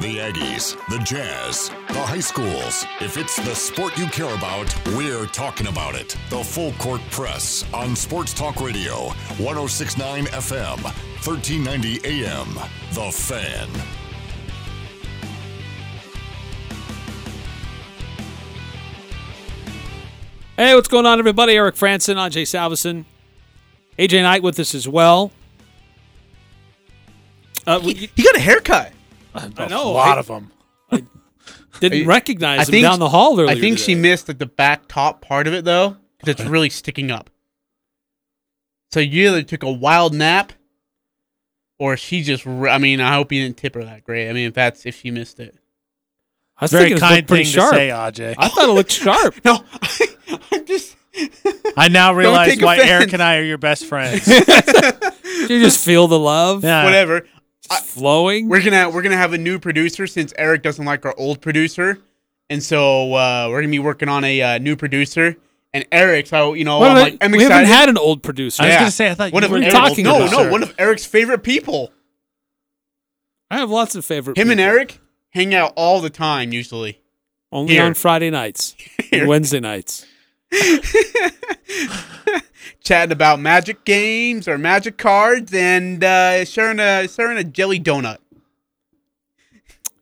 The Aggies, the Jazz, the high schools. If it's the sport you care about, we're talking about it. The Full Court Press on Sports Talk Radio, 1069 FM, 1390 AM. The Fan. Hey, what's going on, everybody? Eric Frandsen, Ajay Salvesen, AJ Knight with us as well. Uh, we, He got a haircut. I know. a lot I of them. I didn't I- recognize I him think down the hall earlier. I think she missed like the back top part of it though, because it's really sticking up. So you either took a wild nap, or she just. re- I mean, I hope you didn't tip her that great. I mean, if that's if she missed it. I was Very thinking it kind pretty thing sharp. to say, Aj. I thought it looked sharp. No, I'm just. I now realize why offense. Eric and I are your best friends. you just feel the love Yeah. Whatever. Just flowing. We're gonna we're gonna have a new producer since Eric doesn't like our old producer, and so uh, we're gonna be working on a uh, new producer. And Eric, so you know, What I'm are like, I'm we excited. haven't had an old producer. I was Yeah. gonna say I thought one you of What are talking no, about, no, sir? one of Eric's favorite people. I have lots of favorite. Him and. Eric hang out all the time usually. only Here. on Friday nights, Wednesday nights. chatting about magic games or magic cards and uh, sharing a sharing a jelly donut.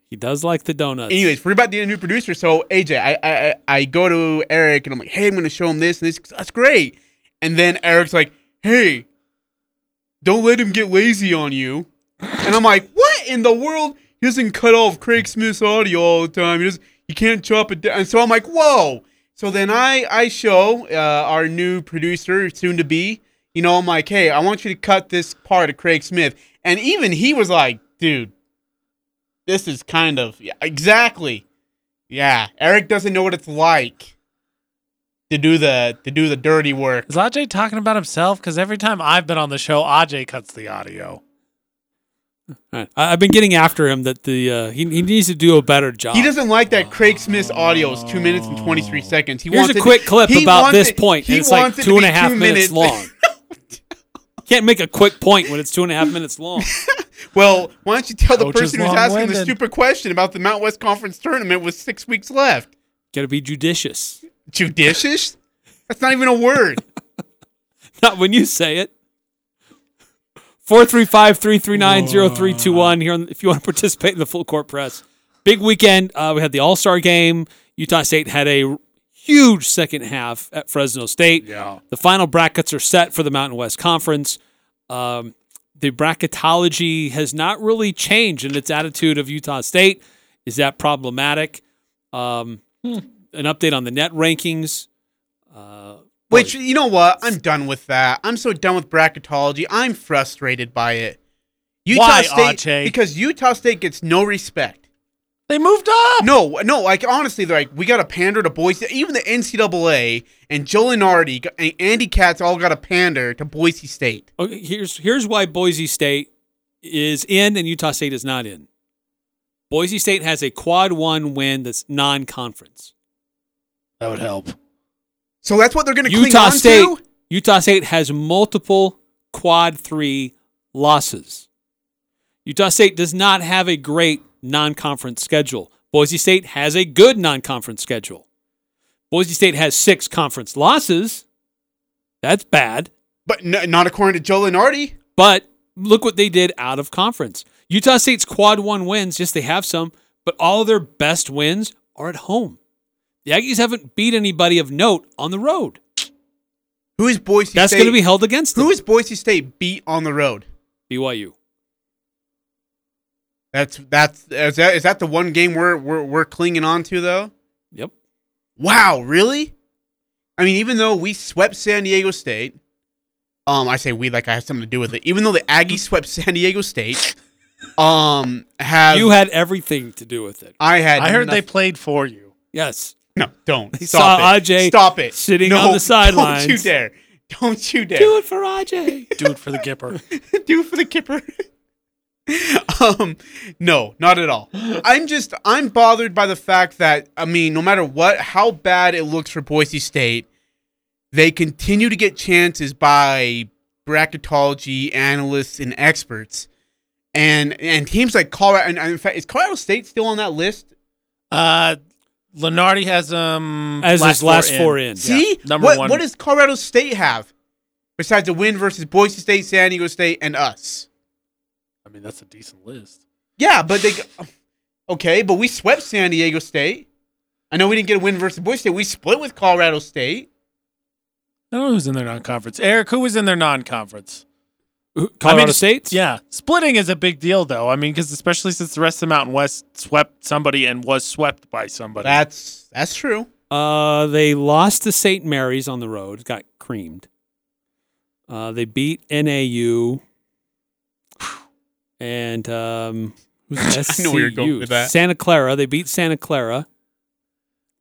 He does like the donuts. Anyways, we're about to get a new producer. So AJ, I I I- I go to Eric and I'm like, hey, I'm gonna show him this and this. That's great. And then Eric's like, hey, don't let him get lazy on you. And I'm like, what in the world? He doesn't cut off Craig Smith's audio all the time. He doesn't. He can't chop it down. And so I'm like, whoa. So then I I show uh, our new producer, soon to be. You know, I'm like, hey, I want you to cut this part of Craig Smith. And even he was like, dude, this is kind of yeah, exactly. Yeah, Eric doesn't know what it's like to do the to do the dirty work. Is Aj talking about himself? Because every time I've been on the show, Aj cuts the audio. All right. I, I've been getting after him that the uh, he, he needs to do a better job. He doesn't like that Craig Smith's audio is two minutes and twenty three seconds. He Here's wants a it- quick clip about this it- point, he and it's like wants it to and a half two minutes, long. Can't make a quick point when it's two and a half minutes long. well, why don't you tell the Coach is person who's asking the stupid question about the Mount West Conference tournament with six weeks left? Got to be judicious. Judicious? That's not even a word. Not when you say it. 435-339-0321 here on, if you want to participate in the full court press. Big weekend. Uh, we had the All-Star game. Utah State had a huge second half at Fresno State. Yeah. The final brackets are set for the Mountain West Conference. Um, the bracketology has not really changed in its attitude of Utah State. Is that problematic? Um, An update on the net rankings. Uh, Which you know what? I'm done with that. I'm so done with bracketology. I'm frustrated by it. Utah Why, State Ajay? because Utah State gets no respect. They moved up. No, no, like honestly, they're like we got to pander to Boise. Even the NCAA and Joe Lunardi and Andy Katz all got to pander to Boise State. Okay, here's here's why Boise State is in and Utah State is not in. Boise State has a quad one win that's non-conference. That would help. So that's what they're going to cling Utah on State to. Utah State has multiple quad three losses. Utah State does not have a great non-conference schedule. Boise State has a good non-conference schedule. Boise State has six conference losses. That's bad. But not according to Joe Lunardi. But look what they did out of conference. Utah State's quad one wins, yes, they have some, but all of their best wins are at home. The Aggies haven't beat anybody of note on the road. Who is Boise State? That's State? going to be held against them. Who is Boise State beat on the road? BYU? That's that's is that is that the one game we're we're, we're clinging on to though? Yep. Wow, really? I mean, even though we swept San Diego State, um, I say we like I have something to do with it. Even though the Aggies swept San Diego State, um, have You had everything to do with it. I had I heard they played for you. Yes. No don't They stop saw it Ajay stop it sitting no, on the sidelines. Don't you dare! Don't you dare! Do it for Aj. Do it for the Gipper. do it for the kipper. um, no, not at all. I'm just I'm bothered by the fact that I mean, no matter what, how bad it looks for Boise State, they continue to get chances by bracketology analysts and experts, and and teams like Colorado. And, and in fact, is Colorado State still on that list? Uh, Lunardi has um As his last in. four in. See, number what one. what does Colorado State have besides a win versus Boise State, San Diego State, and us? I mean, that's a decent list. Yeah, but they okay, but we swept San Diego State. I know we didn't get a win versus Boise State. We split with Colorado State. I don't know who's in their non-conference. Eric, who was in their non-conference? Who- Colorado I mean, State? Yeah, splitting is a big deal, though. I mean, because especially since the rest of the Mountain West swept somebody and was swept by somebody. That's that's true. Uh, they lost to St. Mary's on the road, got creamed. Uh, they beat NAU. And um, who's I know where you're going with that. Santa Clara. They beat Santa Clara.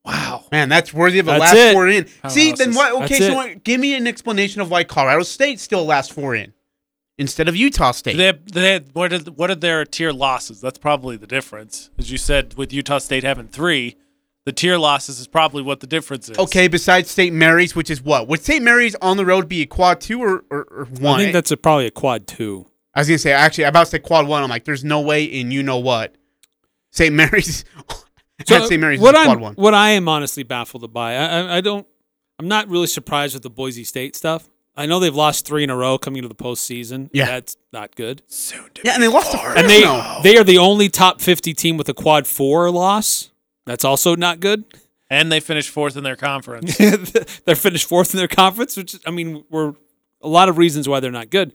wow. Man, that's worthy of a That's last it. four in. See, then Powerhouses. what? Okay, so it. what, give me an explanation of why Colorado State still last four in instead of Utah State. They, they, what, are, what are their tier losses? That's probably the difference. As you said, with Utah State having three, the tier losses is probably what the difference is. okay, besides St. Mary's, which is what? Would St. Mary's on the road be a quad two or, or, or one? I think that's a, probably a quad two. I was gonna say actually, I about to say quad one. I'm like, there's no way in you know what. St. Mary's. at St. Mary's what is I'm, quad one. What I am honestly baffled by, I, I, I don't, I'm not really surprised with the Boise State stuff. I know they've lost three in a row coming into the postseason. Yeah. that's not good. Soon to Yeah, and they lost to And they they are the only top 50 team with a quad four loss. That's also not good. And they finished fourth in their conference. they're finished fourth in their conference, which I mean, were a lot of reasons why they're not good.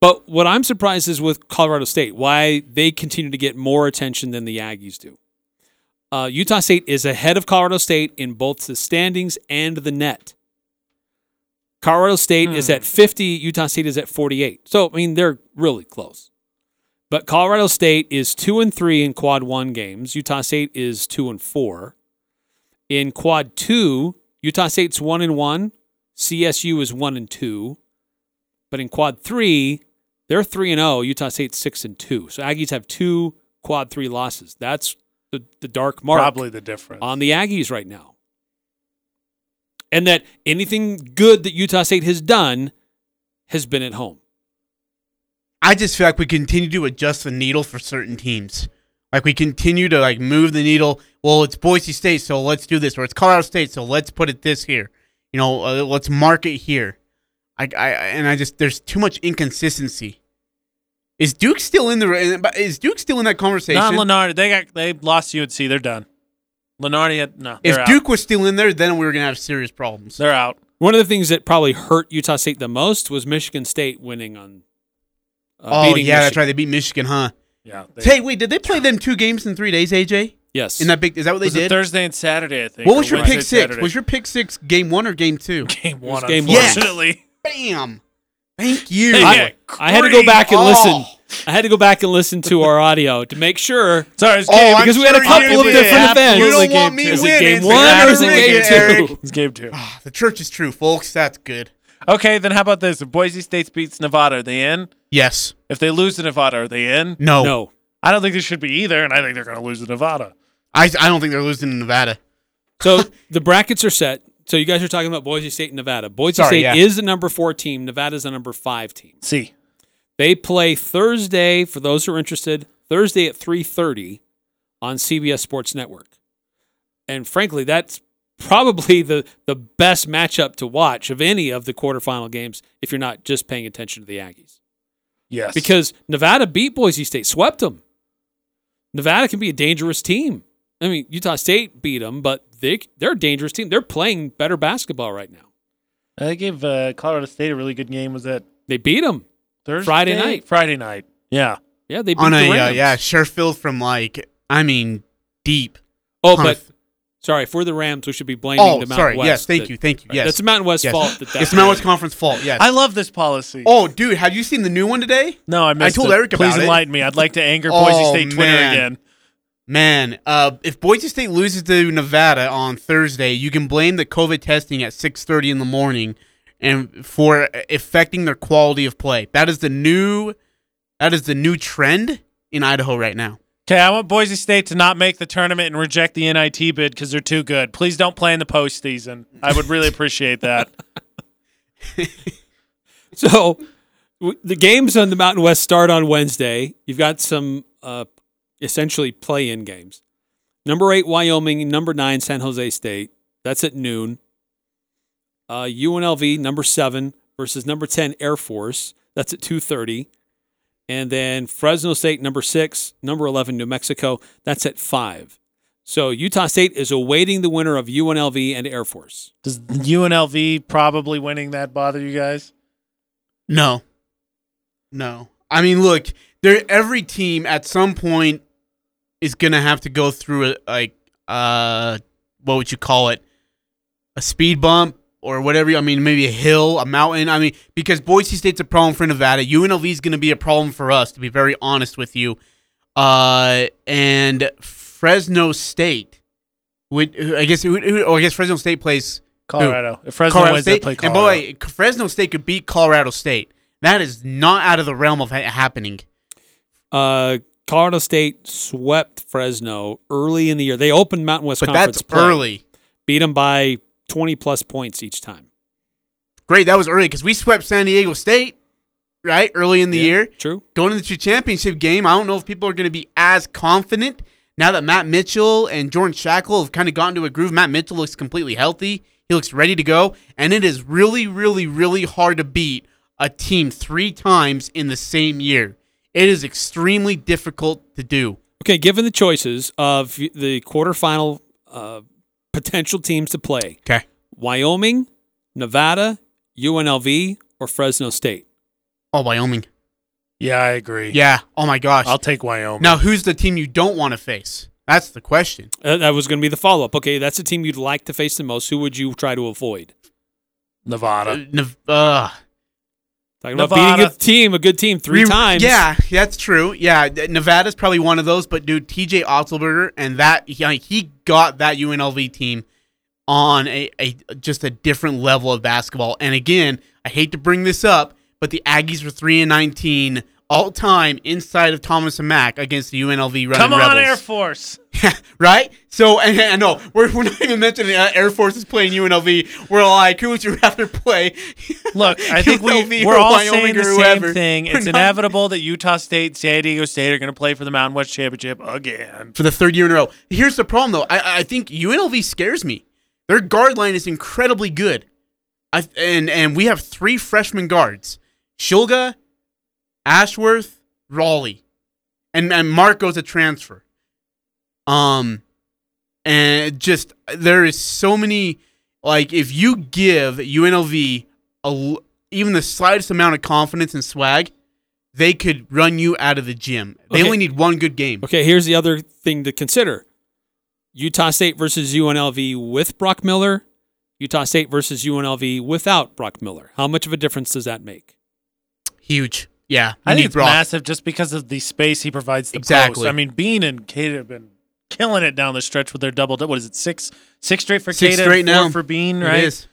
But what I'm surprised is with Colorado State, why they continue to get more attention than the Aggies do. Uh, Utah State is ahead of Colorado State in both the standings and the net. Colorado State is at hmm. 50, Utah State is at 48. So, I mean, they're really close. But Colorado State is 2 and 3 in quad 1 games. Utah State is 2 and 4. In quad 2, Utah State's 1 and 1, CSU is 1 and 2. But in quad 3, they're 3 and 0, Utah State's 6 and 2. So Aggies have two quad 3 losses. That's the, the dark mark probably the difference. on the Aggies right now. And that anything good that Utah State has done has been at home. I just feel like we continue to adjust the needle for certain teams. Like we continue to like move the needle. Well, it's Boise State, so let's do this, or it's Colorado State, so let's put it this here. You know, uh, let's mark it here. I, I and I just there's too much inconsistency. Is Duke still in the? Is Duke still in that conversation? Not Lunardi. They got they lost UNC. They're done. Lunardi had no. if They're Duke was still in there, then we were gonna have serious problems. they're out. One of the things that probably hurt Utah State the most was Michigan State winning on. Uh, oh yeah, beating that's Michigan. right. They beat Michigan, huh? Yeah. They, Hey, wait, did they play them two games in three days, AJ? Yes. In that big, is that what they was it did? Thursday and Saturday? I think. What was your Wednesday, pick six? Saturday. Was your pick six game one or game two? game one? game one. unfortunately. Bam! Thank you. Hey, I, I had to go back and Oh. listen. I had to go back and listen to our audio to make sure. Sorry, it's Oh, game. I'm because we had a couple of did. different events. You don't want me game two. Is it game one the or is it game Eric. two? It's game two. Ah, the church is true, folks. That's good. Okay, then how about this? If Boise State beats Nevada, are they in? Yes. If they lose to Nevada, are they in? No. No. I don't think they should be either, and I think they're going to lose to Nevada. I, I don't think they're losing to Nevada. So the brackets are set. So you guys are talking about Boise State and Nevada. Boise Sorry, State yeah. is the number four team. Nevada's the number five team. See, They play Thursday for those who are interested. Thursday at three thirty on CBS Sports Network. And frankly, that's probably the the best matchup to watch of any of the quarterfinal games if you're not just paying attention to the Aggies. yes, Because Nevada beat Boise State, swept them. Nevada can be a dangerous team. I mean, Utah State beat them, but they they're a dangerous team. They're playing better basketball right now. they gave uh, Colorado State a really good game. Was that They beat them. Thursday? Friday night. Friday night. Yeah. Yeah, they beat On the a uh, Rams. yeah, Sherfield from like I mean deep. Oh, Huh. but sorry for the Rams, we should be blaming Oh, the Mountain sorry. West. yes, thank that- you, thank you. Yes, that's the Mountain West Yes. fault. That that it's the Mountain West Conference fault. Yes. I love this policy. oh, dude, have you seen the new one today? no, I missed it. I told it. Eric Please about it. enlighten me. I'd like to anger Oh, Boise State Twitter man. again. Man, uh, if Boise State loses to Nevada on Thursday, you can blame the COVID testing at 6:30 in the morning, and for affecting their quality of play. That is the new, that is the new trend in Idaho right now. Okay, I want Boise State to not make the tournament and reject the NIT bid because they're too good. Please don't play in the postseason. I would really appreciate that. So W- The games on the Mountain West start on Wednesday. You've got some uh, essentially play-in games. Number eight, Wyoming. Number nine, San Jose State. That's at noon. Uh, UNLV, number seven, versus number 10, Air Force. That's at 2.30. And then Fresno State, number six, number 11, New Mexico. That's at 5. So Utah State is awaiting the winner of UNLV and Air Force. Does UNLV probably winning that bother you guys? No. No. I mean, look, there every team at some point is gonna have to go through a like uh what would you call it? A speed bump or whatever. I mean, maybe a hill, a mountain. I mean, because Boise State's a problem for Nevada, UNLV is gonna be a problem for us, to be very honest with you. Uh, and Fresno State, would I guess? Who, who, oh, I guess Fresno State plays Colorado. If Fresno Colorado wins, State. play And Colorado. boy, Fresno State could beat Colorado State. That is not out of the realm of ha- happening. Uh, Colorado State swept Fresno early in the year. They opened Mountain West But Conference that's play, early. beat them by 20 plus points each time. Great, that was early because we swept San Diego State, right? Early in the Yeah, year. True. Going into the championship game, I don't know if people are going to be as confident now that Matt Mitchell and Jordan Schakel have kind of gotten to a groove. Matt Mitchell looks completely healthy. He looks ready to go. And it is really, really, really hard to beat a team three times in the same year. It is extremely difficult to do. Okay, given the choices of the quarterfinal uh, potential teams to play, Okay. Wyoming, Nevada, UNLV, or Fresno State. Oh, Wyoming. yeah, I agree. Yeah. Oh, my gosh. I'll take Wyoming. Now, who's the team you don't want to face? That's the question. Uh, that was going to be the follow up. Okay, that's the team you'd like to face the most. Who would you try to avoid? Nevada. Uh, Nev- uh, Talking about beating a team, a good team, three Re- times. Yeah, that's true. Yeah, Nevada's probably one of those. But dude, T.J. Otzelberger and that he, like, he got that UNLV team on a, a just a different level of basketball. And again, I hate to bring this up, but the Aggies were three and nineteen all time inside of Thomas and Mack against the UNLV running Come on, Rebels. Air Force. right? So, and, and no, we're, we're not even mentioning uh, Air Force is playing UNLV. We're like, who would you rather play? Look, I think we, we're all Wyoming saying the same thing. It's not- inevitable that Utah State, San Diego State are going to play for the Mountain West Championship again. for the third year in a row. Here's the problem, though. I, I think UNLV scares me. Their guard line is incredibly good, I, and and we have three freshman guards: Shulga, Ashworth, Rollie, and and Marco's a transfer. Um, and just there is so many. Like if you give UNLV a, even the slightest amount of confidence and swag, they could run you out of the gym. They Okay. only need one good game. Okay, here's the other thing to consider Utah State versus UNLV with Brock Miller, Utah State versus UNLV without Brock Miller. How much of a difference does that make? Huge. Yeah. I think need it's Brock. massive just because of the space he provides the Exactly. post. I mean, Bean and Kate have been killing it down the stretch with their double. What is it? Six, six straight for Six Kate, straight four now. for Bean, right? is.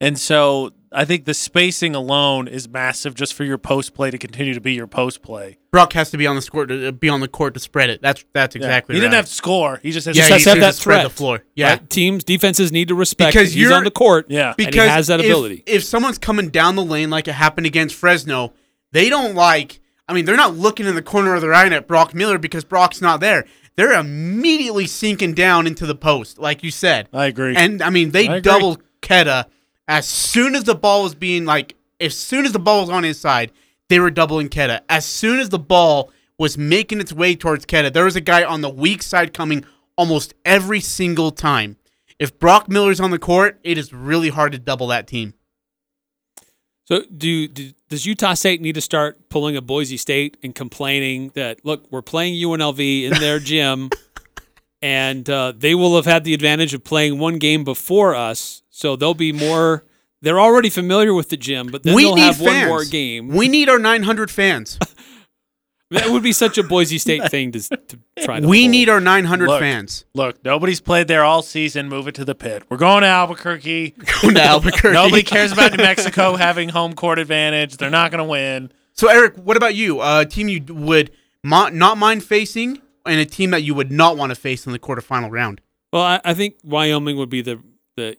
And so I think the spacing alone is massive just for your post play to continue to be your post play. Brock has to be on the court to uh, be on the court to spread it. That's that's exactly He right. didn't have to score. He just has yeah, just to has to have needs that spread the floor. Yeah. Right? Teams, defenses need to respect Because that he's you're- on the court. Yeah. and because he has that if- ability. If, someone's coming down the lane like it happened against Fresno, they don't like. I mean, they're not looking in the corner of their eye at Brock Miller because Brock's not there. They're immediately sinking down into the post, like you said. I agree. And I mean, they agree. doubled Queta as soon as the ball was being like, as soon as the ball was on his side, they were doubling Queta. As soon as the ball was making its way towards Queta, there was a guy on the weak side coming almost every single time. If Brock Miller's on the court, it is really hard to double that team. So, do, do does Utah State need to start pulling a Boise State and complaining that look, we're playing UNLV in their gym, and uh, they will have had the advantage of playing one game before us, so they'll be more. They're already familiar with the gym, but then we they'll need have fans. one more game. We need our 900 fans. that would be such a Boise State thing to, to try to. we pull. need our 900 Look. fans. Look, nobody's played there all season. Move it to the pit. We're going to Albuquerque. Going to Albuquerque. Nobody cares about New Mexico having home court advantage. They're not going to win. So, Eric, what about you? A team you would mo- not mind facing, and a team that you would not want to face in the quarterfinal round. Well, I, I think Wyoming would be the the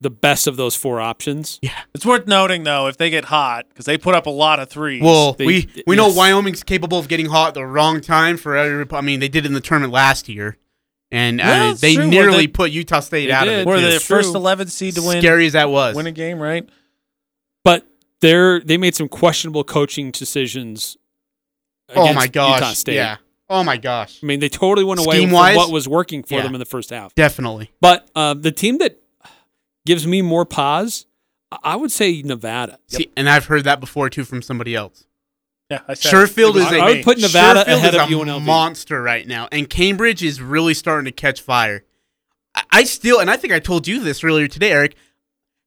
the best of those four options. Yeah. It's worth noting though if they get hot because they put up a lot of threes. Well, They- we we know yes. Wyoming's capable of getting hot at the wrong time for every. I mean, they did it in the tournament last year, and Well, uh, they true. Nearly they- put Utah State out did. of it. were too. the first true. 11 seed to win Scary as that was. win a game, right? But they're they made some questionable coaching decisions. oh against my gosh! Utah State. Yeah. Oh my gosh! I mean, they totally went away from Scheme-wise? what was working for Yeah. them in the first half. Definitely. But uh, the team that gives me more pause, I- I would say Nevada. See, and I've heard that before too from somebody else. Yeah, I said Sherfield it. is It a- I would put Nevada Sherfield ahead is of a UNLV. monster right now, and Cambridge is really starting to catch fire. I, I still, and I think I told you this earlier today, Eric.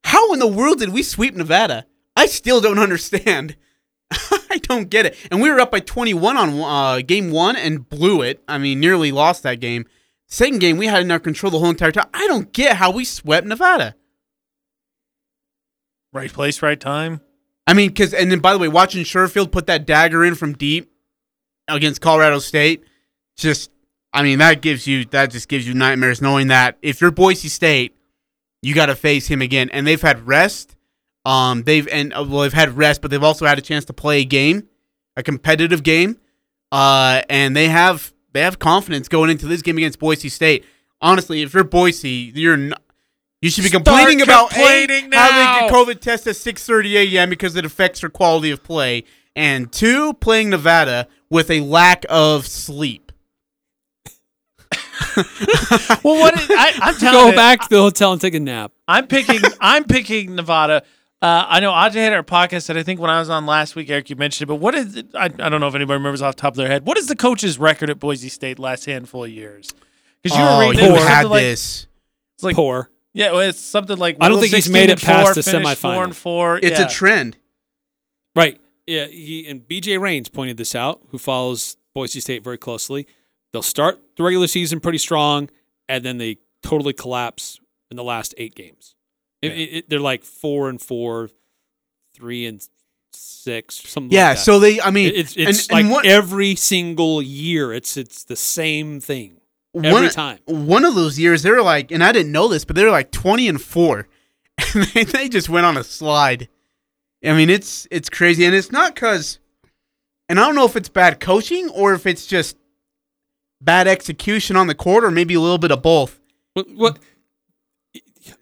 How in the world did we sweep Nevada? I still don't understand. I don't get it. And we were up by 21 on uh, game one and blew it. I mean, nearly lost that game. Second game, we had in our control the whole entire time. I don't get how we swept Nevada. Right place, right time. I mean, because and then by the way, watching Sherfield put that dagger in from deep against Colorado State, just I mean that gives you that just gives you nightmares knowing that if you're Boise State, you got to face him again, and they've had rest. Um, they've and uh, well, they've had rest, but they've also had a chance to play a game, a competitive game, uh, and they have they have confidence going into this game against Boise State. Honestly, if you're Boise, you're not. You should be Start complaining about A, complaining having a. COVID test at 6:30 a.m. because it affects your quality of play, and two, playing Nevada with a lack of sleep. Well, what is, I, I'm telling Go you, back to the hotel and take a nap. I'm picking. I'm picking Nevada. Uh, I know Ajay had our podcast that I think when I was on last week, Eric, you mentioned it. But what is? It, I, I don't know if anybody remembers off the top of their head. What is the coach's record at Boise State last handful of years? Because you oh, were reading you had like, this. it's like Poor. Yeah, well, it's something like I don't think he's made it and four, past the finished Four and four. It's yeah. a trend. Right. Yeah. He and BJ Rains pointed this out, who follows Boise State very closely. They'll start the regular season pretty strong, and then they totally collapse in the last eight games. It- it- it- they're like four and four, three and six, something. Yeah. like that. so they, I mean, It- it's and- it's and like what- every single year. It's it's the same thing every one, time. One of those years, they were like, and I didn't know this, but they were like 20 and four, and they, they just went on a slide. I mean, it's it's crazy, and it's not because, and I don't know if it's bad coaching or if it's just bad execution on the court, or maybe a little bit of both. What, what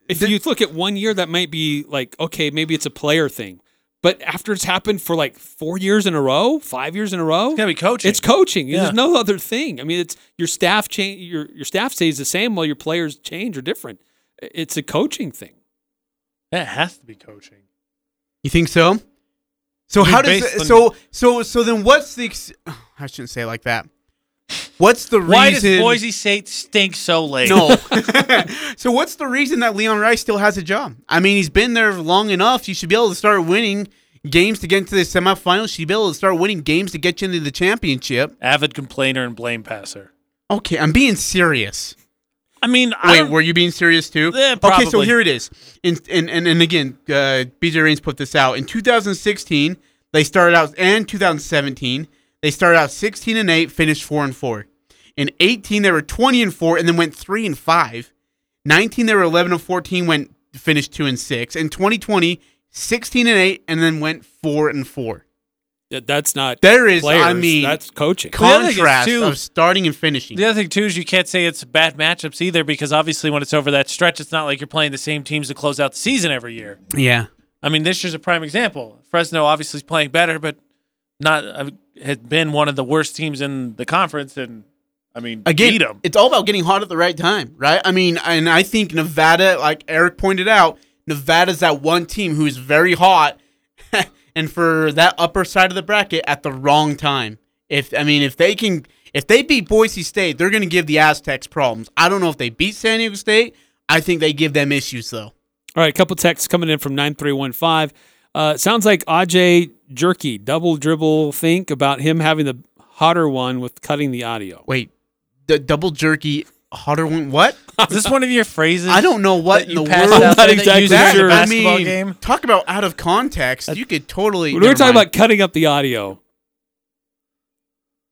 if The- you look at one year, that might be like okay, maybe it's a player thing. But after it's happened for like four years in a row, five years in a row, It's gotta be coaching. It's coaching. Yeah. There's no other thing. I mean, it's your staff change. Your your staff stays the same while your players change or different. It's a coaching thing. That has to be coaching. You think so? So I mean, how does based it, so so so then what's the ex- I shouldn't say it like that. What's the reason? Why does? Boise State stink so late? No. so what's the reason that Leon Rice still has a job? I mean, he's been there long enough. You should be able to start winning games to get into the semifinals. You should be able to start winning games to get you into the championship. Avid complainer and blame passer. Okay, I'm being serious. I mean, Wait, don't- were you being serious too? Yeah, Okay, so here it is. In, and, and, and again, uh, BJ Rains put this out. In 2016, they started out, and 2017, they started out 16 and 8, finished 4 and 4. In 18, they were 20 and 4, and then went 3 and 5. 19, they were 11 and 14, went finished 2 and 6. In 2020, 16 and 8, and then went 4 and 4. That's not. There is, I mean, that's coaching. The other thing contrast too- of starting and finishing. The other thing too is you can't say it's bad matchups either because obviously when it's over that stretch, it's not like you're playing the same teams to close out the season every year. Yeah. I mean, this year's a prime example. Fresno obviously is playing better, but not uh, had been one of the worst teams in the conference, and I mean, again, beat them. it's all about getting hot at the right time, right? I mean, and I think Nevada, like Eric pointed out, Nevada's that one team who's very hot, and for that upper side of the bracket at the wrong time. If I mean, if they can, if they beat Boise State, they're going to give the Aztecs problems. I don't know if they beat San Diego State. I think they give them issues though. All right, a couple texts coming in from 9315. Uh, sounds like Aj Jerky, double dribble think about him having the hotter one with cutting the audio. Wait, the double jerky hotter one? What? Is this one of your phrases? I don't know what in the world. out Not exactly sure. I mean, game? talk about out of context. You could totally. We were talking mind. about cutting up the audio.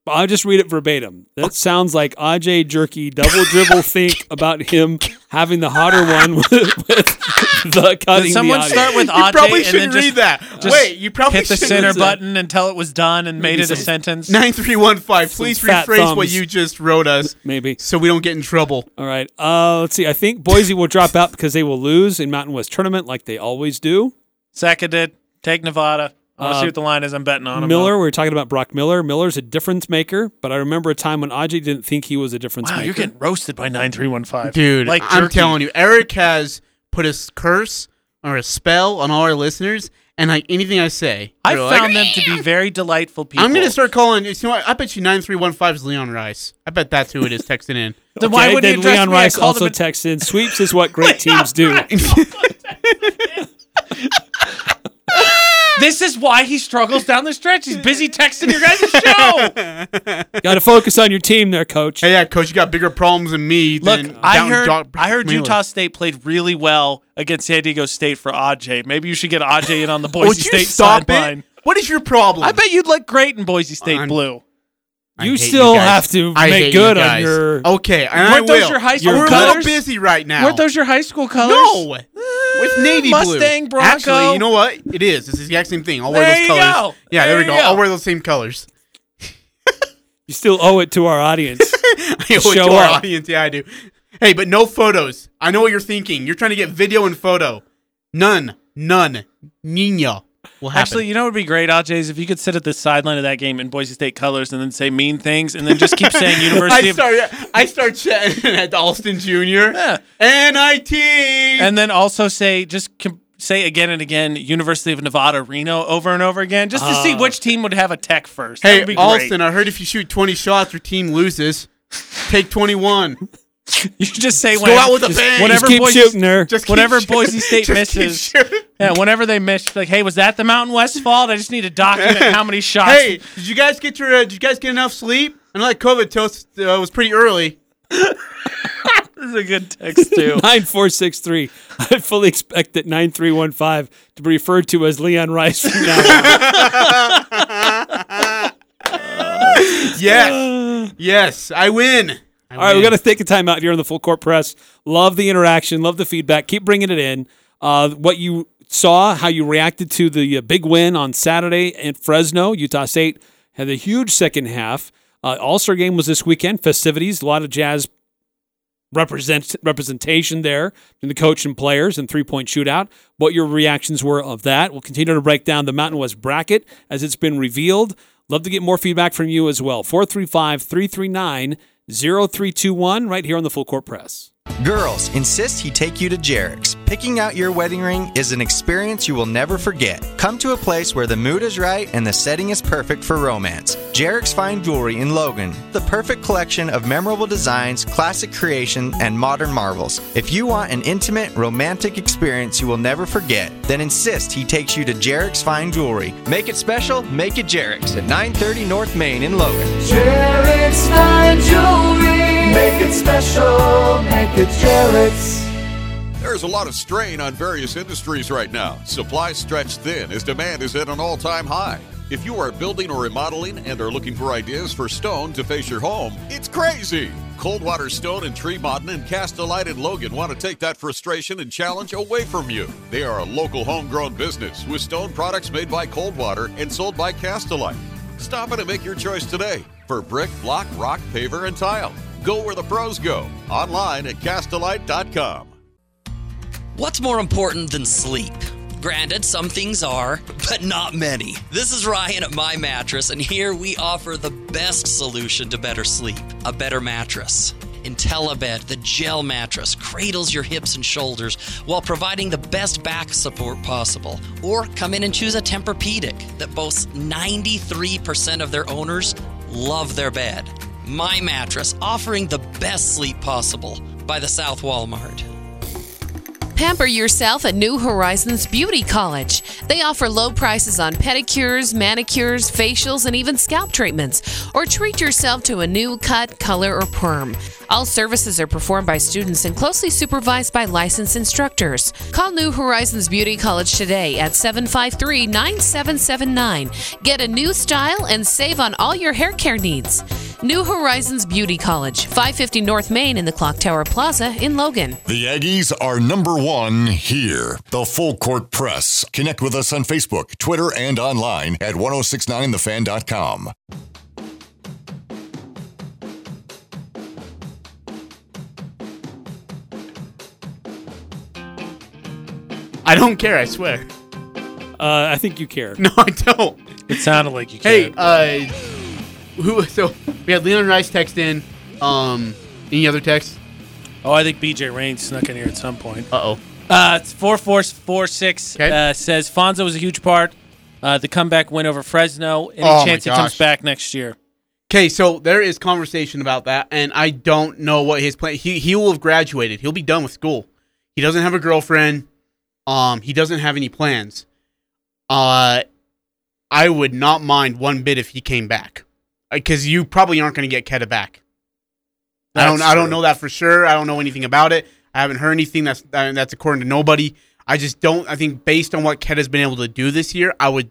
I'll just read it verbatim. That sounds like Aj Jerky double dribble think about him having the hotter one with, with the cutting. Did someone the start with You Aj probably and then shouldn't just read that. just Wait, you probably hit the shouldn't center read that. button until it was done and made it a some- sentence? Nine three one five. Please fat rephrase what thumbs. you just wrote us, maybe? so we don't get in trouble. All right. Uh, let's see. I think Boise will drop out because they will lose in Mountain West tournament like they always do. Seconded. Take Nevada. I want to Uh, see what the line is. I'm betting on him. Miller, we were talking about Brock Miller. Miller's a difference maker, but I remember a time when Aj didn't think he was a difference Wow, maker. you're getting roasted by 9315. Dude, like I'm jerky. telling you, Eric has put a s- curse or a spell on all our listeners, and like anything I say, I they're like, found them to be very delightful people. I'm gonna start calling. You know what? I bet you nine three one five is Leon Rice. I bet that's who it is texting in. Then why Okay, would he then address Leon me? I Rice called also him a- texts in. Sweeps is what great teams do. This is why he struggles down the stretch. He's busy texting your guys' show. Got to focus on your team there, coach. Hey, yeah, coach, you got bigger problems than me. Look, than I down heard Doc- I heard Miller. Utah State played really well against San Diego State for Aj. Maybe you should get Aj in on the Boise Would State sideline. What is your problem? I bet you'd look great in Boise State I'm- blue. I You hate still guys. have to I make hate good you on guys. your- Okay, and I Weren't those will. your high school We're a colors? little busy right now. Weren't those your high school colors? No, with uh, navy Mustang, blue. Bronco. Actually, you know what? It is. It's the exact same thing. I'll wear There those you colors. go. Yeah, there, There we you go. go. I'll wear those same colors. You still owe it to our audience. I owe it Show to our up. audience. Yeah, I do. Hey, but no photos. I know what you're thinking. You're trying to get video and photo. None. None. Nina will happen. Actually, you know what would be great, Aj, is if you could sit at the sideline of that game in Boise State colors and then say mean things and then just keep saying University I of start. I start chatting at Alston Jr. Yeah. NIT. and then also say just com- say again and again University of Nevada Reno over and over again just to see Oh. which team would have a tech first. hey, would be great. Alston. I heard if you shoot 20 shots, your team loses. Take 21. You just say Go whenever, out with a bang. whenever Just keep Boise, shooting there. Just keep whenever shooting. Boise State Just keep misses. Shooting. Yeah, whenever they miss, like, hey, was that the Mountain West fault? I just need to document how many shots. Hey, did you guys get your? Uh, did you guys get enough sleep? I know that COVID test uh, was pretty early. this is a good text too. 9463. I fully expect that 9315 to be referred to as Leon Rice from now on. Yes, yes, I win. I All right, we win. got to take a time out here on the full court press. Love the interaction, love the feedback. Keep bringing it in. Uh, what you saw, how you reacted to the uh, big win on Saturday at Fresno. Utah State had a huge second half. Uh, All Star game was this weekend. Festivities, a lot of Jazz represent representation there in the coach and players and three point shootout. What your reactions were of that. We'll continue to break down the Mountain West bracket as it's been revealed. Love to get more feedback from you as well. 435 339 0321 right here on the Full Court Press. Girls, insist he take you to Jarek's. Picking out your wedding ring is an experience you will never forget. Come to a place where the mood is right and the setting is perfect for romance. Jarek's Fine Jewelry in Logan, the perfect collection of memorable designs, classic creation, and modern marvels. If you want an intimate, romantic experience you will never forget, then insist he takes you to Jarek's Fine Jewelry. Make it special, make it Jarek's at 930 North Main in Logan. Jarek's fine jewelry. Make it special. Make it. There's a lot of strain on various industries right now. Supplies stretched thin as demand is at an all time high. If you are building or remodeling and are looking for ideas for stone to face your home, it's crazy. Coldwater Stone in Tremont and Castlelite in Logan want to take that frustration and challenge away from you. They are a local homegrown business with stone products made by Coldwater and sold by Castlelite. Stop in and make your choice today for brick, block, rock, paver, and tile. Go where the pros go. Online at castlelite.com. What's more important than sleep? Granted, some things are, but not many. This is Ryan at My Mattress, and here we offer the best solution to better sleep a better mattress. IntelliBed, the gel mattress, cradles your hips and shoulders while providing the best back support possible. Or come in and choose a Tempur-Pedic that boasts 93% of their owners love their bed. My Mattress, offering the best sleep possible by the South Walmart. Pamper yourself at New Horizons Beauty College. They offer low prices on pedicures, manicures, facials, and even scalp treatments. Or treat yourself to a new cut, color, or perm. All services are performed by students and closely supervised by licensed instructors. Call New Horizons Beauty College today at 753 9779. Get a new style and save on all your hair care needs. New Horizons Beauty College, 550 North Main in the Clock Tower Plaza in Logan. The Aggies are number one here. The Full Court Press. Connect with us on Facebook, Twitter, and online at 1069thefan.com. I don't care. I swear. Uh, I think you care. No, I don't. It sounded like you care. Hey, cared. uh, who? So we had Leon Rice text in. Um, any other texts? oh, I think BJ Rain snuck in here at some point. Uh oh. Uh, it's four four four six. Okay. Uh, says Fonzo was a huge part. Uh, the comeback win over Fresno. Any Oh, my chance he comes gosh. back next year? Okay, so there is conversation about that, and I don't know what his plan. He he will have graduated. He'll be done with school. He doesn't have a girlfriend. Um, he doesn't have any plans. Uh, I would not mind one bit if he came back, because you probably aren't going to get Queta back. I don't. That's I don't know that for sure. I don't know anything about it. I haven't heard anything that's uh, that's according to nobody. I just don't. I think based on what Queta's been able to do this year, I would,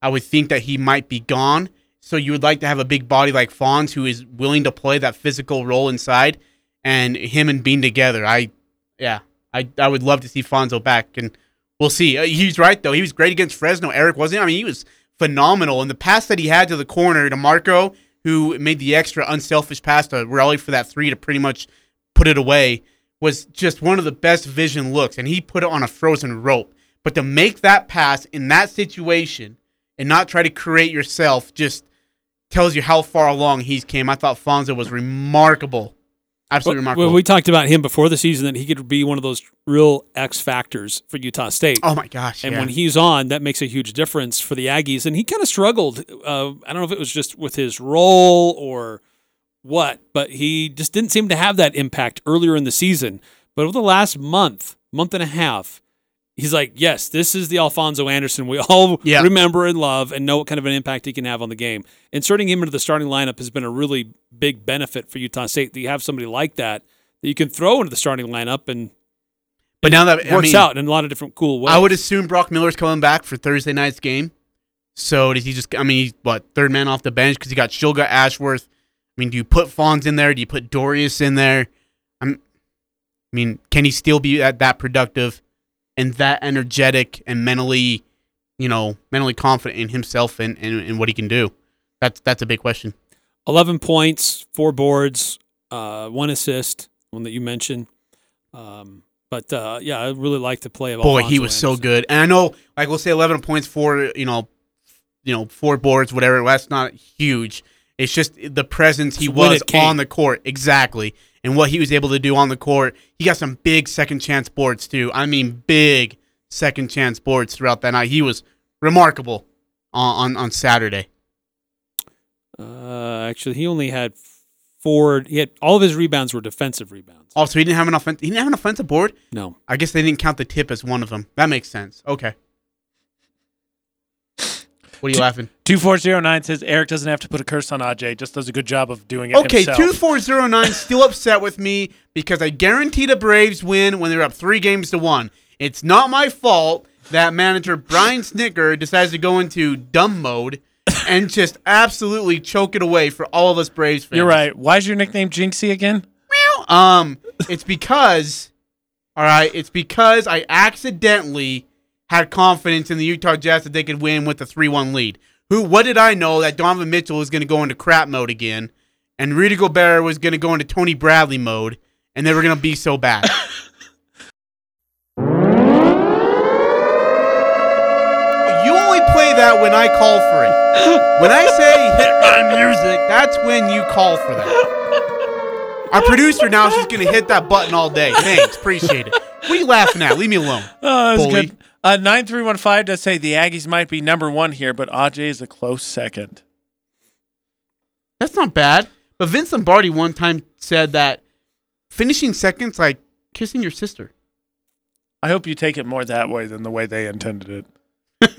I would think that he might be gone. So you would like to have a big body like Fonz who is willing to play that physical role inside, and him and Bean together. I, yeah, I I would love to see Fonzo back, and we'll see. Uh, he's right though. He was great against Fresno. Eric wasn't. I mean, he was phenomenal. And the pass that he had to the corner to Marco, who made the extra unselfish pass to Rollie for that three to pretty much put it away, was just one of the best vision looks. And he put it on a frozen rope. But to make that pass in that situation and not try to create yourself just tells you how far along he's came. I thought Fonzo was remarkable. Absolutely Well, remarkable. well, we talked about him before the season that he could be one of those real X factors for Utah State. oh my gosh. And yeah. when he's on, that makes a huge difference for the Aggies. And he kind of struggled. Uh, I don't know if it was just with his role or what, but he just didn't seem to have that impact earlier in the season. But over the last month, month and a half, he's like, yes, this is the Alphonso Anderson we all Yeah. remember and love and know what kind of an impact he can have on the game. Inserting him into the starting lineup has been a really big benefit for Utah State that you have somebody like that that you can throw into the starting lineup and but now that it I works mean, out in a lot of different cool ways. I would assume Brock Miller's coming back for Thursday night's game. So does he just? I mean, he's what third man off the bench because he got Shulga Ashworth. I mean, do you put Fawns in there? Do you put Dorius in there? I'm. I mean, can he still be that, that productive and that energetic and mentally, you know, mentally confident in himself and, and, and what he can do? That's that's a big question. 11 points, four boards, uh, one assist, one that you mentioned. Um, but uh, yeah, I really like the play of Boy, Alphonso he was so good. And I know, like we'll say, eleven points for you know, you know, four boards, whatever. That's not huge. It's just the presence he was on the court, exactly, and what he was able to do on the court. He got some big second chance boards too. I mean, big second chance boards throughout that night. He was remarkable on on, on Saturday. Uh, actually, he only had four. He had all of his rebounds were defensive rebounds. Also, he didn't have an offense. He didn't have an offensive board. No, I guess they didn't count the tip as one of them. That makes sense. Okay. What are you laughing? 2409 says Eric doesn't have to put a curse on Aj, just does a good job of doing it Okay, himself. two four zero nine still upset with me because I guaranteed a Braves win when they were up three games to one. It's not my fault that manager Brian Snitker decides to go into dumb mode and just absolutely choke it away for all of us Braves fans. You're right. Why is your nickname Jinxie again? Um, it's because, all right, it's because I accidentally had confidence in the Utah Jazz that they could win with a three-one lead. Who? What did I know that Donovan Mitchell was going to go into crap mode again, and Rudy Gobert was going to go into Tony Bradley mode, and they were going to be so bad. you only play that when I call for it. When I say hit my music, that's when you call for that. Our producer now is just gonna hit that button all day. Thanks, appreciate it. What are you laughing at? Leave me alone. Oh, that's Bully. good. Uh, 9315 does say the Aggies might be number one here, but Aj is a close second. That's not bad. But Vince Lombardi one time said that finishing second's like kissing your sister. I hope you take it more that way than the way they intended it.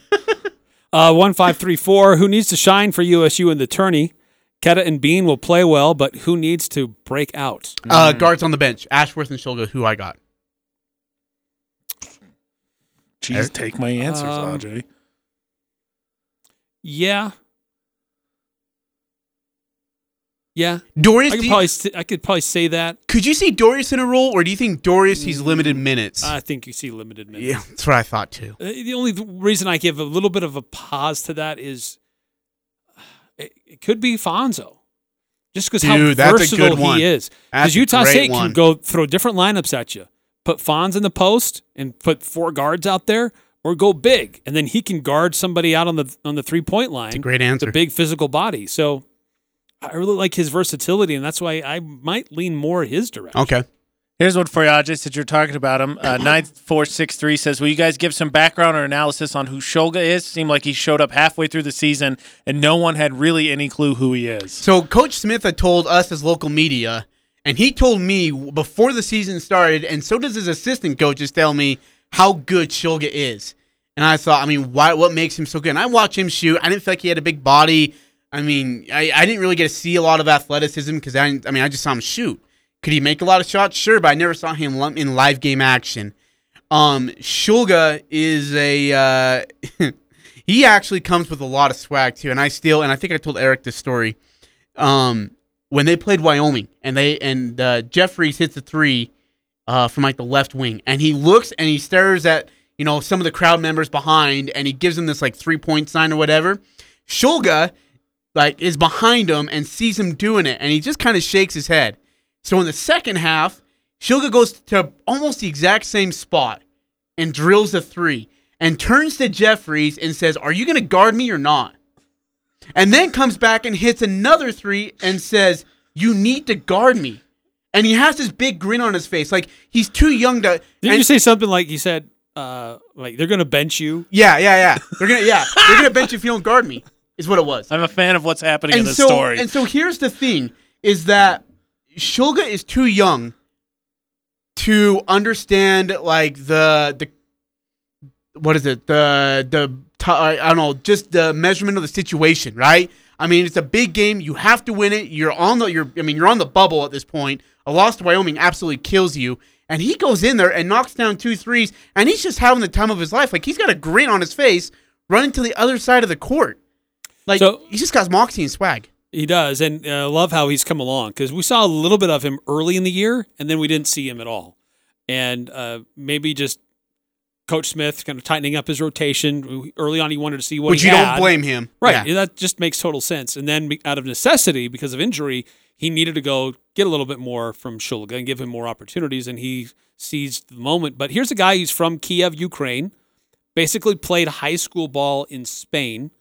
Uh, one five three four. Who needs to shine for USU in the tourney? Queta and Bean will play well, but who needs to break out? Uh, guards on the bench, Ashworth and Shulga, who I got. Jeez, take my answers, Um, Aj. Yeah, yeah. Dorius, I do could you- probably s- I could probably say that. could you see Dorius in a role, or do you think Dorius he's limited minutes? I think you see limited minutes. yeah, that's what I thought too. Uh, The only reason I give a little bit of a pause to that is it, it could be Fonzo. Just because how Dude, that's a versatile good one. he is. That's Because a Utah great State one. can go throw different lineups at you. Put Fonz in the post and put four guards out there, or go big, and then he can guard somebody out on the on the three point line. great answer. The big physical body. So I really like his versatility, and that's why I might lean more his direction. Okay. Here's one for you, Aj, since you're talking about him. Uh, 9463 says, Will you guys give some background or analysis on who Shulga is? Seemed like he showed up halfway through the season and no one had really any clue who he is. So Coach Smith had told us as local media, and he told me before the season started, and so does his assistant coaches tell me how good Shulga is. And I thought, I mean, why? What makes him so good? And I watched him shoot. I didn't feel like he had a big body. I mean, I, I didn't really get to see a lot of athleticism because I, I mean, I just saw him shoot. Could he make a lot of shots? Sure, but I never saw him in live game action. Um, Shulga is a uh, he actually comes with a lot of swag too, and I still and I think I told Eric this story. Um, when they played Wyoming and they and uh, Jeffries hits a three uh, from like the left wing, and he looks and he stares at you know some of the crowd members behind, and he gives them this like three point sign or whatever. Shulga like is behind him and sees him doing it, and he just kind of shakes his head. So in the second half, Shulga goes to almost the exact same spot and drills a three and turns to Jeffries and says, Are you going to guard me or not? And then comes back and hits another three and says, You need to guard me. And he has this big grin on his face. Like he's too young to. Didn't and- you say something like he said, uh, like they're gonna bench you? Yeah, yeah, yeah. They're gonna, yeah, they're gonna bench you if you don't guard me. Is what it was. I'm a fan of what's happening in and the so, story. and so here's the thing: is that Shulga is too young to understand like the the what is it the the t- I don't know just the measurement of the situation, right? I mean, it's a big game. You have to win it. You're on the you're I mean you're on the bubble at this point. A loss to Wyoming absolutely kills you. And he goes in there and knocks down two threes, and he's just having the time of his life. Like he's got a grin on his face, running to the other side of the court. Like So- he's just got moxie and swag. He does, and I uh, love how he's come along because we saw a little bit of him early in the year, and then we didn't see him at all. And uh, maybe just Coach Smith kind of tightening up his rotation early on. He wanted to see what Which you had. don't blame him. right? Yeah. That just makes total sense. And then out of necessity, because of injury, he needed to go get a little bit more from Shulga and give him more opportunities, and he seized the moment. But here's a guy who's from Kiev, Ukraine, basically played high school ball in Spain.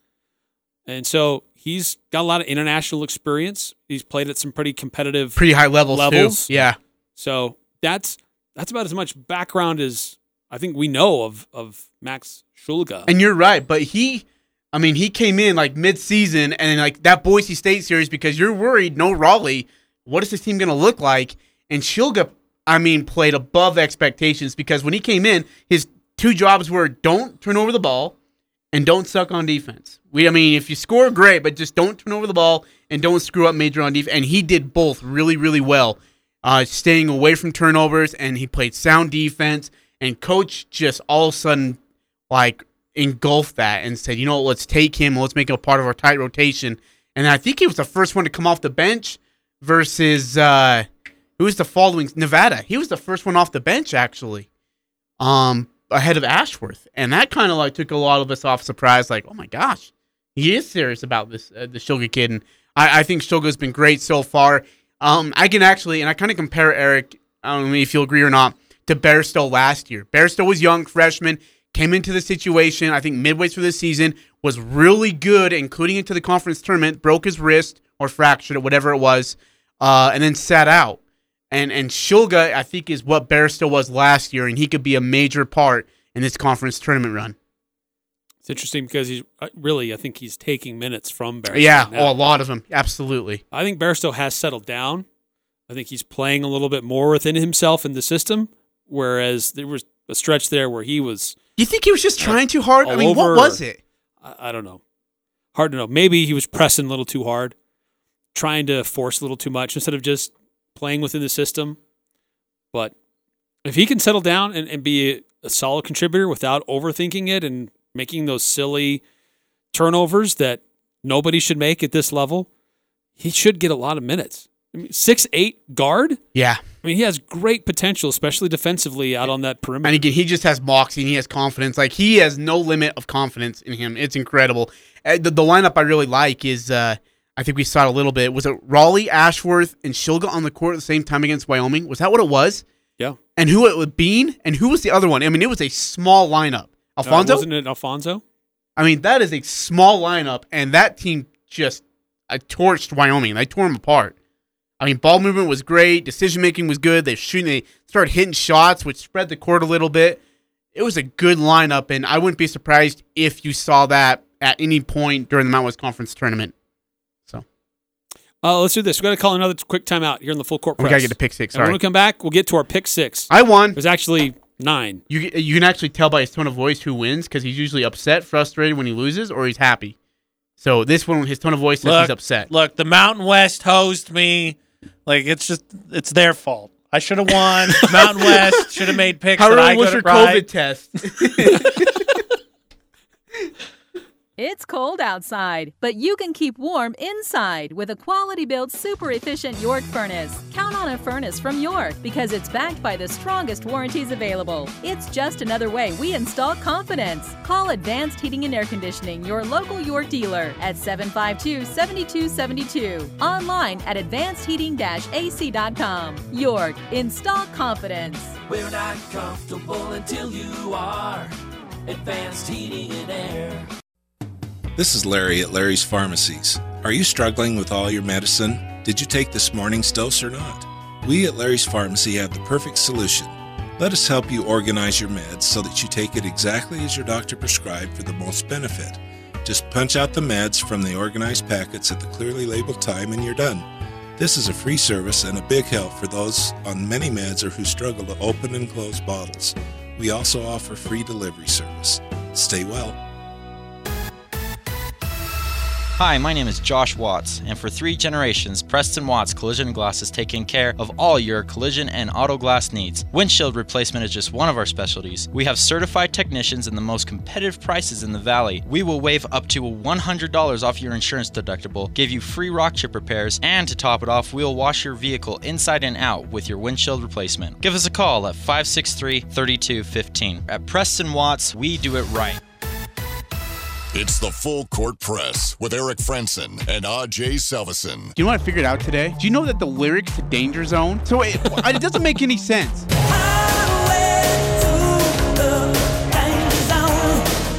And so he's got a lot of international experience. He's played at some pretty competitive Pretty high levels, Levels? too. Yeah. So that's that's about as much background as I think we know of of Max Shulga. And you're right, but he I mean, he came in like mid season and like that Boise State series because you're worried, no Rollie, what is this team gonna look like? And Shulga, I mean, played above expectations because when he came in, his two jobs were don't turn over the ball and don't suck on defense. We I mean, if you score, great, but just don't turn over the ball and don't screw up major on defense. And he did both really, really well. Uh, staying away from turnovers and he played sound defense and coach just all of a sudden like engulfed that and said, you know, let's take him, let's make him a part of our tight rotation. And I think he was the first one to come off the bench versus uh who was the following Nevada. He was the first one off the bench actually. Um ahead of Ashworth. And that kind of like took a lot of us off surprise like, "Oh my gosh. He is serious about this uh, the Shulga kid." And I I think Shulga's been great so far. Um I can actually and I kind of compare Eric, I don't know if you'll agree or not, to last year. Bairstow was young, freshman, came into the situation, I think midway through the season, was really good, including into the conference tournament, broke his wrist or fractured it, whatever it was, uh, and then sat out. And and Shulga, I think, is what Bairstow was last year, and he could be a major part in this conference tournament run. It's interesting because he's uh, really, I think he's taking minutes from Bairstow. yeah, now. oh, a lot of them, absolutely. I think Bairstow has settled down. I think he's playing a little bit more within himself in the system, whereas there was a stretch there where he was. You think he was just uh, trying too hard? I mean, what over- was it? I, I don't know. Hard to know. Maybe he was pressing a little too hard, trying to force a little too much instead of just playing within the system. But if he can settle down and, and be a, a solid contributor without overthinking it and making those silly turnovers that nobody should make at this level, he should get a lot of minutes. I six eight guard. Yeah. I mean, he has great potential, especially defensively out on that perimeter. And again, he just has moxie and he has confidence. Like he has no limit of confidence in him. It's incredible. Uh, the, the lineup I really like is uh, I think we saw it a little bit. Was it Rollie, Ashworth, and Shulga on the court at the same time against Wyoming? Was that what it was? yeah. And who it was Bean? And who was the other one? I mean, it was a small lineup. Alphonso? Uh, wasn't it Alphonso? I mean, that is a small lineup, and that team just uh, torched Wyoming. They tore them apart. I mean, ball movement was great. Decision making was good. They shooting. They started hitting shots, which spread the court a little bit. It was a good lineup, and I wouldn't be surprised if you saw that at any point during the Mountain West Conference tournament. So Uh, let's do this. We're going to call another quick timeout here in the full court we gotta get to pick six. And when we come back, we'll get to our pick six. I won. There's actually nine. You you can actually tell by his tone of voice who wins because he's usually upset, frustrated when he loses, or he's happy. So this one, his tone of voice says Look, he's upset. Look, the Mountain West hosed me. Like it's just it's their fault. I should have won. Mountain West should have made picks. How early was your right. COVID test? It's cold outside, but you can keep warm inside with a quality built, super efficient York furnace. Count on a furnace from York because it's backed by the strongest warranties available. It's just another way we install confidence. Call Advanced Heating and Air Conditioning, your local York dealer, at 752 7272. Online at advancedheating ac.com. York, install confidence. We're not comfortable until you are. Advanced heating and air. This is Larry at Larry's Pharmacies. Are you struggling with all your medicine? Did you take this morning's dose or not? We at Larry's Pharmacy have the perfect solution. Let us help you organize your meds so that you take it exactly as your doctor prescribed for the most benefit. Just punch out the meds from the organized packets at the clearly labeled time and you're done. This is a free service and a big help for those on many meds or who struggle to open and close bottles. We also offer free delivery service. Stay well. Hi, my name is Josh Watts, and for three generations, Preston Watts Collision Glass has taken care of all your collision and auto glass needs. Windshield replacement is just one of our specialties. We have certified technicians and the most competitive prices in the valley. We will waive up to $100 off your insurance deductible, give you free rock chip repairs, and to top it off, we will wash your vehicle inside and out with your windshield replacement. Give us a call at 563 3215. At Preston Watts, we do it right. It's the Full Court Press with Eric Frandsen and AJ Salvesen. Do you know what I figured out today? Do you know that the lyrics to Danger Zone? So it, it doesn't make any sense.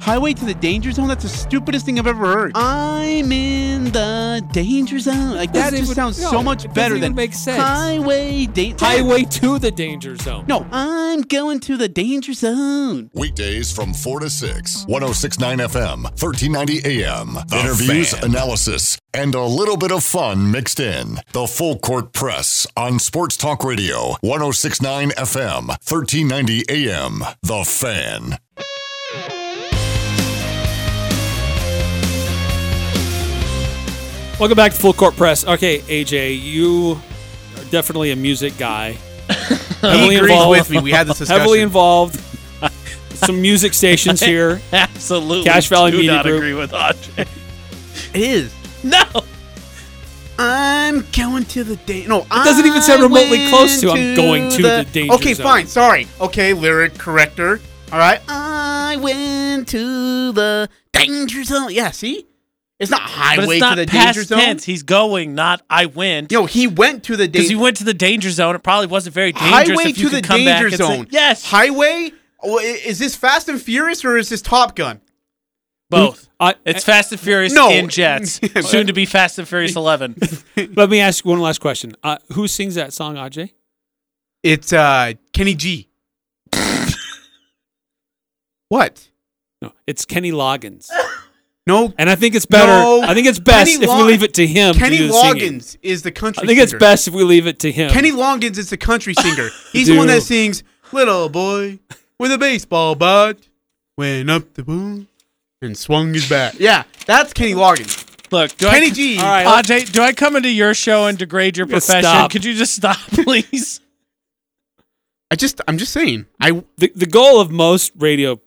Highway to the Danger Zone? That's the stupidest thing I've ever heard. I'm in the Danger Zone. Like that just even- sounds no, so much better even than make sense. Highway Danger. Highway to the danger zone. No, I'm going to the Danger Zone. Weekdays from 4 to 6, 1069 FM, 1390 AM. The Interviews, Fan. analysis, and a little bit of fun mixed in. The Full Court Press on Sports Talk Radio, 1069 FM, 1390 AM. The Fan. Welcome back to Full Court Press. Okay, AJ, you are definitely a music guy. He agrees with me. We had this discussion. Heavily involved. Some music stations here. Absolutely. Cache Valley do Media not Group. agree with Ajay. It is. No. I'm going to the danger. No, it doesn't even sound remotely close to I'm going to the danger Okay, zone. fine. Sorry. Okay, lyric corrector. All right. I went to the danger zone. Yeah, see? It's not But highway it's not to the past danger zone. tense. He's going, not I went. No, he went to the Because danger he went to the danger zone. It probably wasn't very dangerous Highway if you to the come danger and say- zone. yes. Highway? Is this Fast and Furious or is this Top Gun? Both. I, It's Fast and Furious No. in jets. Soon to be Fast and Furious 11. let me ask you one last question. Uh, who sings that song, AJ? It's uh Kenny G. what? No, it's Kenny Loggins. No. And I think it's better. No. I think it's best Kenny if Log- we leave it to him. Kenny to do the singing. Loggins is the country I think it's singer. best if we leave it to him. Kenny Loggins is the country singer. He's the one that sings "Little Boy, with a baseball bat, went up the boom and swung his bat. Yeah, that's Kenny Loggins. Look, do Kenny I, G. All right, Ajay, do I come into your show and degrade your profession? stop. Could you just stop, please? I just, I'm just saying. I The, the goal of most radio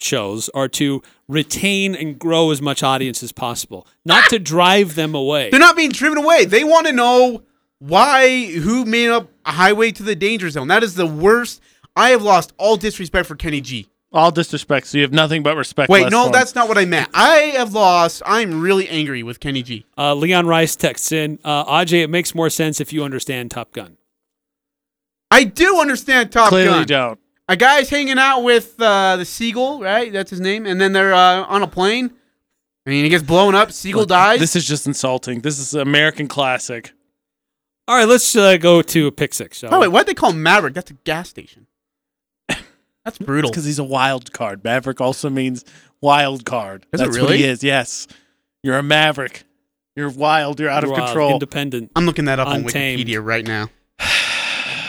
shows are to retain and grow as much audience as possible, not to drive them away. They're not being driven away. They want to know why, who made up a highway to the danger zone. That is the worst. I have lost all disrespect for Kenny G. All disrespect, so you have nothing but respect. Wait, no, that's not what I meant. I have lost. I'm really angry with Kenny G. Uh, Leon Rice texts in, uh, Ajay, it makes more sense if you understand Top Gun. I do understand Top clearly Gun. Clearly don't. A guy's hanging out with uh, the seagull, right? That's his name. And then they're uh, on a plane. I mean, he gets blown up. Seagull Look, dies. This is just insulting. This is an American classic. All right, let's uh, go to pick six. shall oh we? wait, why'd they call him Maverick? That's a gas station. That's brutal. Because he's a wild card. Maverick also means wild card. Is it That's what really? he is. Yes, you're a maverick. You're wild. You're out of Wild, control. Independent. I'm looking that up Untamed. on Wikipedia right now.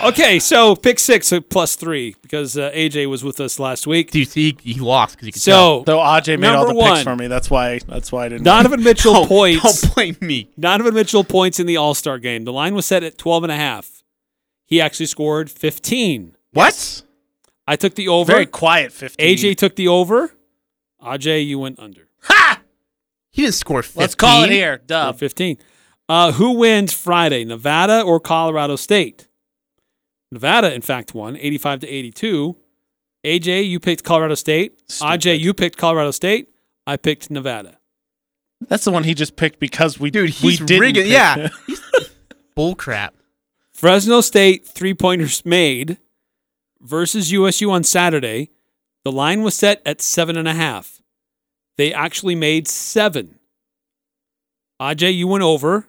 Okay, so pick six plus three because uh, AJ was with us last week. Do you see he lost because you could tell. So Though Aj made all the one. picks for me. That's why. That's why I didn't. Donovan Mitchell Don't- points. Don't blame me. Donovan Mitchell points in the All Star game. The line was set at 12 and a half. He actually scored 15. What? I took the over. Very quiet. Fifteen. AJ took the over. AJ, you went under. Ha! He didn't score 15. Let's call it here. Or Dub. 15. Uh, who wins Friday, Nevada or Colorado State? Nevada, in fact, won 85 to 82. AJ, you picked Colorado State. Stupid. Ajay, you picked Colorado State. I picked Nevada. That's the one he just picked because we Dude, we he's didn't rigging. pick Yeah. him. Bull crap. Fresno State three pointers made versus USU on Saturday. The line was set at seven and a half. They actually made seven. Aj, you went over.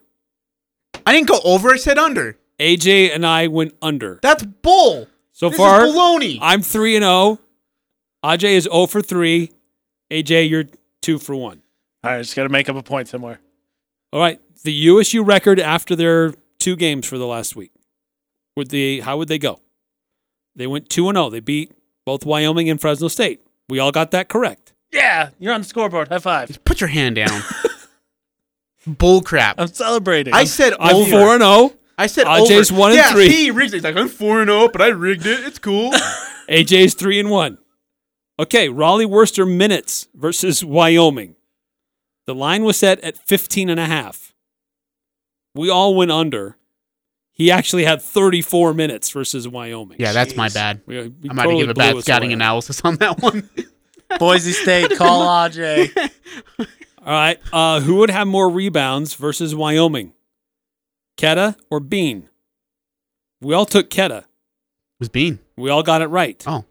I didn't go over. I said under. AJ and I went under. That's bull. So This far, is baloney. I'm three and oh. zero. Aj is zero for three. AJ, you're two for one. All right, just got to make up a point somewhere. All right, the USU record after their two games for the last week. Would they? How would they go? They went two and zero. They beat both Wyoming and Fresno State. We all got that correct. Yeah, you're on the scoreboard. High five. Put your hand down. bull crap. I'm celebrating. I said I'm over. four and zero. I said Ajay's over. one and yeah, three. he rigged it. He's like, I'm four and zero, but I rigged it. It's cool. AJ's three and one. Okay, Rollie Worster minutes versus Wyoming. The line was set at 15 and a half. We all went under. He actually had 34 minutes versus Wyoming. yeah, that's my bad. We, we I might totally give a blew bad scouting away. analysis on that one. Boise State, call Aj. All right. Uh, who would have more rebounds versus Wyoming? Queta or Bean? We all took Queta. was Bean. We all got it right. Oh.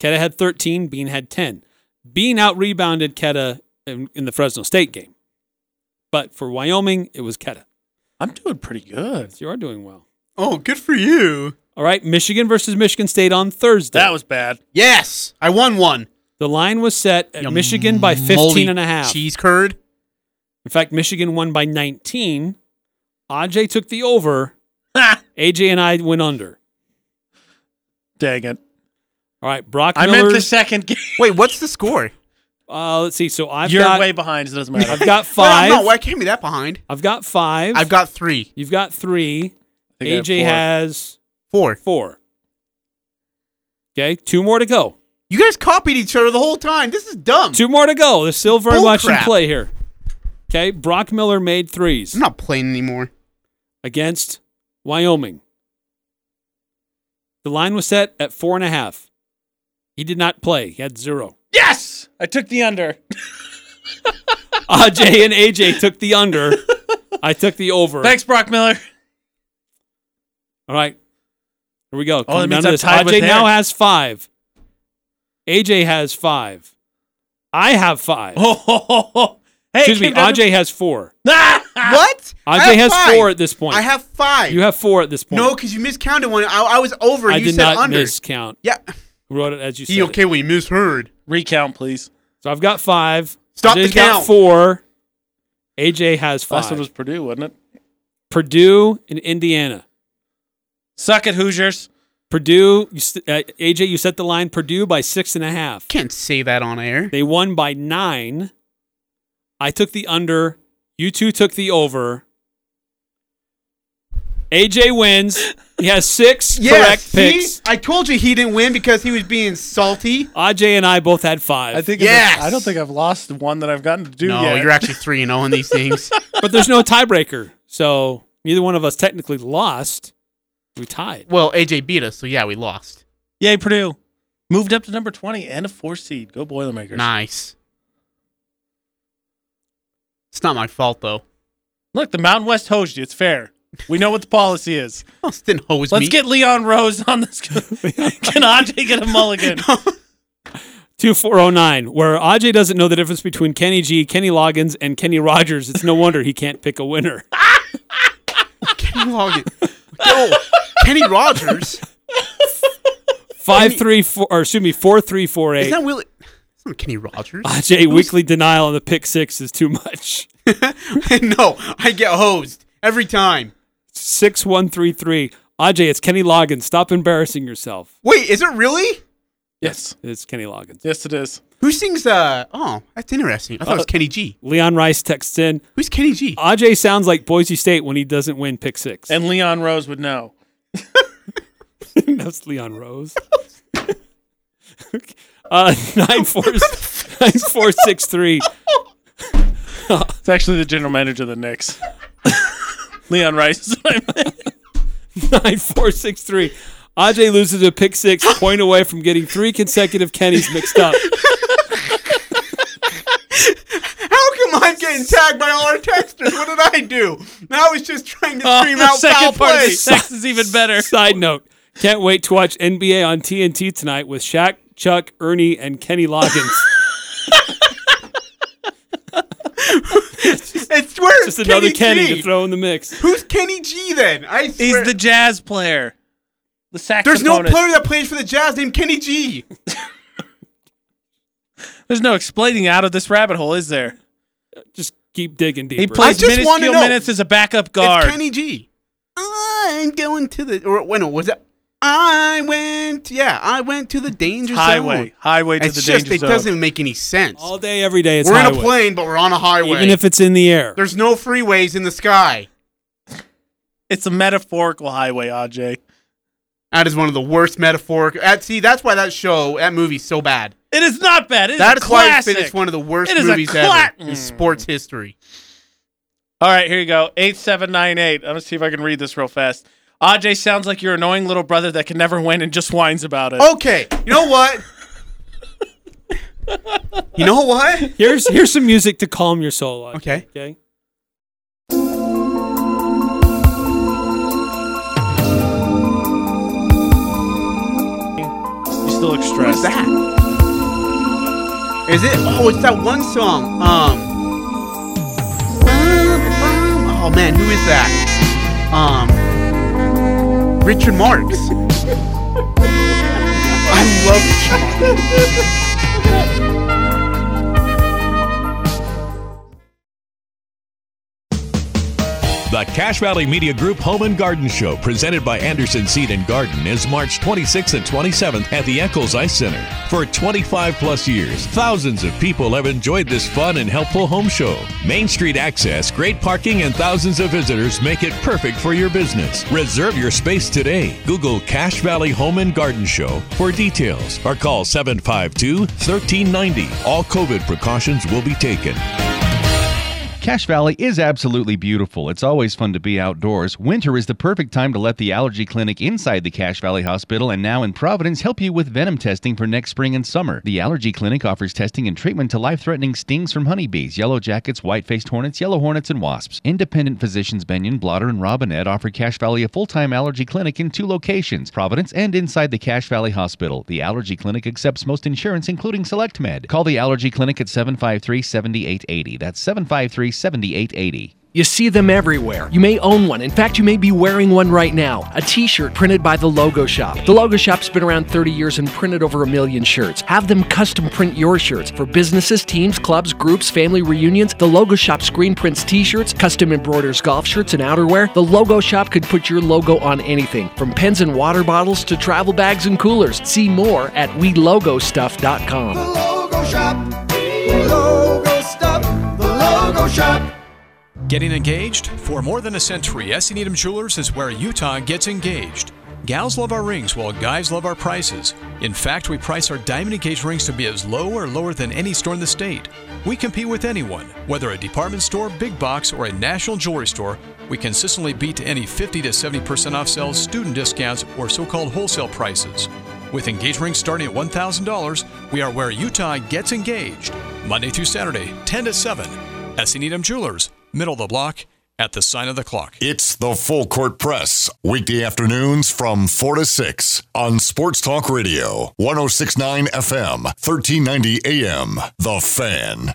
Queta had 13, Bean had 10. Bean out rebounded Queta in, in the Fresno State game. But for Wyoming, it was Queta. I'm doing pretty good. So you are doing well. Oh, good for you. All right. Michigan versus Michigan State on Thursday. That was bad. Yes, I won one. the line was set at You Michigan by 15 and a half. Cheese curd. In fact, Michigan won by 19. Aj took the over. AJ and I went under. Dang it. All right, Brock I Miller's. meant the second game. Wait, what's the score? uh, let's see. So I've You're got way behind. So it doesn't matter. I've got Well, five. no, why can't be that behind? I've got five. I've got three, You've got three. I think I have AJ four. has four. four. Okay, two more to go. You guys copied each other the whole time. This is dumb. Two more to go. There's still very Bull much in play here. Okay, Brock Miller made threes I'm not playing anymore. Against Wyoming. The line was set at four and a half. He did not play. He had zero. Yes, I took the under. AJ and AJ took the under. I took the over. Thanks, Brock Miller. All right. Here we go. Oh, that means I'm tied with AJ now has five. AJ has five. I have five. Oh, hey, Excuse me. AJ has four. Ah! What? I AJ has five. four at this point. I have five. You have four at this point. no, because you miscounted one. I, I was over. I you did said not under. miscount. Yeah. Wrote it as you said. You okay? Well, you misheard. Recount, please. So I've got five. Stop the AJ's got four. AJ has Last one was Purdue, wasn't it? Purdue and Indiana. Suck it, Hoosiers. Purdue, you, st- uh, AJ, you set the line Purdue by six and a half. Can't say that on air. They won by nine. I took the under. You two took the over. AJ wins. He has six Yes, correct see? picks. I told you he didn't win because he was being salty. AJ and I both had five. I think Yes! I don't think I've lost one that I've gotten to do no, yet. you're actually three and oh zero on these things. but there's no tiebreaker. So neither one of us technically lost. We tied. well, AJ beat us, so yeah, we lost. Yay, Purdue. Moved up to number 20 and a four seed. Go Boilermakers. Nice. It's not my fault though. Look, the Mountain West hosed you. It's fair. We know what the policy is. It didn't hose Let's me. get Leon Rose on this. Can Ajay get a mulligan? 2409, where Ajay doesn't know the difference between Kenny G, Kenny Loggins, and Kenny Rogers. It's no wonder he can't pick a winner. Kenny Loggins. Yo, Kenny Rogers. Five three four, or excuse me, four three four eight. Is that Willie? It's Kenny Rogers. Ajay weekly denial on the pick six is too much. no, I get hosed every time. Six one three three. Ajay, it's Kenny Loggins. Stop embarrassing yourself. Wait, is it really? Yes. It's Kenny Loggins. Yes, it is. Who sings? Uh oh, that's interesting. I thought it was Uh, Kenny G. Leon Rice texts in. Who's Kenny G? Ajay sounds like Boise State when he doesn't win pick six. And Leon Rose would know. That's Leon Rose. Uh, nine four nine four six three. It's actually the general manager of the Knicks. Leon Rice. is what I meant. Nine four six three. Ajay loses a pick six, point away from getting three consecutive Kennys mixed up. How come I'm getting tagged by all our texters? What did I do? Now I was just trying to Oh, scream the out foul second part of play. the text is even better. Side note: Can't wait to watch NBA on TNT tonight with Shaq, Chuck, Ernie, and Kenny Loggins. It's where Just another Kenny to throw in the mix. Who's Kenny G then? I swear. He's the jazz player. The saxophonist. There's no player that plays for the Jazz named Kenny G. There's no explaining out of this rabbit hole, is there? Just keep digging deeper. He plays I just wanna minuscule know. minutes as a backup guard. It's Kenny G. I'm going to the or wait, no, was that? I went, yeah, I went to the danger highway, zone. highway to It's the just danger it zone. doesn't make any sense. All day, every day. It's we're in a plane, but we're on a highway. even if it's in the air. there's no freeways in the sky. It's a metaphorical highway, Aj. That is one of the worst metaphoric. At, see, that's why that show, that movie's so bad. It is not bad. It is That a is why it's been- it's one of the worst It is movies cla- ever in mm. sports history. All right, here you go. 8798. I'm going to see if I can read this real fast. Aj sounds like your annoying little brother that can never win and just whines about it. Okay, you know what? you know what? Here's here's some music to calm your soul. Ajay, Okay. Okay. You still look What is stressed. that? Is it? Oh, it's that one song. Um. Oh man, who is that? Um. Richard Marx. I love Richard. The Cache Valley Media Group Home and Garden Show, presented by Anderson Seed and Garden, is March 26th and 27th at the Eccles Ice Center. For 25 plus years, thousands of people have enjoyed this fun and helpful home show. Main Street access, great parking, and thousands of visitors make it perfect for your business. Reserve your space today. Google Cache Valley Home and Garden Show for details or call 752 1390. All COVID precautions will be taken. Cache Valley is absolutely beautiful. It's always fun to be outdoors. Winter is the perfect time to let the allergy clinic inside the Cache Valley Hospital and now in Providence help you with venom testing for next spring and summer. The allergy clinic offers testing and treatment to life threatening stings from honeybees, yellow jackets, white faced hornets, yellow hornets, and wasps. Independent physicians Benyon, Blotter, and Robinette offer Cache Valley a full time allergy clinic in two locations Providence and inside the Cache Valley Hospital. The allergy clinic accepts most insurance, including SelectMed. Call the allergy clinic at 753 7880. That's 753 7880. You see them everywhere. You may own one. In fact, you may be wearing one right now. A t shirt printed by The Logo Shop. The Logo Shop's been around 30 years and printed over a million shirts. Have them custom print your shirts for businesses, teams, clubs, groups, family reunions. The Logo Shop screen prints t shirts, custom embroiders golf shirts, and outerwear. The Logo Shop could put your logo on anything, from pens and water bottles to travel bags and coolers. See more at WeLogoStuff.com. Logo Shop. Logo Logo Shop. Getting engaged? For more than a century, S. Needham Jewelers is where Utah gets engaged. Gals love our rings while guys love our prices. In fact, we price our diamond engaged rings to be as low or lower than any store in the state. We compete with anyone, whether a department store, big box, or a national jewelry store. We consistently beat any 50 to 70% off sales, student discounts, or so called wholesale prices. With engaged rings starting at $1,000, we are where Utah gets engaged. Monday through Saturday, 10 to 7. S. Needham Jewelers, middle of the block, at the sign of the clock. It's the Full Court Press, weekday afternoons from 4 to 6 on Sports Talk Radio, 1069 FM, 1390 AM. The Fan.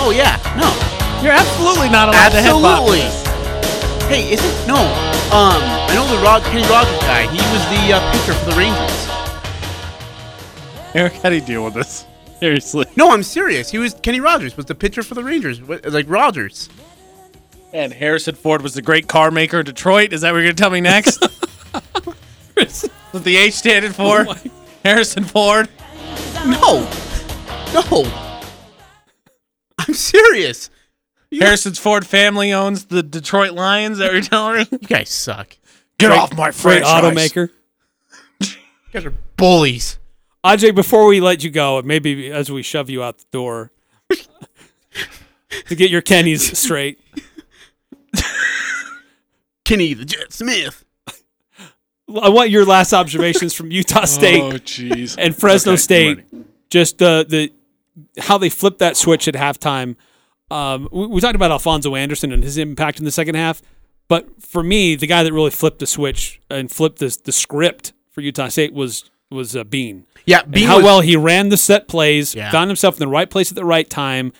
Oh yeah, no. You're absolutely not allowed to headbutt Absolutely. This. Hey, is it? no? Um, I know the Rod Kenny Rogers guy. He was the uh, pitcher for the Rangers. Eric, how do you deal with this? Seriously. No, I'm serious. He was Kenny Rogers was the pitcher for the Rangers. What- Like Rogers. And Harrison Ford was the great car maker in Detroit. Is that what you're going to tell me next? what the H standing for? Harrison Ford. No, no. I'm serious. Harrison's Ford family owns the Detroit Lions. Is that what you're telling me? You guys suck. Get Great- off my great franchise. automaker. You guys are bullies. Ajay, before we let you go, maybe as we shove you out the door to get your Kennys straight. Kenny the Jet Smith. I want your last observations from Utah State Oh, jeez. and Fresno Okay, I'm State. ready. Just uh, the how they flipped that switch at halftime. Um, we, we talked about Alphonso Anderson and his impact in the second half, but for me, the guy that really flipped the switch and flipped this, the script for Utah State was was uh, Bean. Yeah, And how was- well he ran the set plays, Yeah. found himself in the right place at the right time,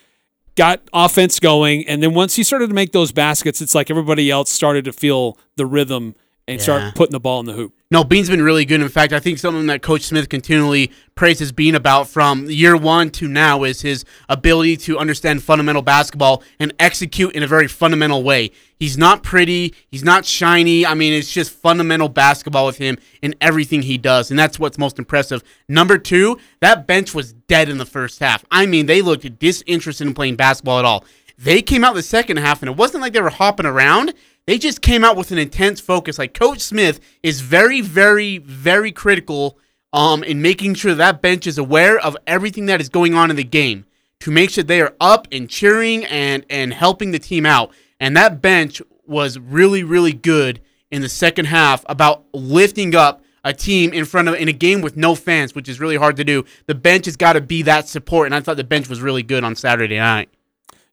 got offense going, and then once he started to make those baskets, it's like everybody else started to feel the rhythm and Yeah. start putting the ball in the hoop. No, Bean's been really good. In fact, I think something that Coach Smith continually praises Bean about from year one to now is his ability to understand fundamental basketball and execute in a very fundamental way. He's not pretty, he's not shiny. I mean, it's just fundamental basketball with him in everything he does, and that's what's most impressive. Number two, that bench was dead in the first half. I mean, they looked disinterested in playing basketball at all. They came out the second half, and it wasn't like they were hopping around. They just came out with an intense focus. Like Coach Smith is very, very, very critical um, in making sure that bench is aware of everything that is going on in the game to make sure they are up and cheering and and helping the team out. And that bench was really, really good in the second half about lifting up a team in front of in a game with no fans, which is really hard to do. The bench has got to be that support, and I thought the bench was really good on Saturday night.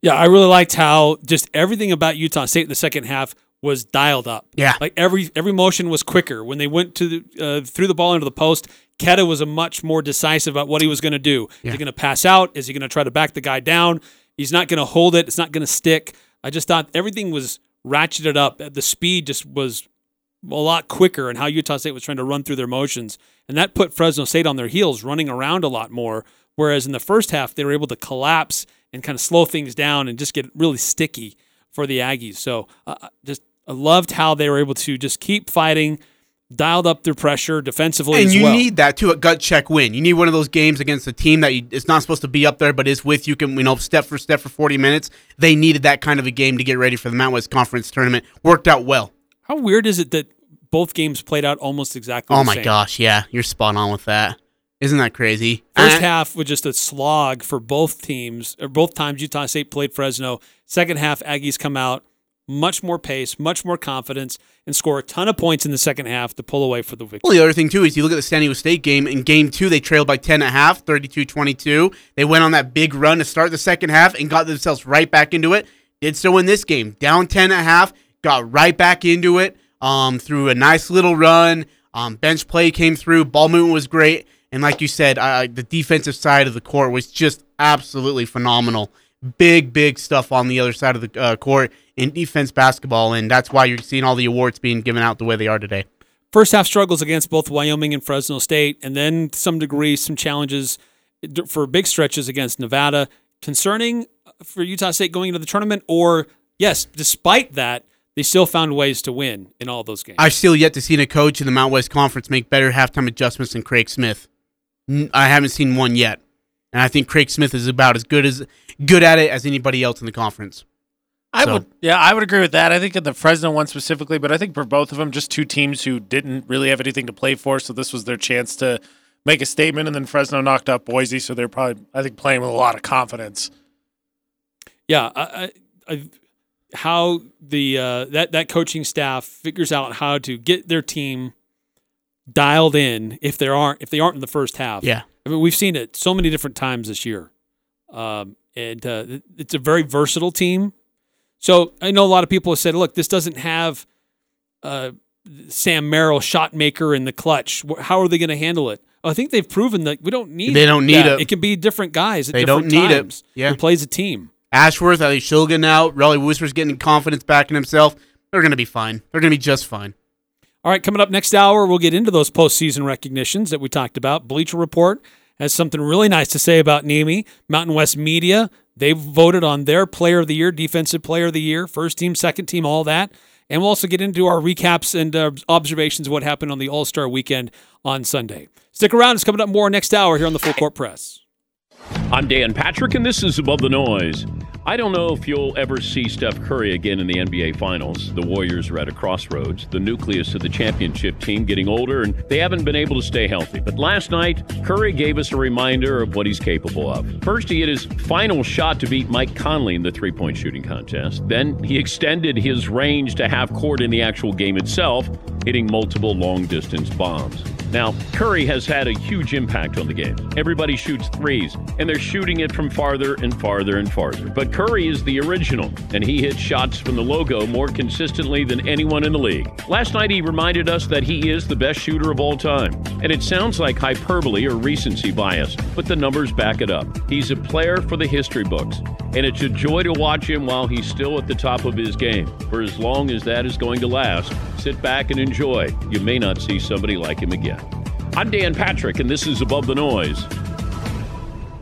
Yeah, I really liked how just everything about Utah State in the second half was dialed up. Yeah. like every every motion was quicker when they went to the, uh, threw the ball into the post. Queta was a much more decisive about what he was going to do. Is he going to pass out? Is he going to try to back the guy down? He's not going to hold it. It's not going to stick. I just thought everything was ratcheted up. The speed just was a lot quicker and how Utah State was trying to run through their motions. And that put Fresno State on their heels, running around a lot more. Whereas in the first half, they were able to collapse and kind of slow things down and just get really sticky for the Aggies. So uh, just I loved how they were able to just keep fighting, dialed up their pressure defensively And you well. need that too, a gut check win. You need one of those games against a team that you, is not supposed to be up there, but is with you. Can you know step for step for forty minutes. They needed that kind of a game to get ready for the Mountain West Conference tournament. Worked out well. how weird is it that both games played out almost exactly Oh my same? gosh, yeah, you're spot on with that. Isn't that crazy? First Uh, half was just a slog for both teams, or both times Utah State played Fresno. Second half, Aggies come out much more pace, much more confidence, and score a ton of points in the second half to pull away for the victory. Well, the other thing, too, is you look at the San Diego State game. In game two, they trailed by 10 and a half, 32 22. They went on that big run to start the second half and got themselves right back into it. Did so in this game. Down 10 and a half, got right back into it um, through a nice little run. Um, bench play came through. Ball movement was great. And like you said, uh, the defensive side of the court was just absolutely phenomenal. Big, big stuff on the other side of the uh, court in defense basketball. And that's why you're seeing all the awards being given out the way they are today. First half struggles against both Wyoming and Fresno State, and then to some degree, some challenges for big stretches against Nevada. Concerning for Utah State going into the tournament, or yes, despite that, they still found ways to win in all those games. I've still yet to see a coach in the Mount West Conference make better halftime adjustments than Craig Smith. I haven't seen one yet, and I think Craig Smith is about as good as good at it as anybody else in the conference. I So- would, yeah, I would agree with that. I think in the Fresno one specifically, but I think for both of them, just two teams who didn't really have anything to play for, so this was their chance to make a statement. And then Fresno knocked out Boise, so they're probably, I think, playing with a lot of confidence. yeah, I, I, I, how the uh, that that coaching staff figures out how to get their team dialed in if they aren't if they aren't in the first half. Yeah. I mean we've seen it so many different times this year, um, and uh, it's a very versatile team. So I know a lot of people have said, "Look, this doesn't have uh, Sam Merrill shot maker in the clutch. How are they going to handle it?" I think they've proven that we don't need. They don't need it. It can be different guys at They different don't need it. Yeah. who plays a team. Ashworth, Ali Shulgin out. Rollie Worster's getting confidence back in himself. They're going to be fine. They're going to be just fine. All right, coming up next hour, we'll get into those postseason recognitions that we talked about. Bleacher Report has something really nice to say about Nemi. Mountain West Media, they voted on their player of the year, defensive player of the year, first team, second team, all that. And we'll also get into our recaps and uh, observations of what happened on the All Star weekend on Sunday. Stick around, it's coming up more next hour here on the Full Court Press. I'm Dan Patrick, and this is Above the Noise. I don't know if you'll ever see Steph Curry again in the NBA Finals. The Warriors are at a crossroads. The nucleus of the championship team getting older, and they haven't been able to stay healthy. But last night, Curry gave us a reminder of what he's capable of. First, he hit his final shot to beat Mike Conley in the three point shooting contest. Then, he extended his range to half court in the actual game itself, hitting multiple long distance bombs. Now, Curry has had a huge impact on the game. Everybody shoots threes, and they're shooting it from farther and farther and farther. But Curry is the original, and he hits shots from the logo more consistently than anyone in the league. Last night, he reminded us that he is the best shooter of all time. And it sounds like hyperbole or recency bias, but the numbers back it up. He's a player for the history books, and it's a joy to watch him while he's still at the top of his game. For as long as that is going to last, sit back and enjoy. You may not see somebody like him again. I'm Dan Patrick, and this is Above the Noise.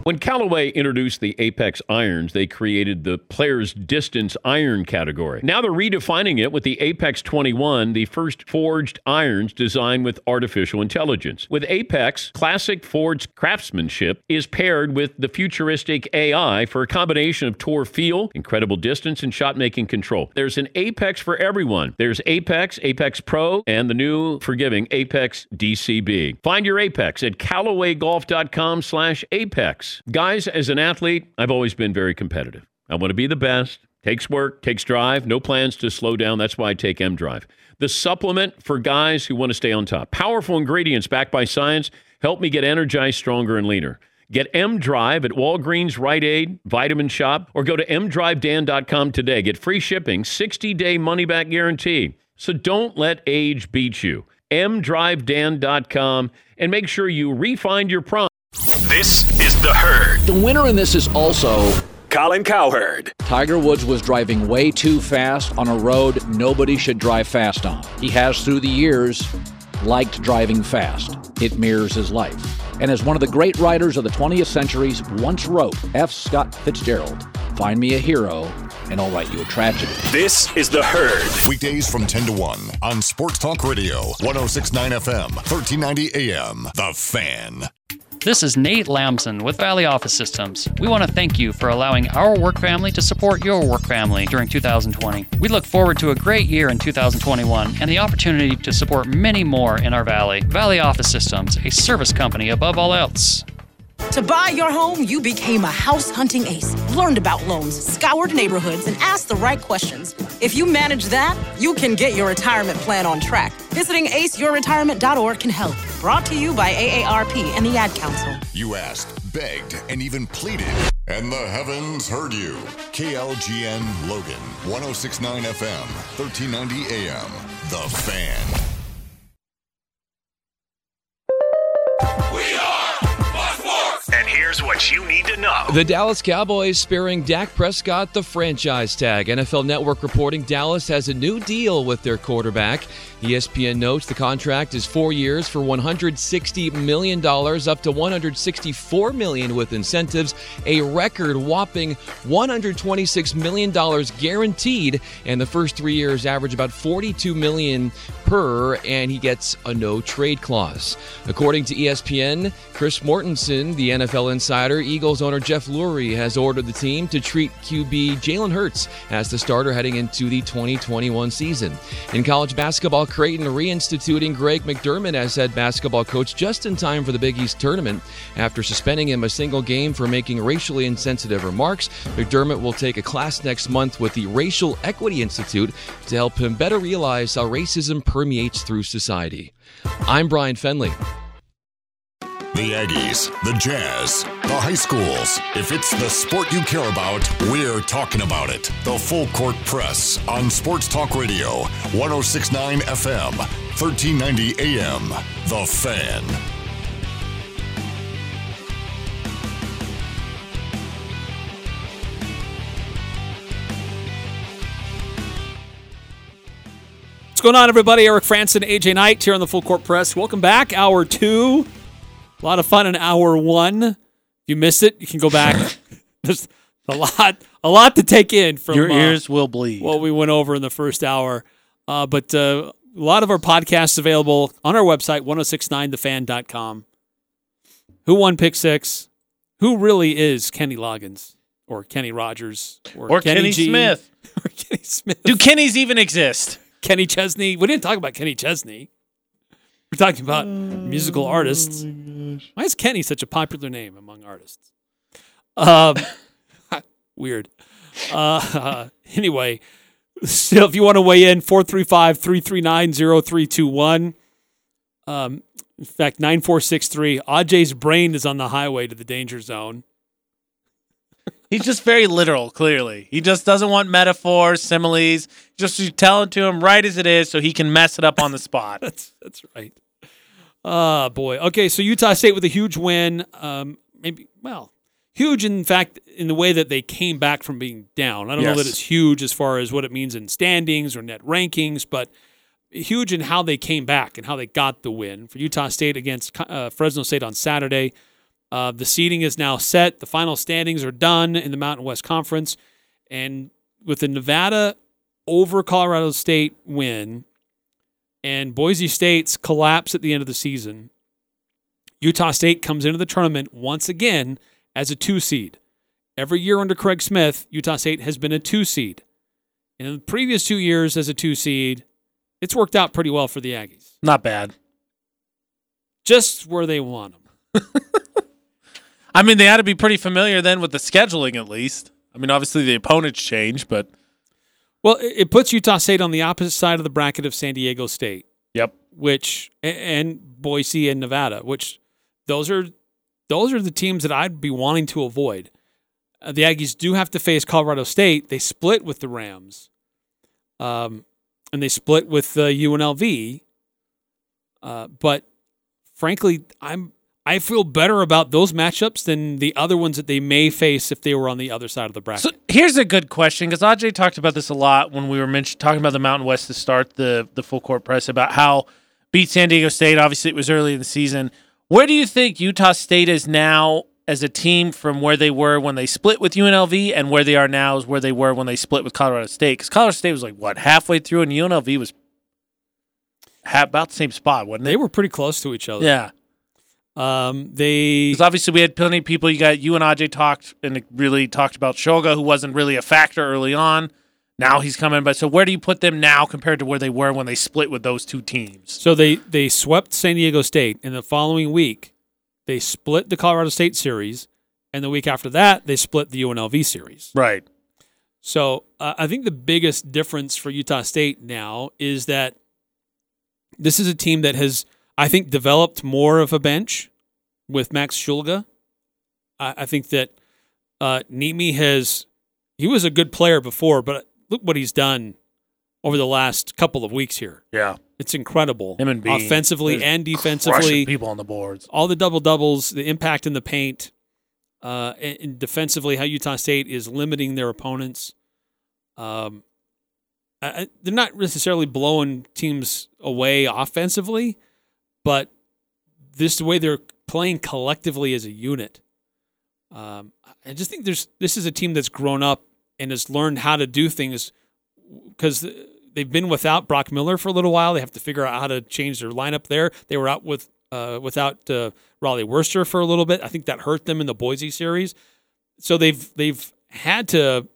When Callaway introduced the Apex irons, they created the player's distance iron category. Now they're redefining it with the Apex 21, the first forged irons designed with artificial intelligence. With Apex, classic forged craftsmanship is paired with the futuristic AI for a combination of tour feel, incredible distance, and shot making control. There's an Apex for everyone. There's Apex, Apex Pro, and the new forgiving Apex DCB. Find your Apex at CallawayGolf.com slash Apex. Guys, as an athlete, I've always been very competitive. I want to be the best. Takes work, takes drive, no plans to slow down. That's why I take M Drive. The supplement for guys who want to stay on top. Powerful ingredients backed by science help me get energized, stronger, and leaner. Get M Drive at Walgreens, Rite Aid, Vitamin Shop, or go to mdrivedan.com today. Get free shipping, 60 day money back guarantee. So don't let age beat you. mdrivedan.com and make sure you refine your prime. This is The Herd. The winner in this is also Colin Cowherd. Tiger Woods was driving way too fast on a road nobody should drive fast on. He has, through the years, liked driving fast. It mirrors his life. And as one of the great writers of the 20th centuries once wrote, F. Scott Fitzgerald, find me a hero and I'll write you a tragedy. This is The Herd. Weekdays from 10 to 1 on Sports Talk Radio, 1069 FM, 1390 AM. The Fan. This is Nate Lamson with Valley Office Systems. We want to thank you for allowing our work family to support your work family during 2020. We look forward to a great year in 2021 and the opportunity to support many more in our valley. Valley Office Systems, a service company above all else. To buy your home, you became a house hunting ace, learned about loans, scoured neighborhoods, and asked the right questions. If you manage that, you can get your retirement plan on track. Visiting aceyourretirement.org can help. Brought to you by AARP and the Ad Council. You asked, begged, and even pleaded. And the heavens heard you. KLGN Logan, 1069 FM, 1390 AM. The Fan. And here's what you need to know. The Dallas Cowboys sparing Dak Prescott the franchise tag. NFL Network reporting Dallas has a new deal with their quarterback. ESPN notes the contract is four years for $160 million, up to 164 million with incentives, a record whopping $126 million guaranteed, and the first three years average about 42 million per, and he gets a no trade clause. According to ESPN, Chris Mortensen, the NFL insider, Eagles owner Jeff Lurie has ordered the team to treat QB Jalen Hurts as the starter heading into the 2021 season. In college basketball, Creighton reinstituting Greg McDermott as head basketball coach just in time for the Big East tournament. After suspending him a single game for making racially insensitive remarks, McDermott will take a class next month with the Racial Equity Institute to help him better realize how racism permeates through society. I'm Brian Fenley. The Aggies, the Jazz, the high schools. If it's the sport you care about, we're talking about it. The Full Court Press on Sports Talk Radio, 1069 FM, 1390 AM. The Fan. What's going on, everybody? Eric Frandsen, AJ Knight here on the Full Court Press. Welcome back. Hour two. A lot of fun in hour one. If you missed it, you can go back. There's a lot, a lot to take in from Your uh, ears will bleed. what we went over in the first hour. Uh, but uh, a lot of our podcasts available on our website, 1069thefan.com. Who won Pick Six? Who really is Kenny Loggins or Kenny Rogers Or Kenny G? Smith. or Kenny Smith? Do Kennys even exist? Kenny Chesney. We didn't talk about Kenny Chesney. We're talking about musical artists. Why is Kenny such a popular name among artists? Um, weird. Uh, anyway, still, if you want to weigh in, 435 339 0321. Um, in fact, 9463. Ajay's brain is on the highway to the danger zone. He's just very literal, clearly. He just doesn't want metaphors, similes. Just you tell it to him right as it is so he can mess it up on the spot. that's that's right. Ah, boy. Okay, so Utah State with a huge win. Um, maybe well, huge in fact in the way that they came back from being down. I don't know that it's huge as far as what it means in standings or net rankings, but huge in how they came back and how they got the win for Utah State against uh, Fresno State on Saturday. Uh, the seeding is now set. The final standings are done in the Mountain West Conference, and with the Nevada over Colorado State win and Boise State's collapse at the end of the season, Utah State comes into the tournament once again as a two seed. Every year under Craig Smith, Utah State has been a two seed. And in the previous two years as a two seed, it's worked out pretty well for the Aggies. Not bad. Just where they want them. I mean, they had to be pretty familiar then with the scheduling, at least. I mean, obviously the opponents change, but Well, it puts Utah State on the opposite side of the bracket of San Diego State. Yep. Which and Boise and Nevada, which those are those are the teams that I'd be wanting to avoid. Uh, the Aggies do have to face Colorado State. They split with the Rams, um, and they split with uh, UNLV. Uh, but frankly, I'm I feel better about those matchups than the other ones that they may face if they were on the other side of the bracket. So here's a good question because Ajay talked about this a lot when we were mention- talking about the Mountain West to start the the full court press about how beat San Diego State. Obviously, it was early in the season. Where do you think Utah State is now as a team from where they were when they split with UNLV and where they are now is where they were when they split with Colorado State? Because Colorado State was like what halfway through, and UNLV was about the same spot, wasn't it? they were pretty close to each other. Yeah. Um, they Because obviously we had plenty of people. You got you and Ajay talked and really talked about Shulga, who wasn't really a factor early on. Now he's coming, but so where do you put them now compared to where they were when they split with those two teams? So they they swept San Diego State, and the following week they split the Colorado State series, and the week after that they split the UNLV series. Right. So uh, I think the biggest difference for Utah State now is that this is a team that has, I think, developed more of a bench with Max Shulga. I, I think that Uh, Nimi has he was a good player before, but look what he's done over the last couple of weeks here. Yeah. It's incredible. Him and Bean. offensively and defensively, people on the boards. all the double doubles, the impact in the paint, uh, and, and defensively, how Utah State is limiting their opponents. Um, I, I- they're not necessarily blowing teams away offensively, but this the way they're playing collectively as a unit. Um, I just think there's this is a team that's grown up and has learned how to do things because they've been without Brock Miller for a little while. They have to figure out how to change their lineup there. They were out with uh, without uh, Rollie Worster for a little bit. I think that hurt them in the Boise series. So they've they've had to,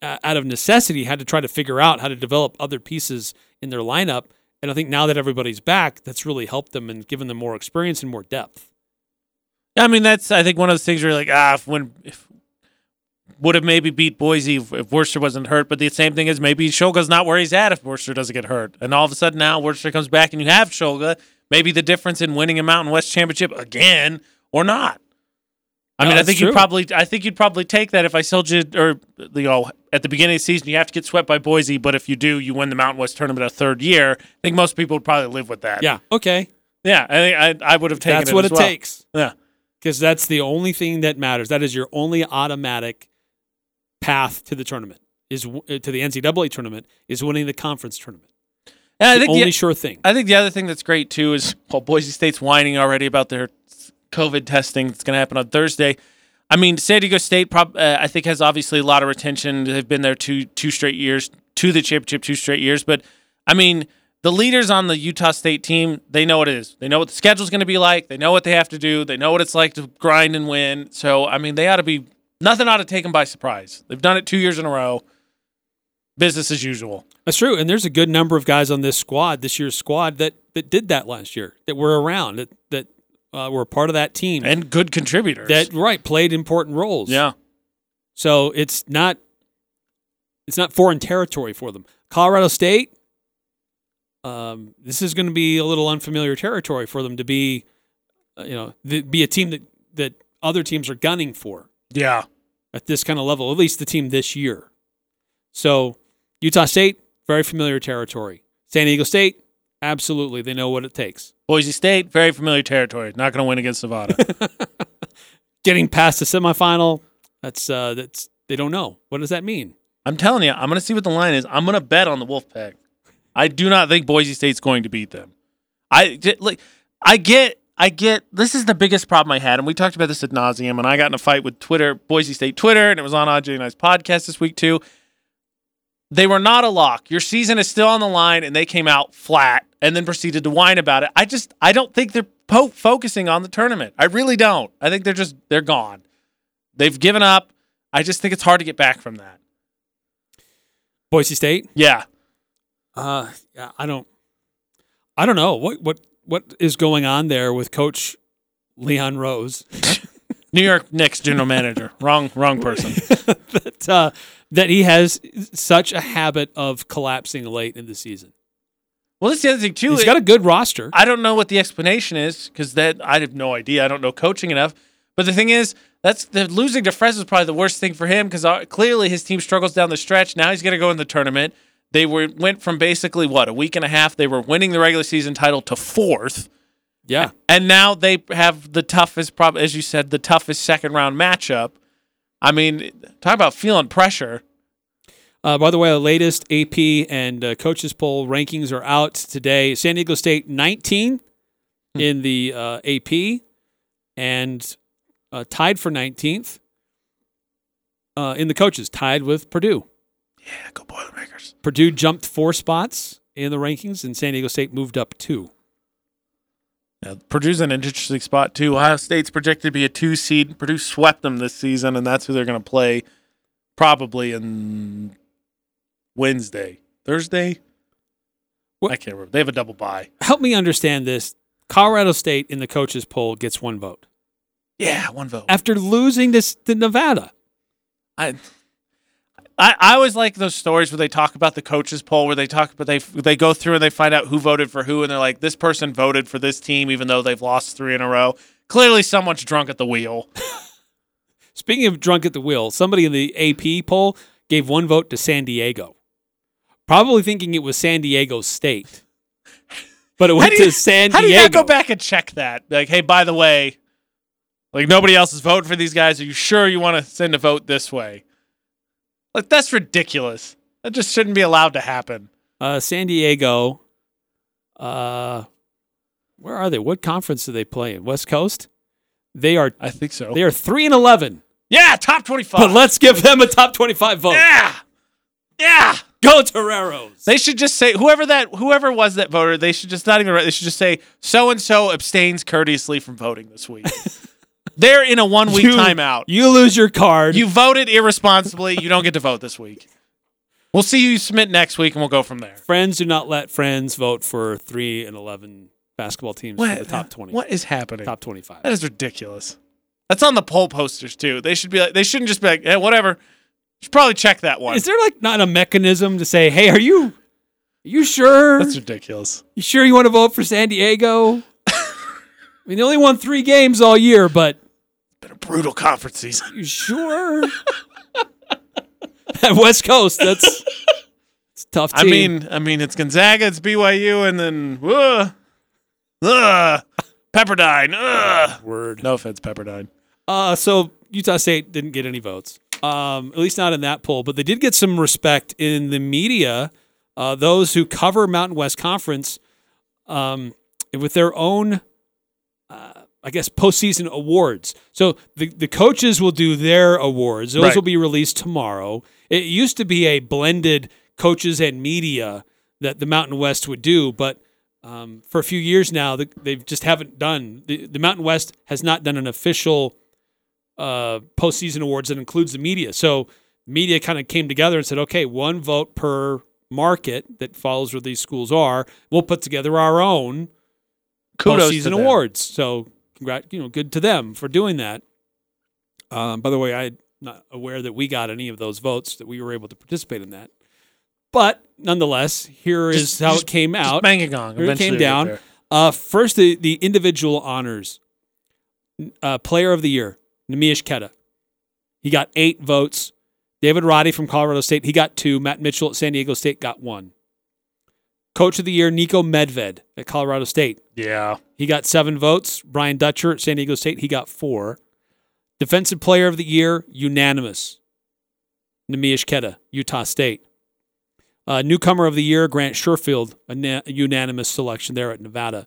uh, out of necessity, had to try to figure out how to develop other pieces in their lineup. And I think now that everybody's back, that's really helped them and given them more experience and more depth. Yeah, I mean, that's I think one of those things where you're like, ah, if when if would have maybe beat Boise if, if Worster wasn't hurt, but the same thing is maybe Shulga's not where he's at if Worster doesn't get hurt, and all of a sudden now Worster comes back and you have Shulga. Maybe the difference in winning a Mountain West championship again or not. I No, mean, I think you'd probably, I think you'd probably take that if I told you, or you know, at the beginning of the season you have to get swept by Boise, but if you do, you win the Mountain West tournament a third year. I think most people would probably live with that. Yeah. Okay. yeah. I think I, I would have taken. That's it what it well. takes. Yeah. Because that's the only thing that matters. That is your only automatic path to the tournament. Is uh, to the NCAA tournament is winning the conference tournament. And I the only the, sure thing. I think the other thing that's great too is well, Boise State's whining already about their COVID testing that's going to happen on Thursday. I mean, San Diego State, prob- uh, I think, has obviously a lot of retention. They've been there two two straight years to the championship, two straight years. But I mean, the leaders on the Utah State team, they know what it is. They know what the schedule's going to be like. They know what they have to do. They know what it's like to grind and win. So I mean, they ought to be nothing ought to take them by surprise. They've done it two years in a row. Business as usual. That's true, and there's a good number of guys on this squad, this year's squad, that that did that last year, that were around, that that uh, were part of that team, and good contributors. that right played important roles. Yeah. So it's not it's not foreign territory for them. Colorado State, um, this is going to be a little unfamiliar territory for them to be, uh, you know, th- be a team that that other teams are gunning for Yeah. at this kind of level. At least the team this year. So Utah State, very familiar territory. San Diego State, absolutely, they know what it takes. Boise State, very familiar territory. Not going to win against Nevada. Getting past the semifinal, that's uh, that's they don't know. What does that mean? I'm telling you, I'm going to see what the line is. I'm going to bet on the Wolfpack. I do not think Boise State's going to beat them. I like, I get, I get. This is the biggest problem I had, and we talked about this at nauseum. And I got in a fight with Twitter, Boise State Twitter, and it was on AJ and I's podcast this week too. They were not a lock. Your season is still on the line, and they came out flat and then proceeded to whine about it. I just, I don't think they're po- focusing on the tournament. I really don't. I think they're just, they're gone. They've given up. I just think it's hard to get back from that. Boise State. Yeah. Uh, yeah, I don't, I don't know what what what is going on there with Coach Leon Rose. New York Knicks general manager. wrong, wrong person. that uh, that he has such a habit of collapsing late in the season. Well, that's the other thing too. He's got a good roster. I don't know what the explanation is because that I have no idea. I don't know coaching enough. But the thing is, that's the losing to Fresno is probably the worst thing for him because clearly his team struggles down the stretch. Now he's going to go in the tournament. They were went from basically what a week and a half. They were winning the regular season title to fourth. Yeah, and now they have the toughest, prob as you said, the toughest second round matchup. I mean, talk about feeling pressure. Uh, by the way, the latest AP and uh, coaches poll rankings are out today. San Diego State 19 in the uh, AP and uh, tied for 19th uh, in the coaches, tied with Purdue. Yeah, go Boilermakers. Purdue jumped four spots in the rankings, and San Diego State moved up two. Yeah, Purdue's in an interesting spot too. Ohio State's projected to be a two seed. Purdue swept them this season, and that's who they're going to play probably in Wednesday, Thursday. I can't remember. They have a double bye. Help me understand this. Colorado State in the coaches poll gets one vote Yeah, one vote. after losing this to Nevada. I, I, I always like those stories where they talk about the coaches poll, where they talk but they they go through and they find out who voted for who, and they're like, this person voted for this team even though they've lost three in a row. Clearly, someone's drunk at the wheel. Speaking of drunk at the wheel, somebody in the AP poll gave one vote to San Diego, probably thinking it was San Diego State, but it went you- to San How do Diego. you not go back and check that? Like, hey, by the way, like nobody else is voting for these guys. Are you sure you want to send a vote this way? Like, that's ridiculous. That just shouldn't be allowed to happen. Uh, San Diego. Uh, where are they? What conference do they play in? West Coast. They are. I think so. They are three and eleven. Yeah, top twenty-five. But let's give them a top twenty-five vote. Yeah, yeah. Go Toreros. They should just say whoever that whoever was that voter. They should just not even. write- They should just say so and so abstains courteously from voting this week. They're in a one week You- timeout. You lose your card. You voted irresponsibly. You don't get to vote this week. We'll see you submit next week, and we'll go from there. friends do not let friends vote for three and eleven basketball teams What- the top twenty. What is happening? Top twenty-five. That is ridiculous. That's on the poll posters too. They should be like. They shouldn't just be like, yeah, whatever. Should probably check that one. Is there like not a mechanism to say, "Hey, are you, are you sure? That's ridiculous. You sure you want to vote for San Diego?" I mean, they only won three games all year, but Been a brutal conference season. you sure? At West Coast, that's it's a tough. I mean, I mean, it's Gonzaga, it's BYU, and then uh, uh, Pepperdine. Uh. Word. No offense, Pepperdine. Uh, so Utah State didn't get any votes, um, at least not in that poll, but they did get some respect in the media. Uh, those who cover Mountain West Conference um, with their own, I guess, postseason awards. So the, the coaches will do their awards. Those Right. will be released tomorrow. It used to be a blended coaches and media that the Mountain West would do, but um, for a few years now, the, they just haven't done. The, the Mountain West has not done an official uh, postseason awards that includes the media. So media kind of came together and said, okay, one vote per market that follows where these schools are. We'll put together our own Kudos postseason awards. So congrat, you know, good to them for doing that. Um, by the way, I'm not aware that we got any of those votes that we were able to participate in that. But nonetheless, here is Just- how just- it came out. bang a gong. Here it came down. Uh, first, the, the individual honors. Uh, player of the year, Neemias Queta. He got eight votes. David Roddy from Colorado State, he got two. Matt Mitchell at San Diego State got one. Coach of the year, Niko Medved at Colorado State. Yeah. He got seven votes. Brian Dutcher at San Diego State, he got four. Defensive player of the year, unanimous. Neemias Queta, Utah State. Uh, newcomer of the year, Grant Sherfield, a, na- a unanimous selection there at Nevada.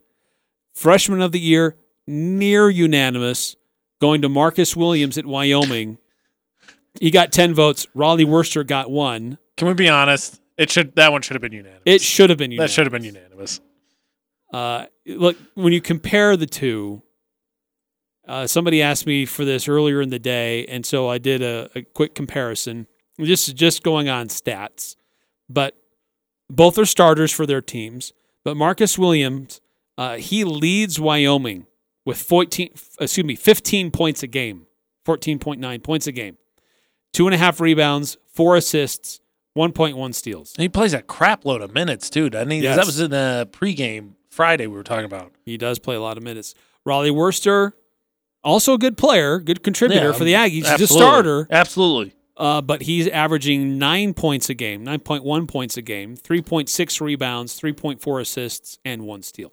Freshman of the year, near unanimous, going to Marcus Williams at Wyoming. He got 10 votes. Rollie Worster got one. Can we be honest? It should that one should have been unanimous. It should have been unanimous. That should have been unanimous. Uh, look, when you compare the two, uh, somebody asked me for this earlier in the day, and so I did a, a quick comparison. This is just going on stats, but both are starters for their teams. But Marcus Williams, uh, he leads Wyoming with 14, excuse me, 15 points a game, 14.9 points a game, two and a half rebounds, four assists, 1.1 steals. He plays a crap load of minutes too, doesn't he? Yes. That was in the pregame Friday we were talking about. He does play a lot of minutes. Rollie Worster, also a good player, good contributor Yeah, for the Aggies. He's a starter, Absolutely. uh, but he's averaging nine points a game, 9.1 points a game, 3.6 rebounds, 3.4 assists, and one steal.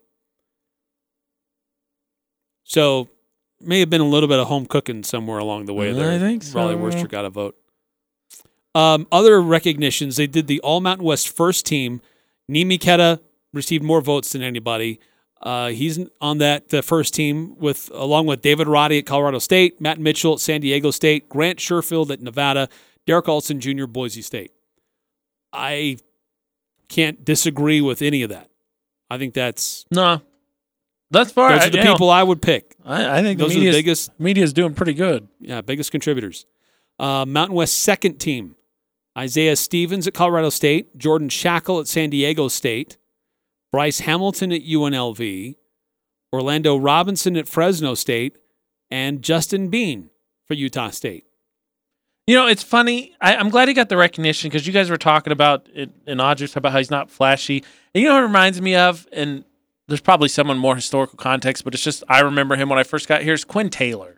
So, may have been a little bit of home cooking somewhere along the way there. I think so. Rollie Worster got a vote. Um, other recognitions, they did the All Mountain West first team. Nimi Queta received more votes than anybody. Uh, he's on that the first team with along with David Roddy at Colorado State, Matt Mitchell at San Diego State, Grant Sherfield at Nevada, Derrick Alston Jr. Boise State. I can't disagree with any of that. I think that's No. That's far. those are the know, people I would pick. I, I think those the are the biggest media's doing pretty good. yeah, biggest contributors. Uh, Mountain West second team. Isaiah Stevens at Colorado State, Jordan Schakel at San Diego State, Bryce Hamilton at UNLV, Orlando Robinson at Fresno State, and Justin Bean for Utah State. You know, it's funny. I, I'm glad he got the recognition because you guys were talking about it in Audrey's about how he's not flashy. And you know what it reminds me of? And there's probably someone more historical context, but it's just I remember him when I first got here. Is Quinn Taylor,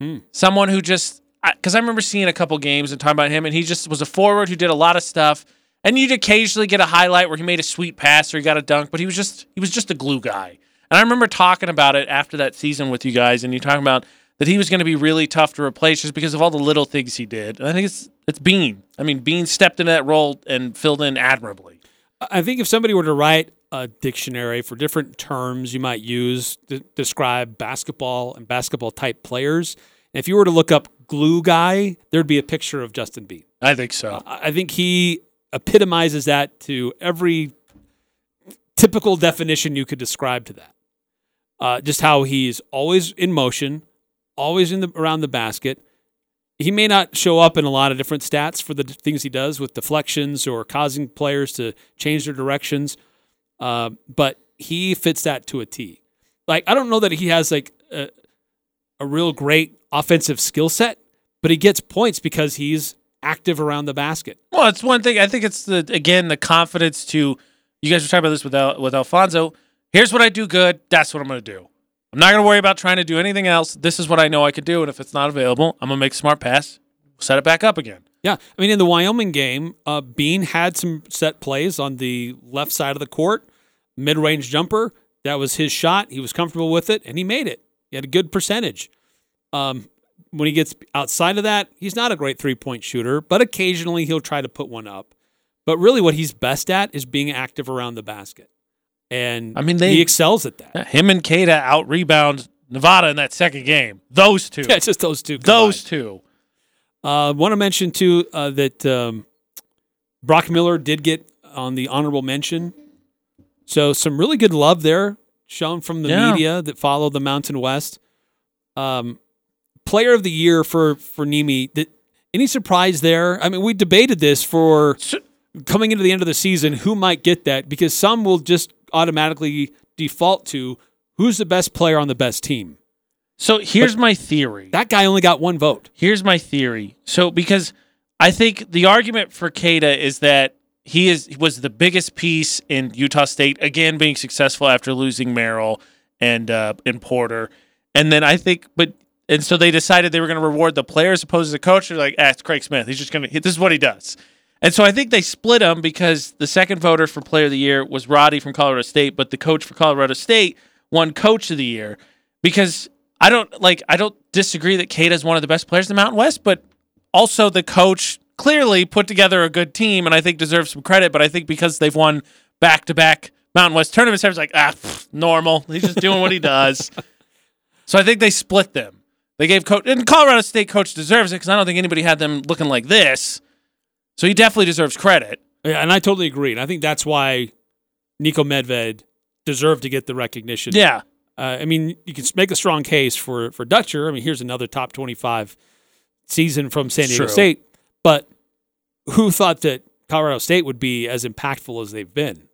Hmm. someone who just because I, remember seeing a couple games and talking about him, and he just was a forward who did a lot of stuff. And you'd occasionally get a highlight where he made a sweet pass or he got a dunk, but he was just he was just a glue guy. And I remember talking about it after that season with you guys, and you talking about that he was going to be really tough to replace just because of all the little things he did. And I think it's it's Bean. I mean, Bean stepped into that role and filled in admirably. I think if somebody were to write a dictionary for different terms you might use to describe basketball and basketball type players, if you were to look up glue guy, there'd be a picture of Justin Bean. I think so. I think he epitomizes that to every typical definition you could describe to that. Uh, just how he's always in motion, always in the around the basket. He may not show up in a lot of different stats for the d- things he does with deflections or causing players to change their directions, uh, but he fits that to a T. Like I don't know that he has like a, a real great offensive skill set, but he gets points because he's active around the basket. Well, it's one thing. I think it's the again the confidence to. You guys were talking about this with Al, with Alphonso. Here's what I do good. That's what I'm going to do. I'm not going to worry about trying to do anything else. This is what I know I could do, and if it's not available, I'm going to make a smart pass, set it back up again. Yeah, I mean, in the Wyoming game, uh, Bean had some set plays on the left side of the court, mid-range jumper. That was his shot. He was comfortable with it, and he made it. He had a good percentage. Um, when he gets outside of that, he's not a great three-point shooter, but occasionally he'll try to put one up. But really, what he's best at is being active around the basket, and I mean, they- he excels at that. Him and Queta out rebound Nevada in that second game. Those two. Yeah, just those two. Those two. Uh, Want to mention too uh, that um, Brock Miller did get on the honorable mention, so some really good love there shown from the Yeah. media that follow the Mountain West. Um, player of the year for for Nimi. That any surprise there? I mean, we debated this for coming into the end of the season. Who might get that? Because some will just automatically default to who's the best player on the best team. So here's my theory. That guy only got one vote. Here's my theory. So because I think the argument for Queta is that he is was the biggest piece in Utah State again being successful after losing Merrill and uh, and Porter, and then I think but and so they decided they were going to reward the player as opposed to the coach. They're like, ah, it's Craig Smith. He's just going to this is what he does. And so I think they split him because the second voter for player of the year was Roddy from Colorado State, but the coach for Colorado State won coach of the year because I don't like I don't disagree that Queta is one of the best players in the Mountain West, but also the coach clearly put together a good team and I think deserves some credit. But I think because they've won back to back Mountain West tournaments, everyone's like, ah, pff, normal. He's just doing what he does. So I think they split them. They gave coach and Colorado State coach deserves it because I don't think anybody had them looking like this. So he definitely deserves credit. Yeah, and I totally agree. And I think that's why Niko Medved deserved to get the recognition. Yeah. Uh, I mean, you can make a strong case for for Dutcher. I mean, here's another top 25 season from San Diego True. State. But who thought that Colorado State would be as impactful as they've been?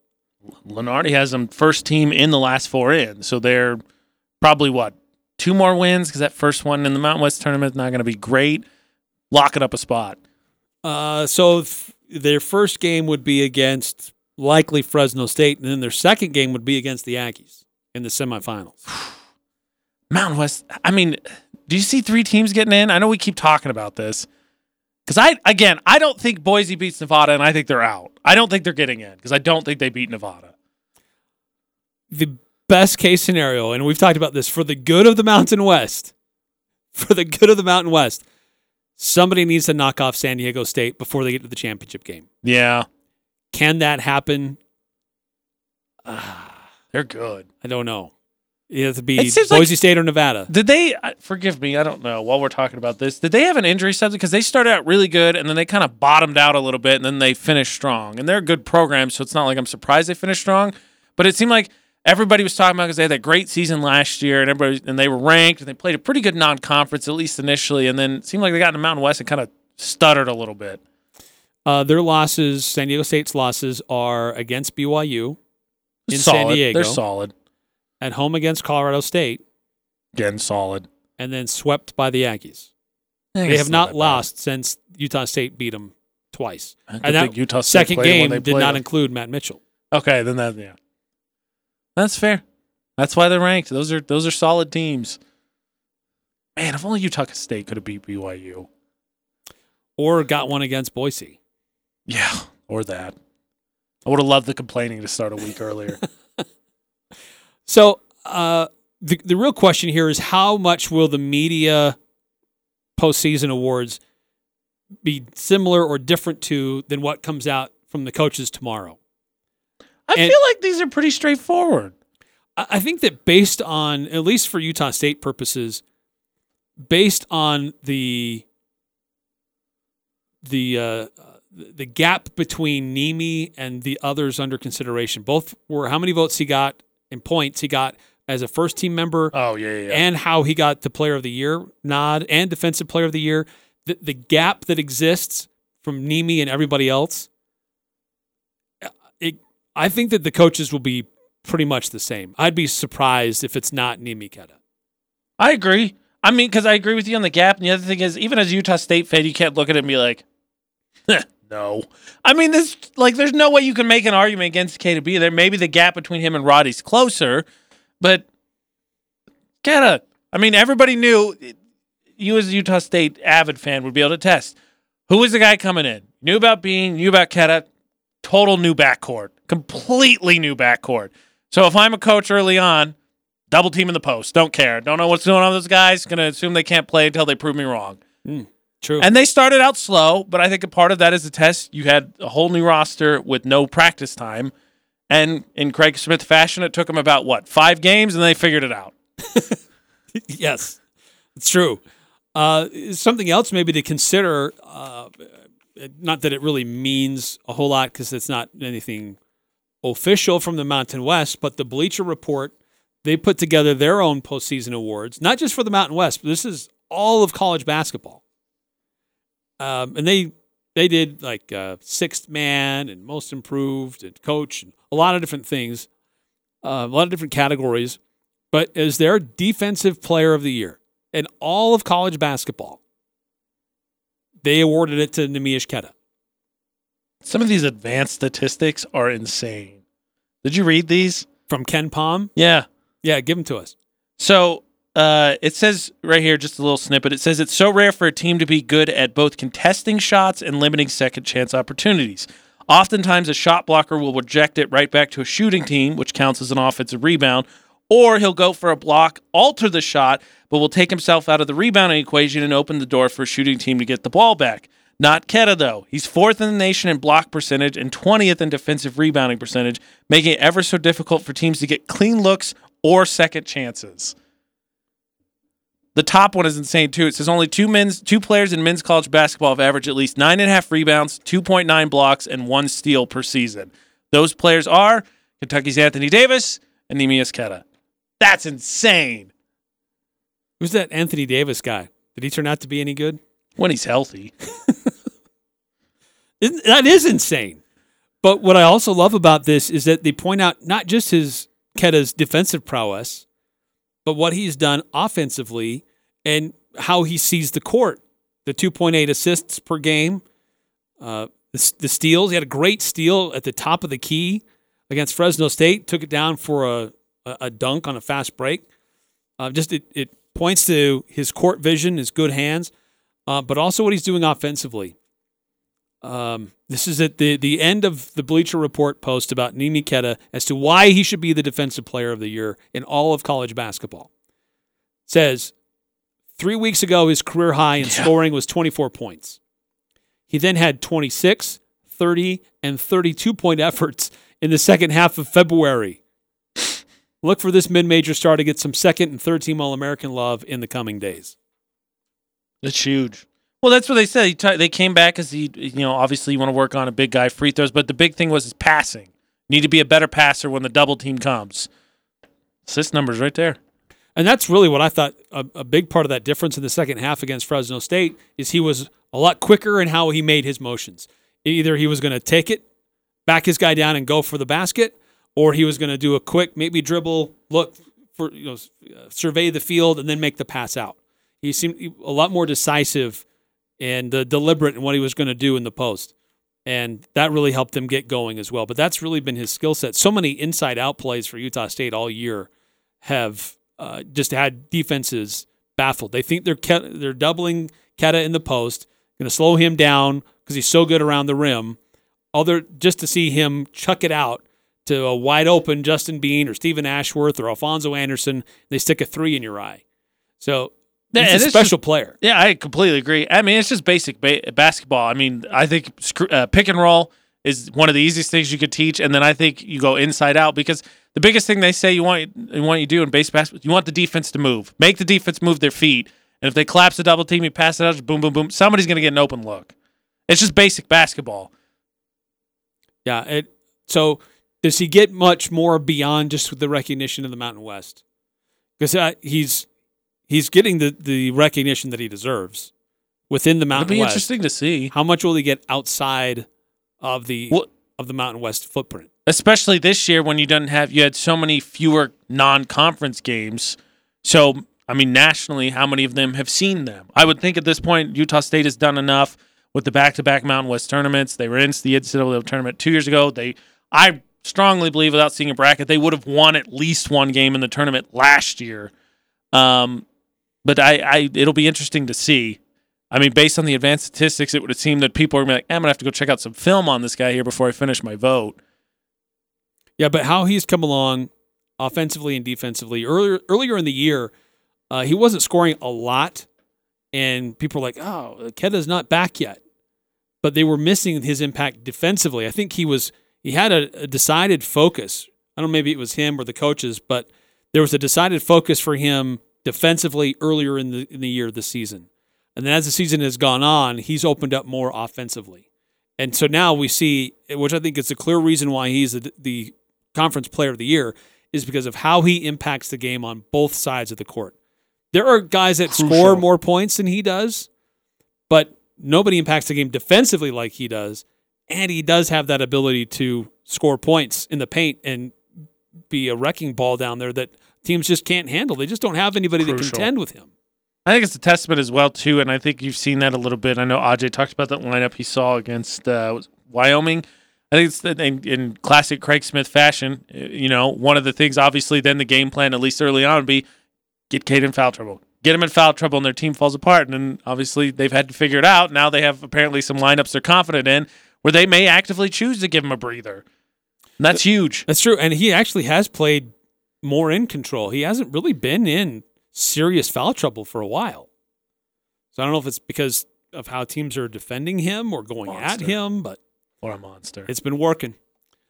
Lunardi has them first team in the last four in, so they're probably what two more wins because that first one in the Mountain West tournament is not going to be great. Locking up a spot. Uh, so f- their first game would be against likely Fresno State, and then their second game would be against the Aggies in the semifinals. Mountain West. I mean, do you see three teams getting in? I know we keep talking about this because I again I don't think Boise beats Nevada, and I think they're out. I don't think they're getting in because I don't think they beat Nevada. the best case scenario, and we've talked about this for the good of the Mountain West, for the good of the Mountain West, somebody needs to knock off San Diego State before they get to the championship game. Yeah, Can that happen? they're good. I don't know. It has to be seems like- Boise State or Nevada. Did they? uh, Forgive me, I don't know. While we're talking about this, did they have an injury subject? Because they started out really good, and then they kind of bottomed out a little bit, and then they finished strong. And they're a good program, so it's not like I'm surprised they finished strong. But it seemed like everybody was talking about because they had that great season last year, and everybody and they were ranked, and they played a pretty good non-conference at least initially, and then it seemed like they got in the Mountain West and kind of stuttered a little bit. Uh, their losses, San Diego State's losses, are against BYU in San Diego, They're solid. at home against Colorado State, Again, solid. and then swept by the Yankees. They have not bad. lost since Utah State beat them twice. I And that think Utah State second played 'em when game they did not not 'em. include Matt Mitchell. Okay, then that yeah, that's fair. That's why they're ranked. Those are those are solid teams. Man, if only Utah State could have beat BYU. or got one against Boise. Yeah, or that. I would have loved the complaining to start a week earlier. So uh, the the real question here is how much will the media postseason awards be similar or different to than what comes out from the coaches tomorrow? I And- feel like these are pretty straightforward. I think that based on at least for Utah State purposes, based on the the uh, the gap between Nemi and the others under consideration, both were how many votes he got in points he got as a first team member. Oh yeah, yeah. yeah. and how he got the Player of the Year nod and Defensive Player of the Year. The, the gap that exists from Nemi and everybody else, it, I think that the coaches will be pretty much the same. I'd be surprised if it's not Nemi Queta. I agree. I mean, because I agree with you on the gap. And the other thing is, even as a Utah State fan, you can't look at it and be like, no. I mean, this like, there's no way you can make an argument against K to B there. Maybe the gap between him and Roddy's closer, but Queta. I mean, everybody knew. You as a Utah State avid fan would be able to test who was the guy coming in. Knew about Bean. Knew about Queta. Total new backcourt. Completely new backcourt. So if I'm a coach early on, double team in the post. Don't care. Don't know what's going on with those guys. Gonna assume they can't play until they prove me wrong. true. And they started out slow, but I think a part of that is a test. You had a whole new roster with no practice time. And in Craig Smith fashion, it took them about what, five games, and they figured it out. yes, it's true. Uh, something else maybe to consider. Uh, not that it really means a whole lot because it's not anything official from the Mountain West, but the Bleacher Report they put together their own postseason awards, not just for the Mountain West, but this is all of college basketball. Um, and they they did like uh, sixth man and most improved and coach and a lot of different things, uh, a lot of different categories. But as their defensive player of the year in all of college basketball, they awarded it to Neemias Queta. Some of these advanced statistics are insane. Did you read these? From KenPom? Yeah. Yeah, give them to us. So uh, it says right here, just a little snippet. It says it's so rare for a team to be good at both contesting shots and limiting second chance opportunities. Oftentimes, a shot blocker will reject it right back to a shooting team, which counts as an offensive rebound, or he'll go for a block, alter the shot, but will take himself out of the rebounding equation and open the door for a shooting team to get the ball back. Not Queta, though. He's fourth in the nation in block percentage and 20th in defensive rebounding percentage, making it ever so difficult for teams to get clean looks or second chances. The top one is insane too. It says only two men's two players in men's college basketball have averaged at least nine and a half rebounds, two point nine blocks, and one steal per season. Those players are Kentucky's Anthony Davis and Neemias Queta. That's insane. Who's that Anthony Davis guy? Did he turn out to be any good? When he's healthy. That is insane. But what I also love about this is that they point out not just his Queta's defensive prowess, but what he's done offensively and how he sees the court. The 2.8 assists per game, uh, the, the steals. He had a great steal at the top of the key against Fresno State. Took it down for a, a, a dunk on a fast break. Uh, just it, it points to his court vision, his good hands, uh, but also what he's doing offensively. Um, this is at the, the end of the Bleacher Report post about Nimi Queta as to why he should be the defensive player of the year in all of college basketball. Says three weeks ago, his career high in scoring was 24 points. He then had 26, 30, and 32 point efforts in the second half of February. Look for this mid major star to get some second and third team All American love in the coming days. That's huge. Well, that's what they said. T- they came back as he, you know, obviously you want to work on a big guy free throws, but the big thing was his passing. Need to be a better passer when the double team comes. Assist numbers right there. And that's really what I thought a, a big part of that difference in the second half against Fresno State is he was a lot quicker in how he made his motions. Either he was going to take it, back his guy down and go for the basket, or he was going to do a quick maybe dribble, look for you know uh, survey the field and then make the pass out. He seemed a lot more decisive and uh, deliberate in what he was going to do in the post. And that really helped them get going as well. But that's really been his skill set. So many inside out plays for Utah State all year have uh, just had defenses baffled. They think they're Ke- they're doubling Queta in the post, going to slow him down because he's so good around the rim. Other just to see him chuck it out to a wide open Justin Bean or Steven Ashworth or Alphonso Anderson, they stick a three in your eye. So Yeah, he's a special just- player. Yeah, I completely agree. I mean, it's just basic ba- basketball. I mean, I think uh, pick and roll is one of the easiest things you could teach, and then I think you go inside out because the biggest thing they say you want you want you do in base basketball, you want the defense to move, make the defense move their feet, and if they collapse the double team, you pass it out, boom, boom, boom. Somebody's going to get an open look. It's just basic basketball. Yeah. It, so does he get much more beyond just the recognition of the Mountain West? Because uh, he's he's getting the, the recognition that he deserves within the Mountain be West. interesting to see. How much will he get outside of the of the Mountain West footprint? especially this year when you didn't have you had so many fewer non-conference games. So I mean, nationally, how many of them have seen them? I would think at this point, Utah State has done enough with the back-to-back Mountain West tournaments. They were in the NCAA tournament two years ago. They, I strongly believe, without seeing a bracket, they would have won at least one game in the tournament last year. Um, but I, I, it'll be interesting to see. I mean, based on the advanced statistics, it would seem that people are gonna be like, "Eh, I'm gonna have to go check out some film on this guy here before I finish my vote. Yeah, but how he's come along offensively and defensively earlier earlier in the year, uh, he wasn't scoring a lot, and people were like, "Oh, Queta's not back yet," but they were missing his impact defensively. I think he was he had a, a decided focus. I don't know, maybe it was him or the coaches, but there was a decided focus for him defensively earlier in the in the year this season, and then as the season has gone on, he's opened up more offensively. And so now we see, which I think is a clear reason why he's the, the conference player of the year, is because of how he impacts the game on both sides of the court. There are guys that score more points than he does, but nobody impacts the game defensively like he does. And he does have that ability to score points in the paint and be a wrecking ball down there that teams just can't handle. They just don't have anybody to Crucial. contend with him. I think it's a testament as well too, and I think you've seen that a little bit. I know Aj talked about that lineup he saw against uh, Wyoming. I think it's the, in, in classic Craig Smith fashion. uh, You know, one of the things obviously then the game plan at least early on would be get Cade in foul trouble, get him in foul trouble, and their team falls apart. And then obviously they've had to figure it out. Now they have apparently some lineups they're confident in where they may actively choose to give him a breather. And that's huge. That's true. And he actually has played more in control. He hasn't really been in serious foul trouble for a while. So I don't know if it's because of how teams are defending him or going at him, but What a monster. it's been working.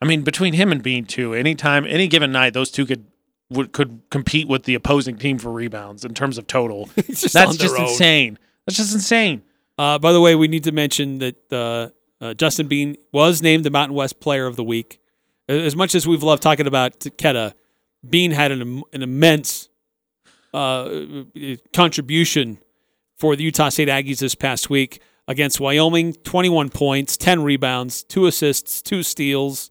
I mean, between him and Bean too, anytime, any given night, those two could would could compete with the opposing team for rebounds in terms of total. just That's just own. insane. That's just insane. Uh, by the way, we need to mention that uh, uh, Justin Bean was named the Mountain West Player of the Week. As much as we've loved talking about Queta, Bean had an, an immense uh, contribution for the Utah State Aggies this past week against Wyoming 21 points, 10 rebounds, two assists, two steals.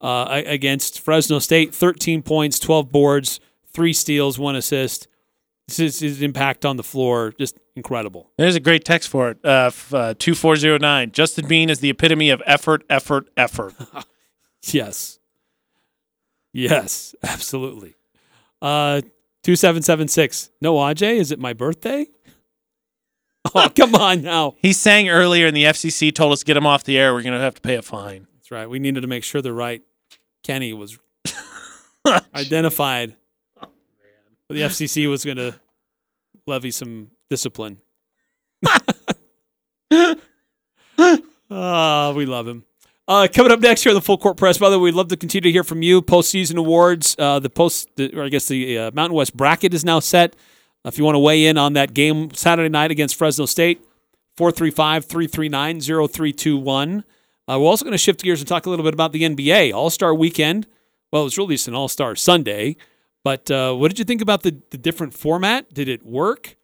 Uh, against Fresno State 13 points, 12 boards, three steals, one assist. This is his impact on the floor, just incredible. There's a great text for it. Uh, f- uh, two four zero nine. Justin Bean is the epitome of effort, effort, effort. Yes. Yes, absolutely. Uh 2776. No, Ajay, is it my birthday? Oh, come on now. he sang earlier, and the FCC told us get him off the air. We're gonna have to pay a fine. That's right. We needed to make sure the right Kenny was identified. The FCC was going to levy some discipline. Ah, we love him. Uh, coming up next here on the Full Court Press. By the way, we'd love to continue to hear from you. Postseason awards. Uh, the post, the, or I guess the uh, Mountain West bracket is now set. If you want to weigh in on that game Saturday night against Fresno State, 435 339 0321. Uh, we're also going to shift gears and talk a little bit about the NBA All Star Weekend. Well, it was released an All Star Sunday, but uh, what did you think about the, the different format? Did it work?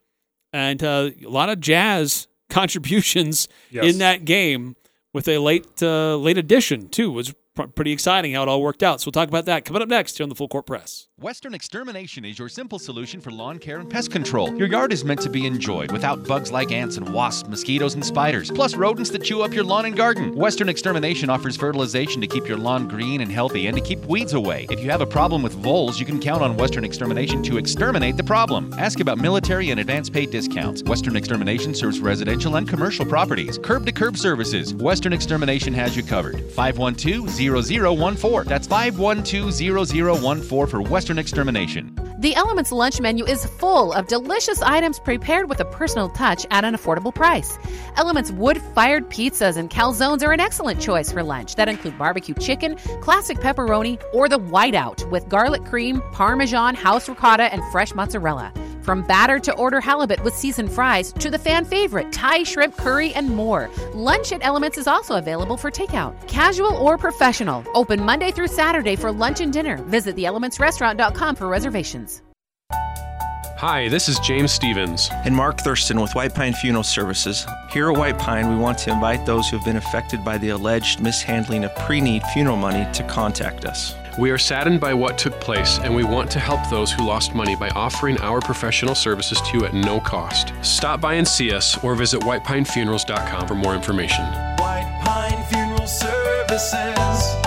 And uh, a lot of jazz contributions Yes. in that game with a late uh, late addition too was pretty exciting how it all worked out. So we'll talk about that coming up next here on the Full Court Press. Western Extermination is your simple solution for lawn care and pest control. Your yard is meant to be enjoyed without bugs like ants and wasps, mosquitoes, and spiders, plus rodents that chew up your lawn and garden. Western Extermination offers fertilization to keep your lawn green and healthy and to keep weeds away. If you have a problem with voles, you can count on Western Extermination to exterminate the problem. Ask about military and advance paid discounts. Western Extermination serves residential and commercial properties. Curb to curb services. Western Extermination has you covered. 512 0014. That's 512 0014 for Western Extermination. The Elements lunch menu is full of delicious items prepared with a personal touch at an affordable price. Elements wood fired pizzas and calzones are an excellent choice for lunch that include barbecue chicken, classic pepperoni, or the whiteout with garlic cream, parmesan, house ricotta, and fresh mozzarella. From batter to order halibut with seasoned fries to the fan favorite Thai shrimp curry and more. Lunch at Elements is also available for takeout. Casual or professional. Open Monday through Saturday for lunch and dinner. Visit theelementsrestaurant.com for reservations. Hi, this is James Stevens. And Mark Thurston with White Pine Funeral Services. Here at White Pine, we want to invite those who have been affected by the alleged mishandling of pre need funeral money to contact us. We are saddened by what took place, and we want to help those who lost money by offering our professional services to you at no cost. Stop by and see us or visit whitepinefunerals.com for more information. White Pine Funeral Services.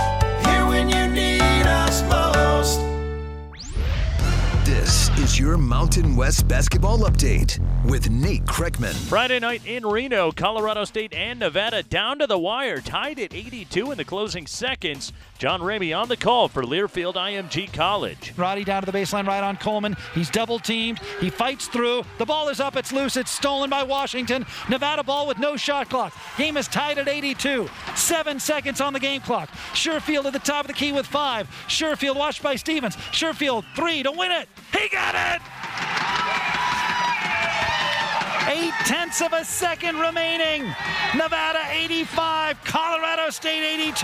This is your Mountain West basketball update with Nate Kreckman. Friday night in Reno, Colorado State and Nevada down to the wire, tied at 82 in the closing seconds. John Ramey on the call for Learfield IMG College. Roddy down to the baseline right on Coleman. He's double teamed. He fights through. The ball is up. It's loose. It's stolen by Washington. Nevada ball with no shot clock. Game is tied at 82. Seven seconds on the game clock. Sherfield at the top of the key with five. Sherfield watched by Stevens. Sherfield three to win it. He got it. Eight tenths of a second remaining. Nevada 85, Colorado State 82.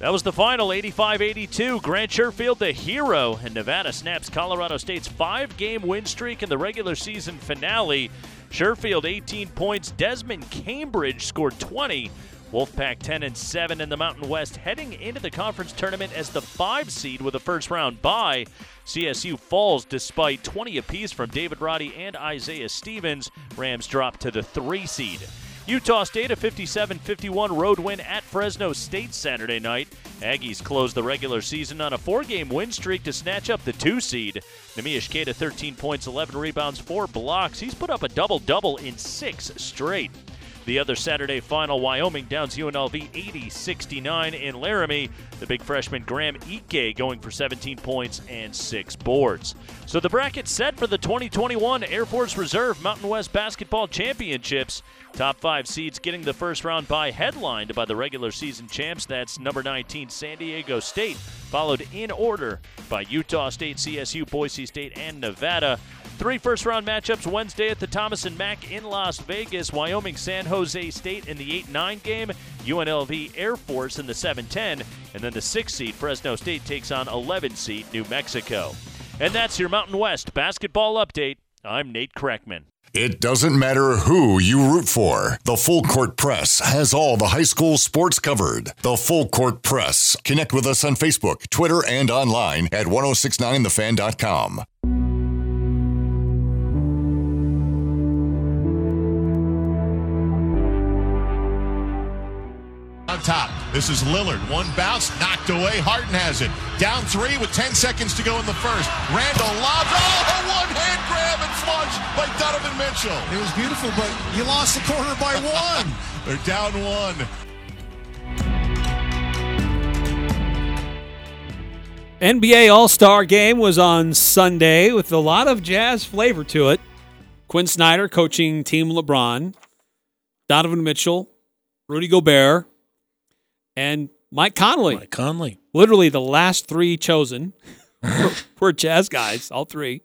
That was the final 85 82. Grant Sherfield, the hero, and Nevada snaps Colorado State's five game win streak in the regular season finale. Sherfield 18 points. Desmond Cambridge scored 20. Wolfpack 10 and 7 in the Mountain West, heading into the conference tournament as the five seed with a first round bye. CSU falls despite 20 apiece from David Roddy and Isaiah Stevens. Rams drop to the three seed. Utah State a 57-51 road win at Fresno State Saturday night. Aggies close the regular season on a four-game win streak to snatch up the two seed. Neemias Queta 13 points, 11 rebounds, four blocks. He's put up a double-double in six straight. The other Saturday final, Wyoming downs UNLV 80 69 in Laramie. The big freshman Graham Ike going for 17 points and six boards. So the bracket set for the 2021 Air Force Reserve Mountain West Basketball Championships. Top five seeds getting the first round by headlined by the regular season champs. That's number 19 San Diego State, followed in order by Utah State, CSU, Boise State, and Nevada. Three first round matchups Wednesday at the Thomas and Mack in Las Vegas. Wyoming San Jose State in the 8 9 game. UNLV Air Force in the 7 10. And then the 6 seed Fresno State takes on 11 seed New Mexico. And that's your Mountain West basketball update. I'm Nate Kreckman. It doesn't matter who you root for. The Full Court Press has all the high school sports covered. The Full Court Press. Connect with us on Facebook, Twitter, and online at 1069thefan.com. This is Lillard. One bounce, knocked away. Harden has it. Down three with 10 seconds to go in the first. Randall lobs. Oh, a one hand grab and flush by Donovan Mitchell. It was beautiful, but you lost the corner by one. They're down one. NBA All Star Game was on Sunday with a lot of jazz flavor to it. Quin Snyder coaching Team LeBron, Donovan Mitchell, Rudy Gobert, and Mike Conley. Mike Conley. Literally the last three chosen were, were jazz guys, all three.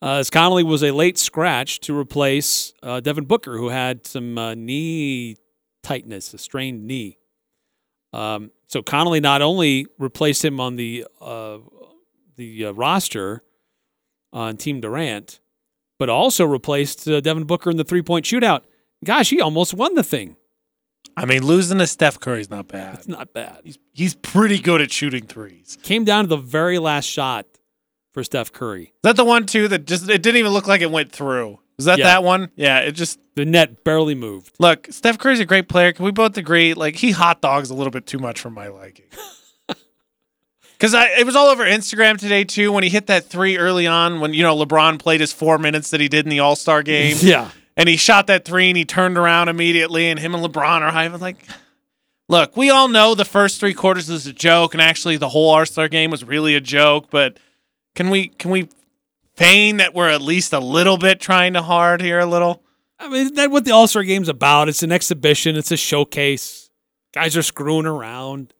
Uh, as Conley was a late scratch to replace uh, Devin Booker, who had some uh, knee tightness, a strained knee. Um, so Conley not only replaced him on the uh, the uh, roster on Team Durant, but also replaced uh, Devin Booker in the three point shootout. Gosh, he almost won the thing. I mean, losing to Steph Curry's not bad. It's not bad. He's he's pretty good at shooting threes. Came down to the very last shot for Steph Curry. Is that the one too that just it didn't even look like it went through? Is that Yeah. that one? Yeah, it just The net barely moved. look. Steph Curry's a great player. Can we both agree? Like he hot dogs a little bit too much for my liking. Because I it was all over Instagram today too when he hit that three early on when you know LeBron played his four minutes that he did in the All Star game. Yeah. And he shot that three and he turned around immediately and him and LeBron are high. I was like, look, we all know the first three quarters is a joke and actually the whole All Star game was really a joke, but can we can we feign that we're at least a little bit trying to hard here a little? I mean, that what the All Star Game's about? It's an exhibition. It's a showcase. Guys are screwing around.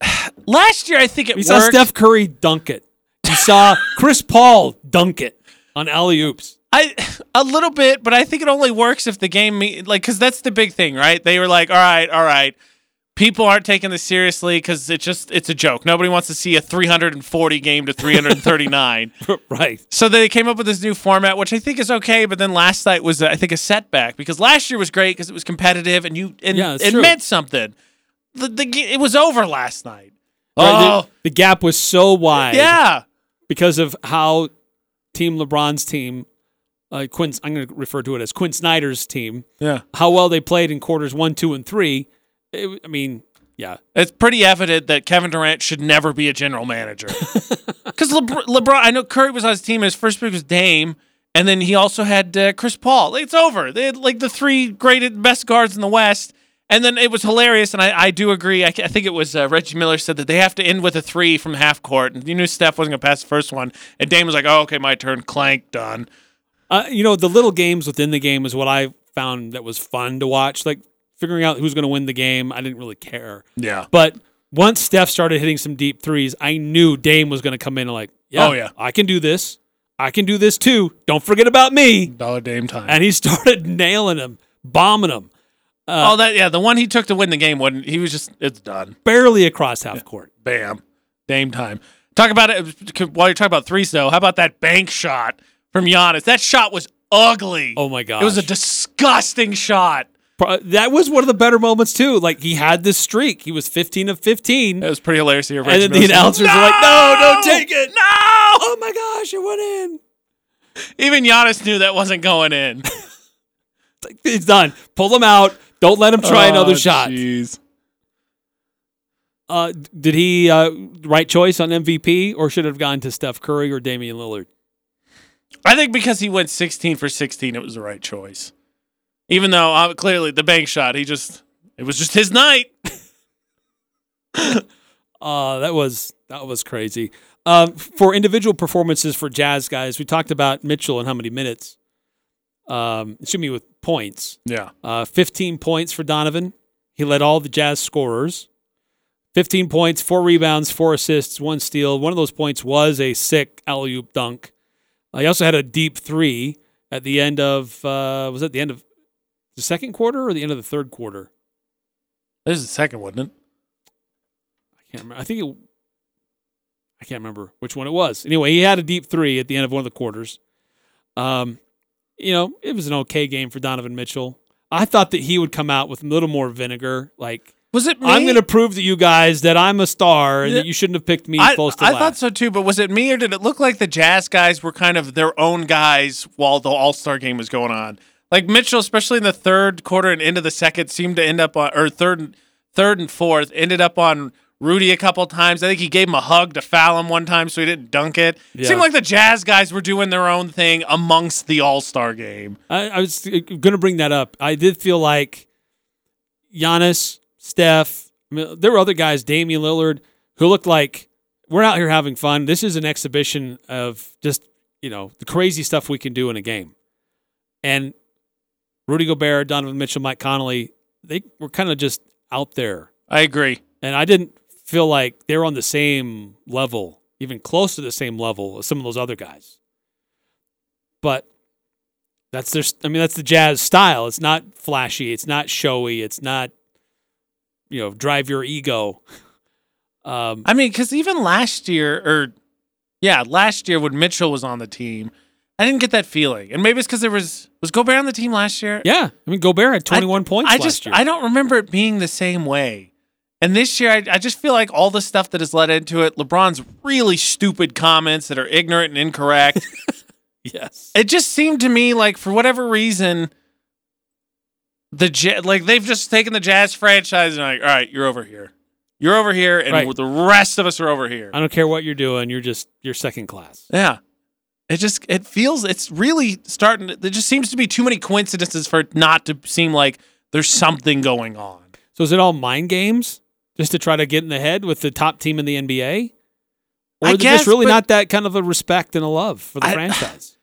Last year, I think it You saw. Steph Curry dunk it. You saw Chris Paul dunk it on alley oops. I a little bit, but I think it only works if the game me- like because that's the big thing, right? They were like, all right, all right. People aren't taking this seriously because it's just it's a joke. Nobody wants to see a 340 game to 339. right. So they came up with this new format, which I think is okay. But then last night was, uh, I think, a setback because last year was great because it was competitive and you and Yeah, it true. meant something. The, the it was over last night. Right, Oh, the, oh. the gap was so wide. yeah. Because of how Team LeBron's team, uh, Quin, I'm going to refer to it as Quin Snyder's team, Yeah. how well they played in quarters one, two, and three. It, I mean, yeah. It's pretty evident that Kevin Durant should never be a general manager. Because LeBron, LeBron, I know Curry was on his team. His first pick was Dame, and then he also had uh, Chris Paul. It's over. They had like the three great best guards in the West. And then it was hilarious, and I, I do agree. I, I think it was uh, Reggie Miller said that they have to end with a three from half court, and you knew Steph wasn't going to pass the first one. And Dame was like, "Oh, okay, my turn." Clank, done. Uh, you know, the little games within the game is what I found that was fun to watch. Like figuring out who's going to win the game, I didn't really care. Yeah. But once Steph started hitting some deep threes, I knew Dame was going to come in and like, yeah, Oh, yeah. I can do this. I can do this too. Don't forget about me. Dollar Dame time. And he started nailing them, bombing them, oh, that yeah, the one he took to win the game wasn't. He was just it's done. barely across half court. Bam. Dame time. Talk about it while you're talking about threes, though. How about that bank shot from Giannis? That shot was ugly. Oh my god, It was a disgusting shot. That was one of the better moments too. Like he had this streak. He was 15 of 15. It was pretty hilarious here. And then the announcers were like, "No, don't take it." No! Oh my gosh, it went in. Even Giannis knew that wasn't going in. It's done. Pull him out. Don't let him try another Oh, shot. Jeez. Uh, did he uh, right choice on MVP, or should it have gone to Steph Curry or Damian Lillard? I think because he went 16 for 16, it was the right choice. Even though uh, clearly the bank shot, he just it was just his night. Uh, that was that was crazy. Um, for individual performances for Jazz guys, we talked about Mitchell and how many minutes. Um, excuse me, with points. Yeah. Uh, 15 points for Donovan. He led all the Jazz scorers. 15 points, four rebounds, four assists, one steal. One of those points was a sick alley oop dunk. Uh, he also had a deep three at the end of uh, was that the end of the second quarter or the end of the third quarter? This is the second, wasn't it? I can't remember. I think it. I can't remember which one it was. Anyway, he had a deep three at the end of one of the quarters. Um, you know, it was an okay game for Donovan Mitchell. I thought that he would come out with a little more vinegar. Like, Was it me? I'm going to prove to you guys that I'm a star and Yeah. that you shouldn't have picked me I, close to I last. thought so too, but was it me or did it look like the Jazz guys were kind of their own guys while the All Star game was going on? Like Mitchell, especially in the third quarter and into the second, seemed to end up on or third, third and fourth ended up on Rudy a couple times. I think he gave him a hug to foul him one time, so he didn't dunk it. It Yeah. seemed like the Jazz guys were doing their own thing amongst the All Star game. I, I was uh, going to bring that up. I did feel like Giannis, Steph, I mean, there were other guys, Damian Lillard, who looked like we're out here having fun. This is an exhibition of just, you know, the crazy stuff we can do in a game. And Rudy Gobert, Donovan Mitchell, Mike Conley, they were kind of just out there. I agree. And I didn't feel like they were on the same level, even close to the same level as some of those other guys. But that's their I mean that's the jazz style. It's not flashy, it's not showy, it's not you know, drive your ego. Um I mean, because even last year, or yeah, last year when Mitchell was on the team, I didn't get that feeling, and maybe it's because there was was Gobert on the team last year. Yeah, I mean Gobert had 21 points I last just year. I don't remember it being the same way. And this year, I, I just feel like all the stuff that has led into it, LeBron's really stupid comments that are ignorant and incorrect. yes. it just seemed to me like for whatever reason, the Ja- like they've just taken the Jazz franchise and like, all right, you're over here, you're over here, and Right. the rest of us are over here. I don't care what you're doing. You're just you're second class. Yeah. It just it feels it's really starting to, there just seems to be too many coincidences for it not to seem like there's something going on. So is it all mind games just to try to get in the head with the top team in the NBA? Or I is it guess, just really but- not that kind of a respect and a love for the I- franchise?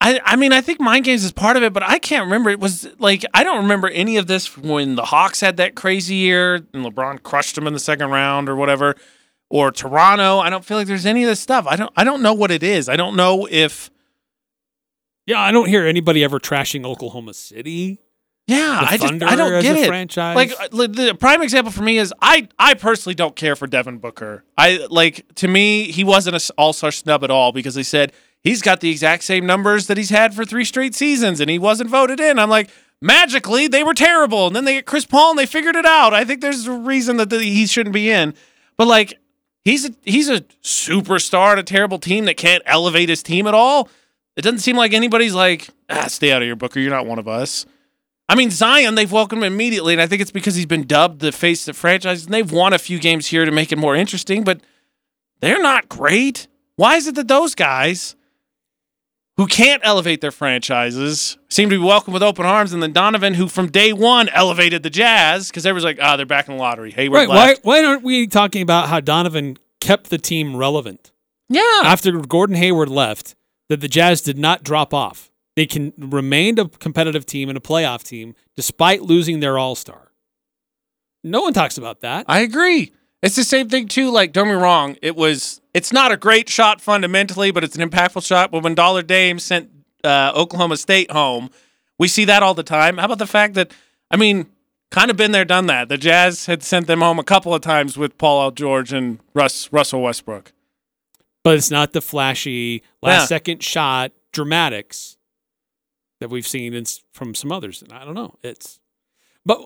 I I mean I think mind games is part of it, but I can't remember. It was like I don't remember any of this when the Hawks had that crazy year and LeBron crushed them in the second round or whatever, or Toronto. I don't feel like there's any of this stuff. I don't I don't know what it is. I don't know if Yeah, I don't hear anybody ever trashing Oklahoma City. Yeah, I just I don't get it. franchise. Like uh, the prime example for me is I I personally don't care for Devin Booker. I like to me he wasn't an All Star snub at all because they said he's got the exact same numbers that he's had for three straight seasons and he wasn't voted in. I'm like magically they were terrible and then they get Chris Paul and they figured it out. I think there's a reason that the, he shouldn't be in, but like he's a he's a superstar on a terrible team that can't elevate his team at all. It doesn't seem like anybody's like ah stay out of here Booker. You're not one of us. I mean, Zion, they've welcomed him immediately, and I think it's because he's been dubbed the face of the franchise, and they've won a few games here to make it more interesting, but they're not great. Why is it that those guys who can't elevate their franchises seem to be welcomed with open arms, and then Donovan, who from day one elevated the Jazz, because everyone's like, ah, they're back in the lottery. Hey, Right. Why why aren't we talking about how Donovan kept the team relevant? Yeah. After Gordon Hayward left, that the Jazz did not drop off. They can remained a competitive team and a playoff team despite losing their all star. No one talks about that. I agree. It's the same thing too. Like, don't get me wrong. It was. It's not a great shot fundamentally, but it's an impactful shot. But when Dollar Dame sent uh, Oklahoma State home, we see that all the time. How about the fact that I mean, kind of been there, done that. The Jazz had sent them home a couple of times with Paul L. George and Russ Russell Westbrook. but it's not the flashy last Yeah. second shot dramatics that we've seen in, from some others. And I don't know. It's but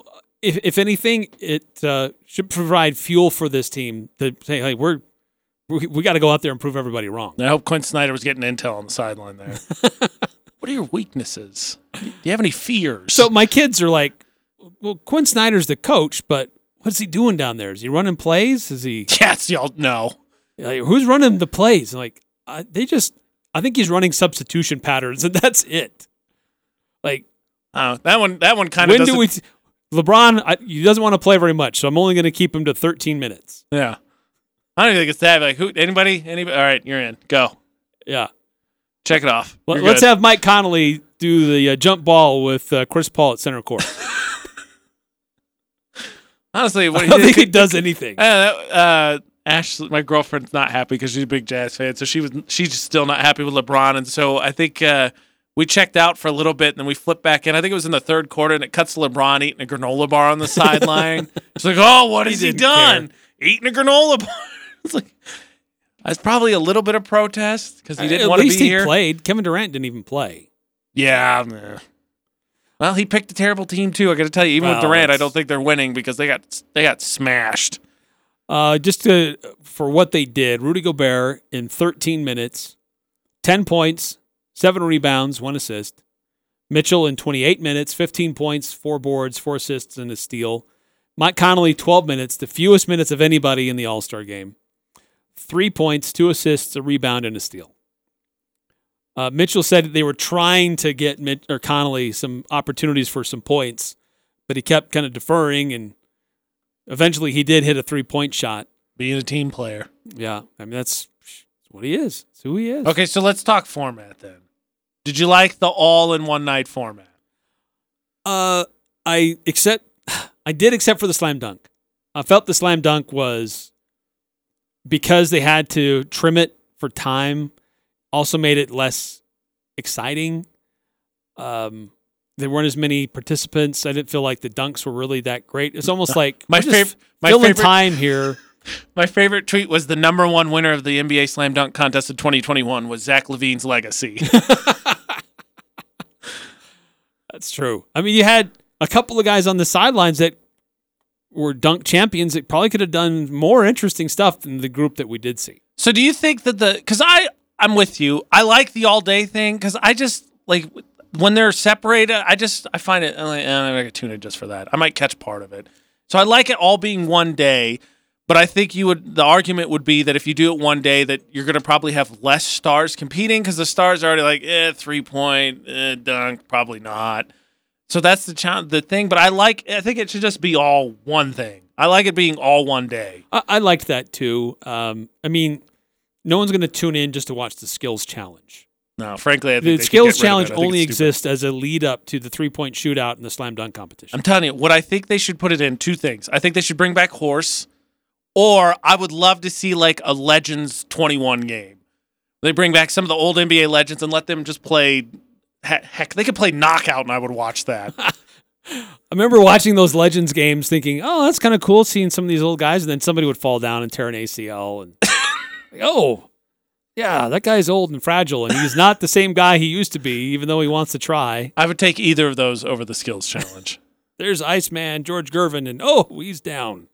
if if anything, it uh, should provide fuel for this team to say, "Hey, we're we, we got to go out there and prove everybody wrong." I hope Quin Snyder was getting intel on the sideline there. what are your weaknesses? Do you have any fears? So my kids are like, "Well, Quin Snyder's the coach, but what's he doing down there? Is he running plays? Is he? Yes, y'all know. Like, who's running the plays? And like, I, they just, I think he's running substitution patterns, and that's it. Like, Oh, that one. That one kind of. when do we? LeBron, I, he doesn't want to play very much, so I'm only going to keep him to 13 minutes. Yeah. I don't even think it's that. Like, who? Anybody? Anybody? All right, you're in. Go. Yeah. Check it off. let's good. have Mike Conley do the uh, jump ball with uh, Chris Paul at center court. Honestly, what I don't think he does anything. Uh, uh, Ashley, my girlfriend's not happy because she's a big Jazz fan, so she was she's still not happy with LeBron, and so I think uh, we checked out for a little bit, and then we flipped back in. I think it was in the third quarter, and it cuts to LeBron eating a granola bar on the sideline. it's like, oh, what He has he, didn't done? Eating a granola bar. it's like that's probably a little bit of protest because he didn't At want to be he here. played. Kevin Durant didn't even play. Yeah. Well, he picked a terrible team too. I got to tell you, even with Well, Durant, I don't think they're winning because they got they got smashed. Uh, just to, for what they did, Rudy Gobert in 13 minutes, 10 points, seven rebounds, one assist. Mitchell in 28 minutes, 15 points, four boards, four assists, and a steal. Mike Conley, 12 minutes, the fewest minutes of anybody in the All Star game. Three points, two assists, a rebound, and a steal. Uh, Mitchell said they were trying to get Mit- or Conley some opportunities for some points, but he kept kind of deferring, and eventually he did hit a three point shot. Being a team player. Yeah, I mean that's what he is. It's who he is. Okay, so let's talk format then. Did you like the all in one night format? Uh, I accept. I did except for the slam dunk. I felt the slam dunk was because they had to trim it for time. Also made it less exciting. Um, there weren't as many participants. I didn't feel like the dunks were really that great. It's almost like My fav- my filling favorite- time here. My favorite tweet was the number one winner of the NBA Slam Dunk contest of 2021 was Zach LaVine's legacy. That's true. I mean, you had a couple of guys on the sidelines that were dunk champions that probably could have done more interesting stuff than the group that we did see. So do you think that the because I I'm with you. I like the all day thing because I just like when they're separated. I just I find it. I'm like, eh, I'm gonna tune in just for that. I might catch part of it. So I like it all being one day. But I think you would. The argument would be that if you do it one day, that you're going to probably have less stars competing because the stars are already like, eh, three point, eh, dunk, probably not. So that's the challenge, the thing. But I like. I think it should just be all one thing. I like it being all one day. I, I liked that too. Um, I mean, no one's going to tune in just to watch the skills challenge. No, frankly, I think The skills get rid of challenge only exists as a lead up to the three point shootout and the slam dunk competition. I'm telling you, what I think they should put it in two things. I think they should bring back horse, or I would love to see like a Legends 21 game. They bring back some of the old NBA legends and let them just play. Heck, they could play knockout, and I would watch that. I remember watching those Legends games, thinking, "Oh, that's kind of cool seeing some of these old guys," and then somebody would fall down and tear an ACL, and like, oh, yeah, that guy's old and fragile, and he's not the same guy he used to be, even though he wants to try. I would take either of those over the skills challenge. There's Iceman George Gervin, and oh, he's down.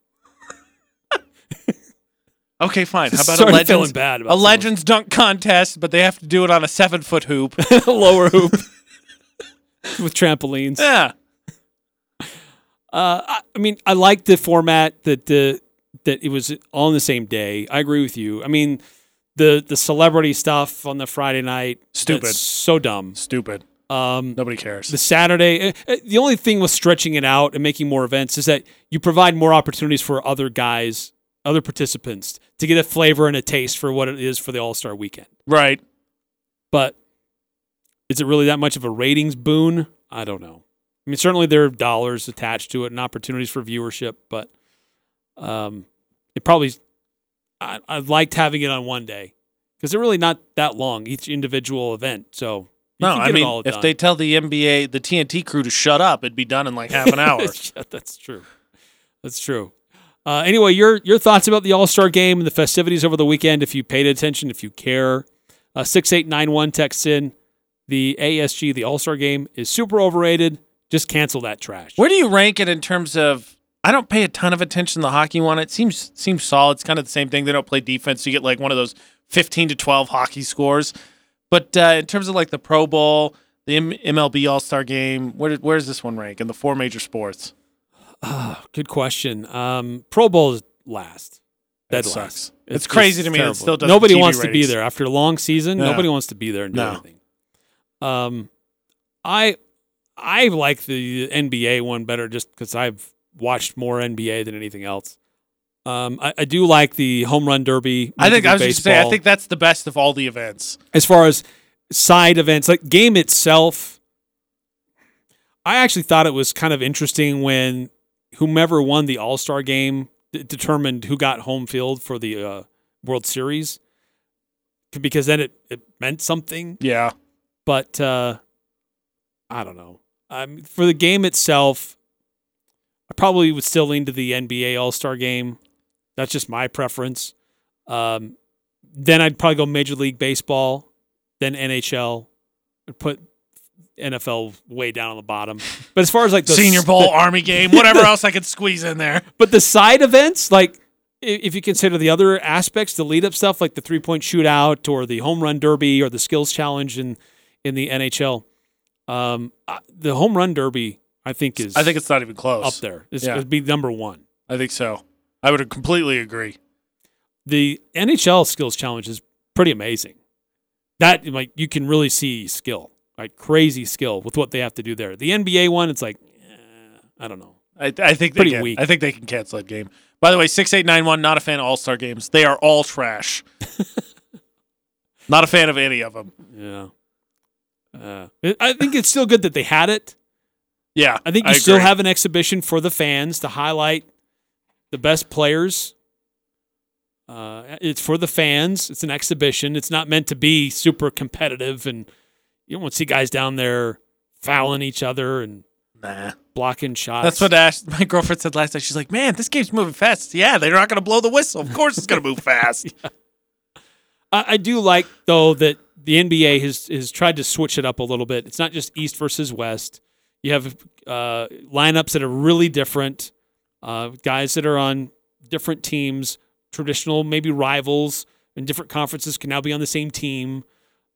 Okay, fine. How about Started a legends? feeling bad about a some of legends dunk contest, but they have to do it on a seven foot hoop. lower hoop with trampolines. Yeah. Uh, I, I mean, I like the format that the that it was all on the same day. I agree with you. I mean, the the celebrity stuff on the Friday night, Stupid. so dumb. Stupid. Um, Nobody cares. the Saturday, eh, eh, the only thing with stretching it out and making more events is that you provide more opportunities for other guys, other participants to get a flavor and a taste for what it is for the All Star Weekend. Right. But is it really that much of a ratings boon? I don't know. I mean, certainly there are dollars attached to it and opportunities for viewership, but um, it probably I, I liked having it on one day because they're really not that long each individual event. So you No, I mean, if they tell the NBA, the TNT crew to shut up, it'd be done in like half an hour. Yeah, that's true. That's true. Uh, anyway, your your thoughts about the All Star Game and the festivities over the weekend? If you paid attention, if you care, uh, six eight nine one text in. The ASG, the All Star Game, is super overrated. Just cancel that trash. Where do you rank it in terms of? I don't pay a ton of attention to the hockey one. It seems seems solid. It's kind of the same thing. They don't play defense. So you get like one of those fifteen to twelve hockey scores. But uh, in terms of like the Pro Bowl, the M- MLB All Star Game, where where does this one rank in the four major sports? Ah, good question. Um, Pro Bowl is last. That Dead sucks. last. It's crazy to me that it still doesn't Nobody TV wants to be there after a long season. Yeah. Nobody wants to be there and do No. anything. Um, I I like the NBA one better just because I've watched more NBA than anything else. Um, I, I do like the home run derby. I think I was just saying. I think that's the best of all the events. as far as side events, like game itself, I actually thought it was kind of interesting when whomever won the All Star game d- determined who got home field for the uh, World Series, because then it, it meant something. Yeah. But uh, I don't know. Um, for the game itself, I probably would still lean to the NBA All Star game. That's just my preference. Um, then I'd probably go Major League Baseball, then NHL. I'd put NFL way down on the bottom. But as far as like the Senior Bowl, the- Army game, whatever else I could squeeze in there. but the side events, like if you consider the other aspects, the lead up stuff, like the three point shootout or the home run derby or the skills challenge in in the NHL, um, the home run derby, I think is I think it's not even close. up there. It's, Yeah. It'd be number one. I think so. I would completely agree. The NHL skills challenge is pretty amazing. That like you can really see skill, like crazy skill with what they have to do there. The NBA one, it's like eh, I don't know. I, I think they Pretty can. weak. I think they can cancel that game. By the way, six eight nine one. Not a fan of All Star games. They are all trash. not a fan of any of them. Yeah. Uh, I think it's still good that they had it. Yeah, I think you I still agree. have an exhibition for the fans to highlight the best players. Uh, it's for the fans. It's an exhibition. It's not meant to be super competitive, and you don't want to see guys down there fouling each other and Nah. blocking shots. That's what Ash, my girlfriend said last night. She's like, "Man, this game's moving fast." Yeah, they're not going to blow the whistle. Of course, it's going to move fast. I, I do like though that the NBA has has tried to switch it up a little bit. It's not just East versus West. You have uh, lineups that are really different. Uh, guys that are on different teams, traditional maybe rivals in different conferences can now be on the same team.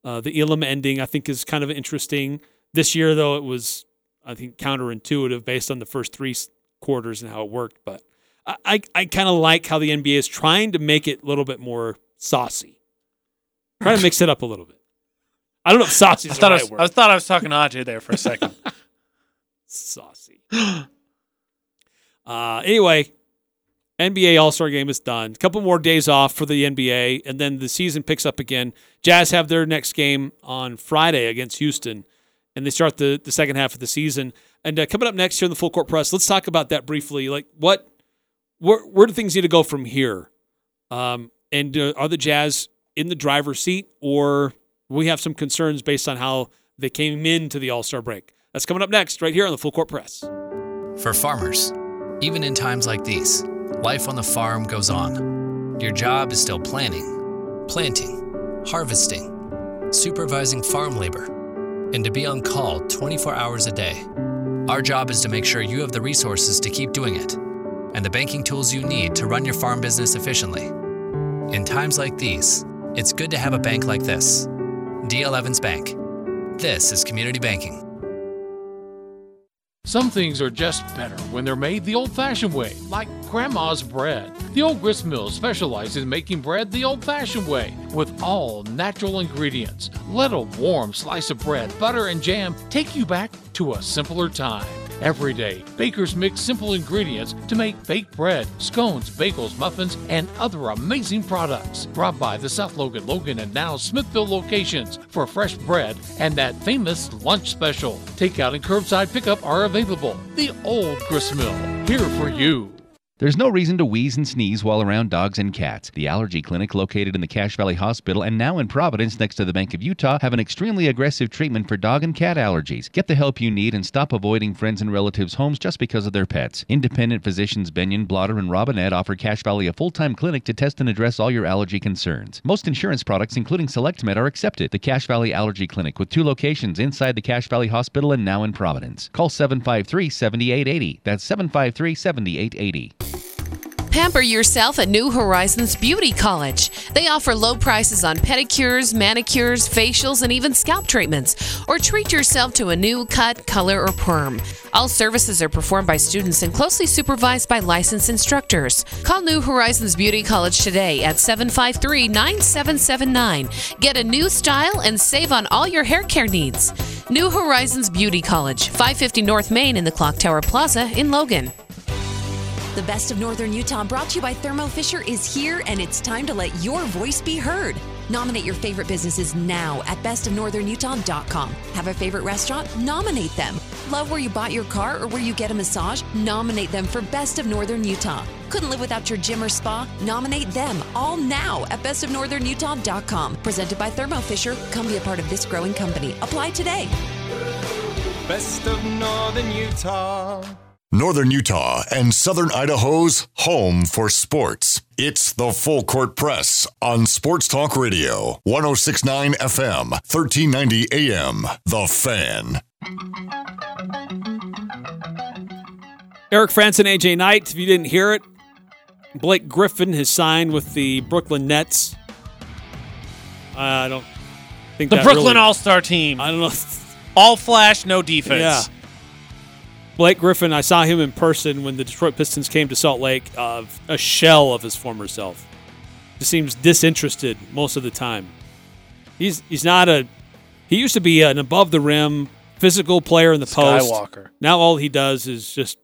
Uh, the Elam ending, I think, is kind of interesting. This year, though, it was I think counterintuitive based on the first three quarters and how it worked. But I I, I kind of like how the NBA is trying to make it a little bit more saucy, trying to mix it up a little bit. I don't know if saucy I is the thought I, was, word. I thought I was talking to Ajay there for a second. saucy. Uh, anyway, NBA All Star Game is done. A couple more days off for the NBA, and then the season picks up again. Jazz have their next game on Friday against Houston, and they start the, the second half of the season. And uh, coming up next here in the full court press, let's talk about that briefly. Like, what, where, where do things need to go from here? Um, and uh, are the Jazz in the driver's seat, or we have some concerns based on how they came into the All Star break? That's coming up next, right here on the full court press. For farmers, even in times like these, life on the farm goes on. Your job is still planning, planting, harvesting, supervising farm labor, and to be on call 24 hours a day. Our job is to make sure you have the resources to keep doing it and the banking tools you need to run your farm business efficiently. In times like these, it's good to have a bank like this DL Evans Bank. This is community banking. Some things are just better when they're made the old fashioned way, like Grandma's bread. The Old Grist Mill specializes in making bread the old fashioned way, with all natural ingredients. Let a warm slice of bread, butter, and jam take you back to a simpler time. Every day, bakers mix simple ingredients to make baked bread, scones, bagels, muffins, and other amazing products. Drop by the South Logan, Logan, and now Smithfield locations for fresh bread and that famous lunch special. Takeout and curbside pickup are available. The Old Grist Mill, here for you. There's no reason to wheeze and sneeze while around dogs and cats. The Allergy Clinic, located in the Cache Valley Hospital and now in Providence next to the Bank of Utah, have an extremely aggressive treatment for dog and cat allergies. Get the help you need and stop avoiding friends and relatives' homes just because of their pets. Independent physicians Benyon, Blotter, and Robinette offer Cache Valley a full time clinic to test and address all your allergy concerns. Most insurance products, including SelectMed, are accepted. The Cache Valley Allergy Clinic, with two locations inside the Cache Valley Hospital and now in Providence. Call 753 7880. That's 753 7880. Pamper yourself at New Horizons Beauty College. They offer low prices on pedicures, manicures, facials, and even scalp treatments. Or treat yourself to a new cut, color, or perm. All services are performed by students and closely supervised by licensed instructors. Call New Horizons Beauty College today at 753 9779. Get a new style and save on all your hair care needs. New Horizons Beauty College, 550 North Main in the Clock Tower Plaza in Logan. The Best of Northern Utah, brought to you by Thermo Fisher, is here, and it's time to let your voice be heard. Nominate your favorite businesses now at bestofnorthernutah.com. Have a favorite restaurant? Nominate them. Love where you bought your car or where you get a massage? Nominate them for Best of Northern Utah. Couldn't live without your gym or spa? Nominate them all now at bestofnorthernutah.com. Presented by Thermo Fisher. Come be a part of this growing company. Apply today. Best of Northern Utah. Northern Utah and Southern Idaho's home for sports. It's the Full Court Press on Sports Talk Radio, 1069 FM, 1390 AM. The Fan. Eric Frandsen, AJ Knight. If you didn't hear it, Blake Griffin has signed with the Brooklyn Nets. I don't think The that Brooklyn really- All Star team. I don't know. All flash, no defense. Yeah. Blake Griffin, I saw him in person when the Detroit Pistons came to Salt Lake, uh, a shell of his former self. Just seems disinterested most of the time. He's he's not a. He used to be an above the rim physical player in the post. Skywalker. Now all he does is just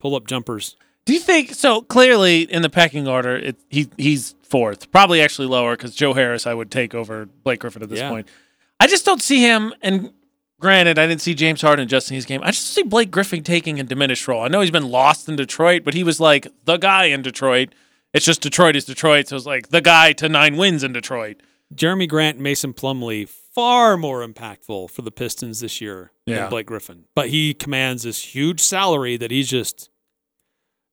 pull up jumpers. Do you think so? Clearly, in the pecking order, it, he he's fourth, probably actually lower because Joe Harris I would take over Blake Griffin at this Yeah. point. I just don't see him. And granted, I didn't see James Harden adjusting his game. I just see Blake Griffin taking a diminished role. I know he's been lost in Detroit, but he was like the guy in Detroit. It's just Detroit is Detroit, so it's like the guy to nine wins in Detroit. Jerami Grant, Mason Plumlee, far more impactful for the Pistons this year Yeah. than Blake Griffin. But he commands this huge salary that he's just,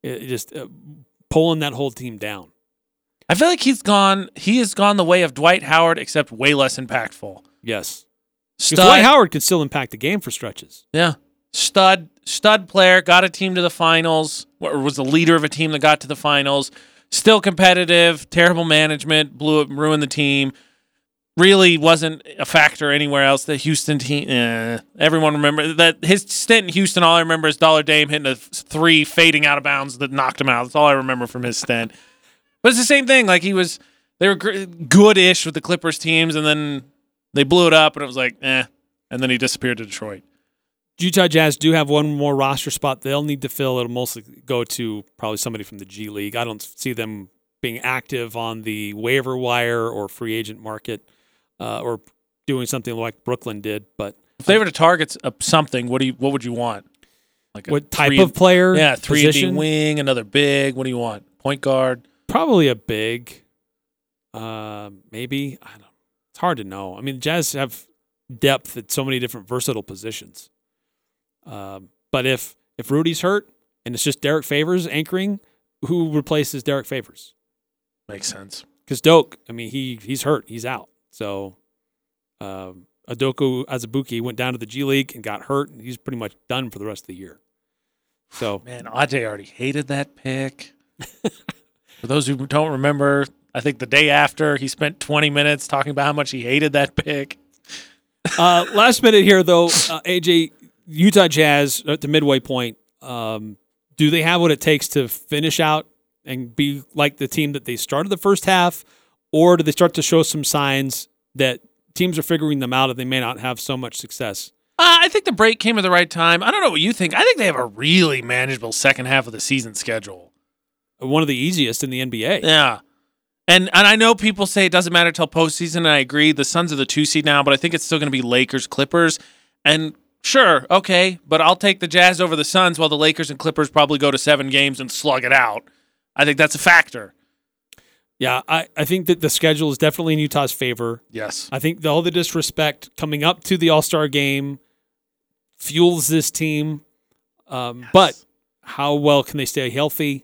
just uh, pulling that whole team down. I feel like he's gone. He has gone the way of Dwight Howard, except way less impactful. Yes. Because Stud- Dwight Howard can still impact the game for stretches. Yeah. stud stud player, got a team to the finals, or was the leader of a team that got to the finals. Still competitive, terrible management, blew it, ruined the team. Really wasn't a factor anywhere else. The Houston team, eh, everyone remember that his stint in Houston. All I remember is Dollar Dame hitting a three, fading out of bounds that knocked him out. That's all I remember from his stint. But it's the same thing. Like he was, they were good-ish with the Clippers teams, and then they blew it up, and it was like, eh. And then he disappeared to Detroit. Utah Jazz do have one more roster spot they'll need to fill. It'll mostly go to probably somebody from the G League. I don't see them being active on the waiver wire or free agent market uh, or doing something like Brooklyn did. But If they were to target uh, something, what do you? What would you want? Like a What type three- of player, Yeah, three D wing, another big. What do you want? Point guard. probably a big, uh, maybe. I don't. Hard to know. I mean, Jazz have depth at so many different versatile positions. Um, but if if Rudy's hurt and it's just Derrick Favors anchoring, who replaces Derrick Favors? Makes sense. Because Doak, I mean, he he's hurt. He's out. So um, Udoka Azubuike went down to the G League and got hurt, and he's pretty much done for the rest of the year. So Man, Aj already hated that pick. For those who don't remember, I think the day after he spent 20 minutes talking about how much he hated that pick. uh, last minute here, though, uh, AJ, Utah Jazz at the midway point. Um, do they have what it takes to finish out and be like the team that they started the first half, or do they start to show some signs that teams are figuring them out and they may not have so much success? Uh, I think the break came at the right time. I don't know what you think. I think they have a really manageable second half of the season schedule. One of the easiest in the NBA. Yeah. And and I know people say it doesn't matter till postseason, and I agree. The Suns are the two seed now, but I think it's still going to be Lakers, Clippers, and sure, okay, but I'll take the Jazz over the Suns, while the Lakers and Clippers probably go to seven games and slug it out. I think that's a factor. Yeah, I, I think that the schedule is definitely in Utah's favor. Yes. I think the, all the disrespect coming up to the All Star game fuels this team. Um, But how well can they stay healthy?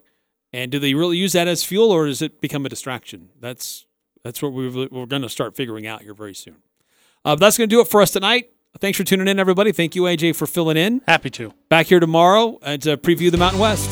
And do they really use that as fuel or does it become a distraction? That's that's what we're, we're going to start figuring out here very soon. Uh, that's going to do it for us tonight. Thanks for tuning in, everybody. Thank you, AJ, for filling in. Happy to. Back here tomorrow and to preview the Mountain West.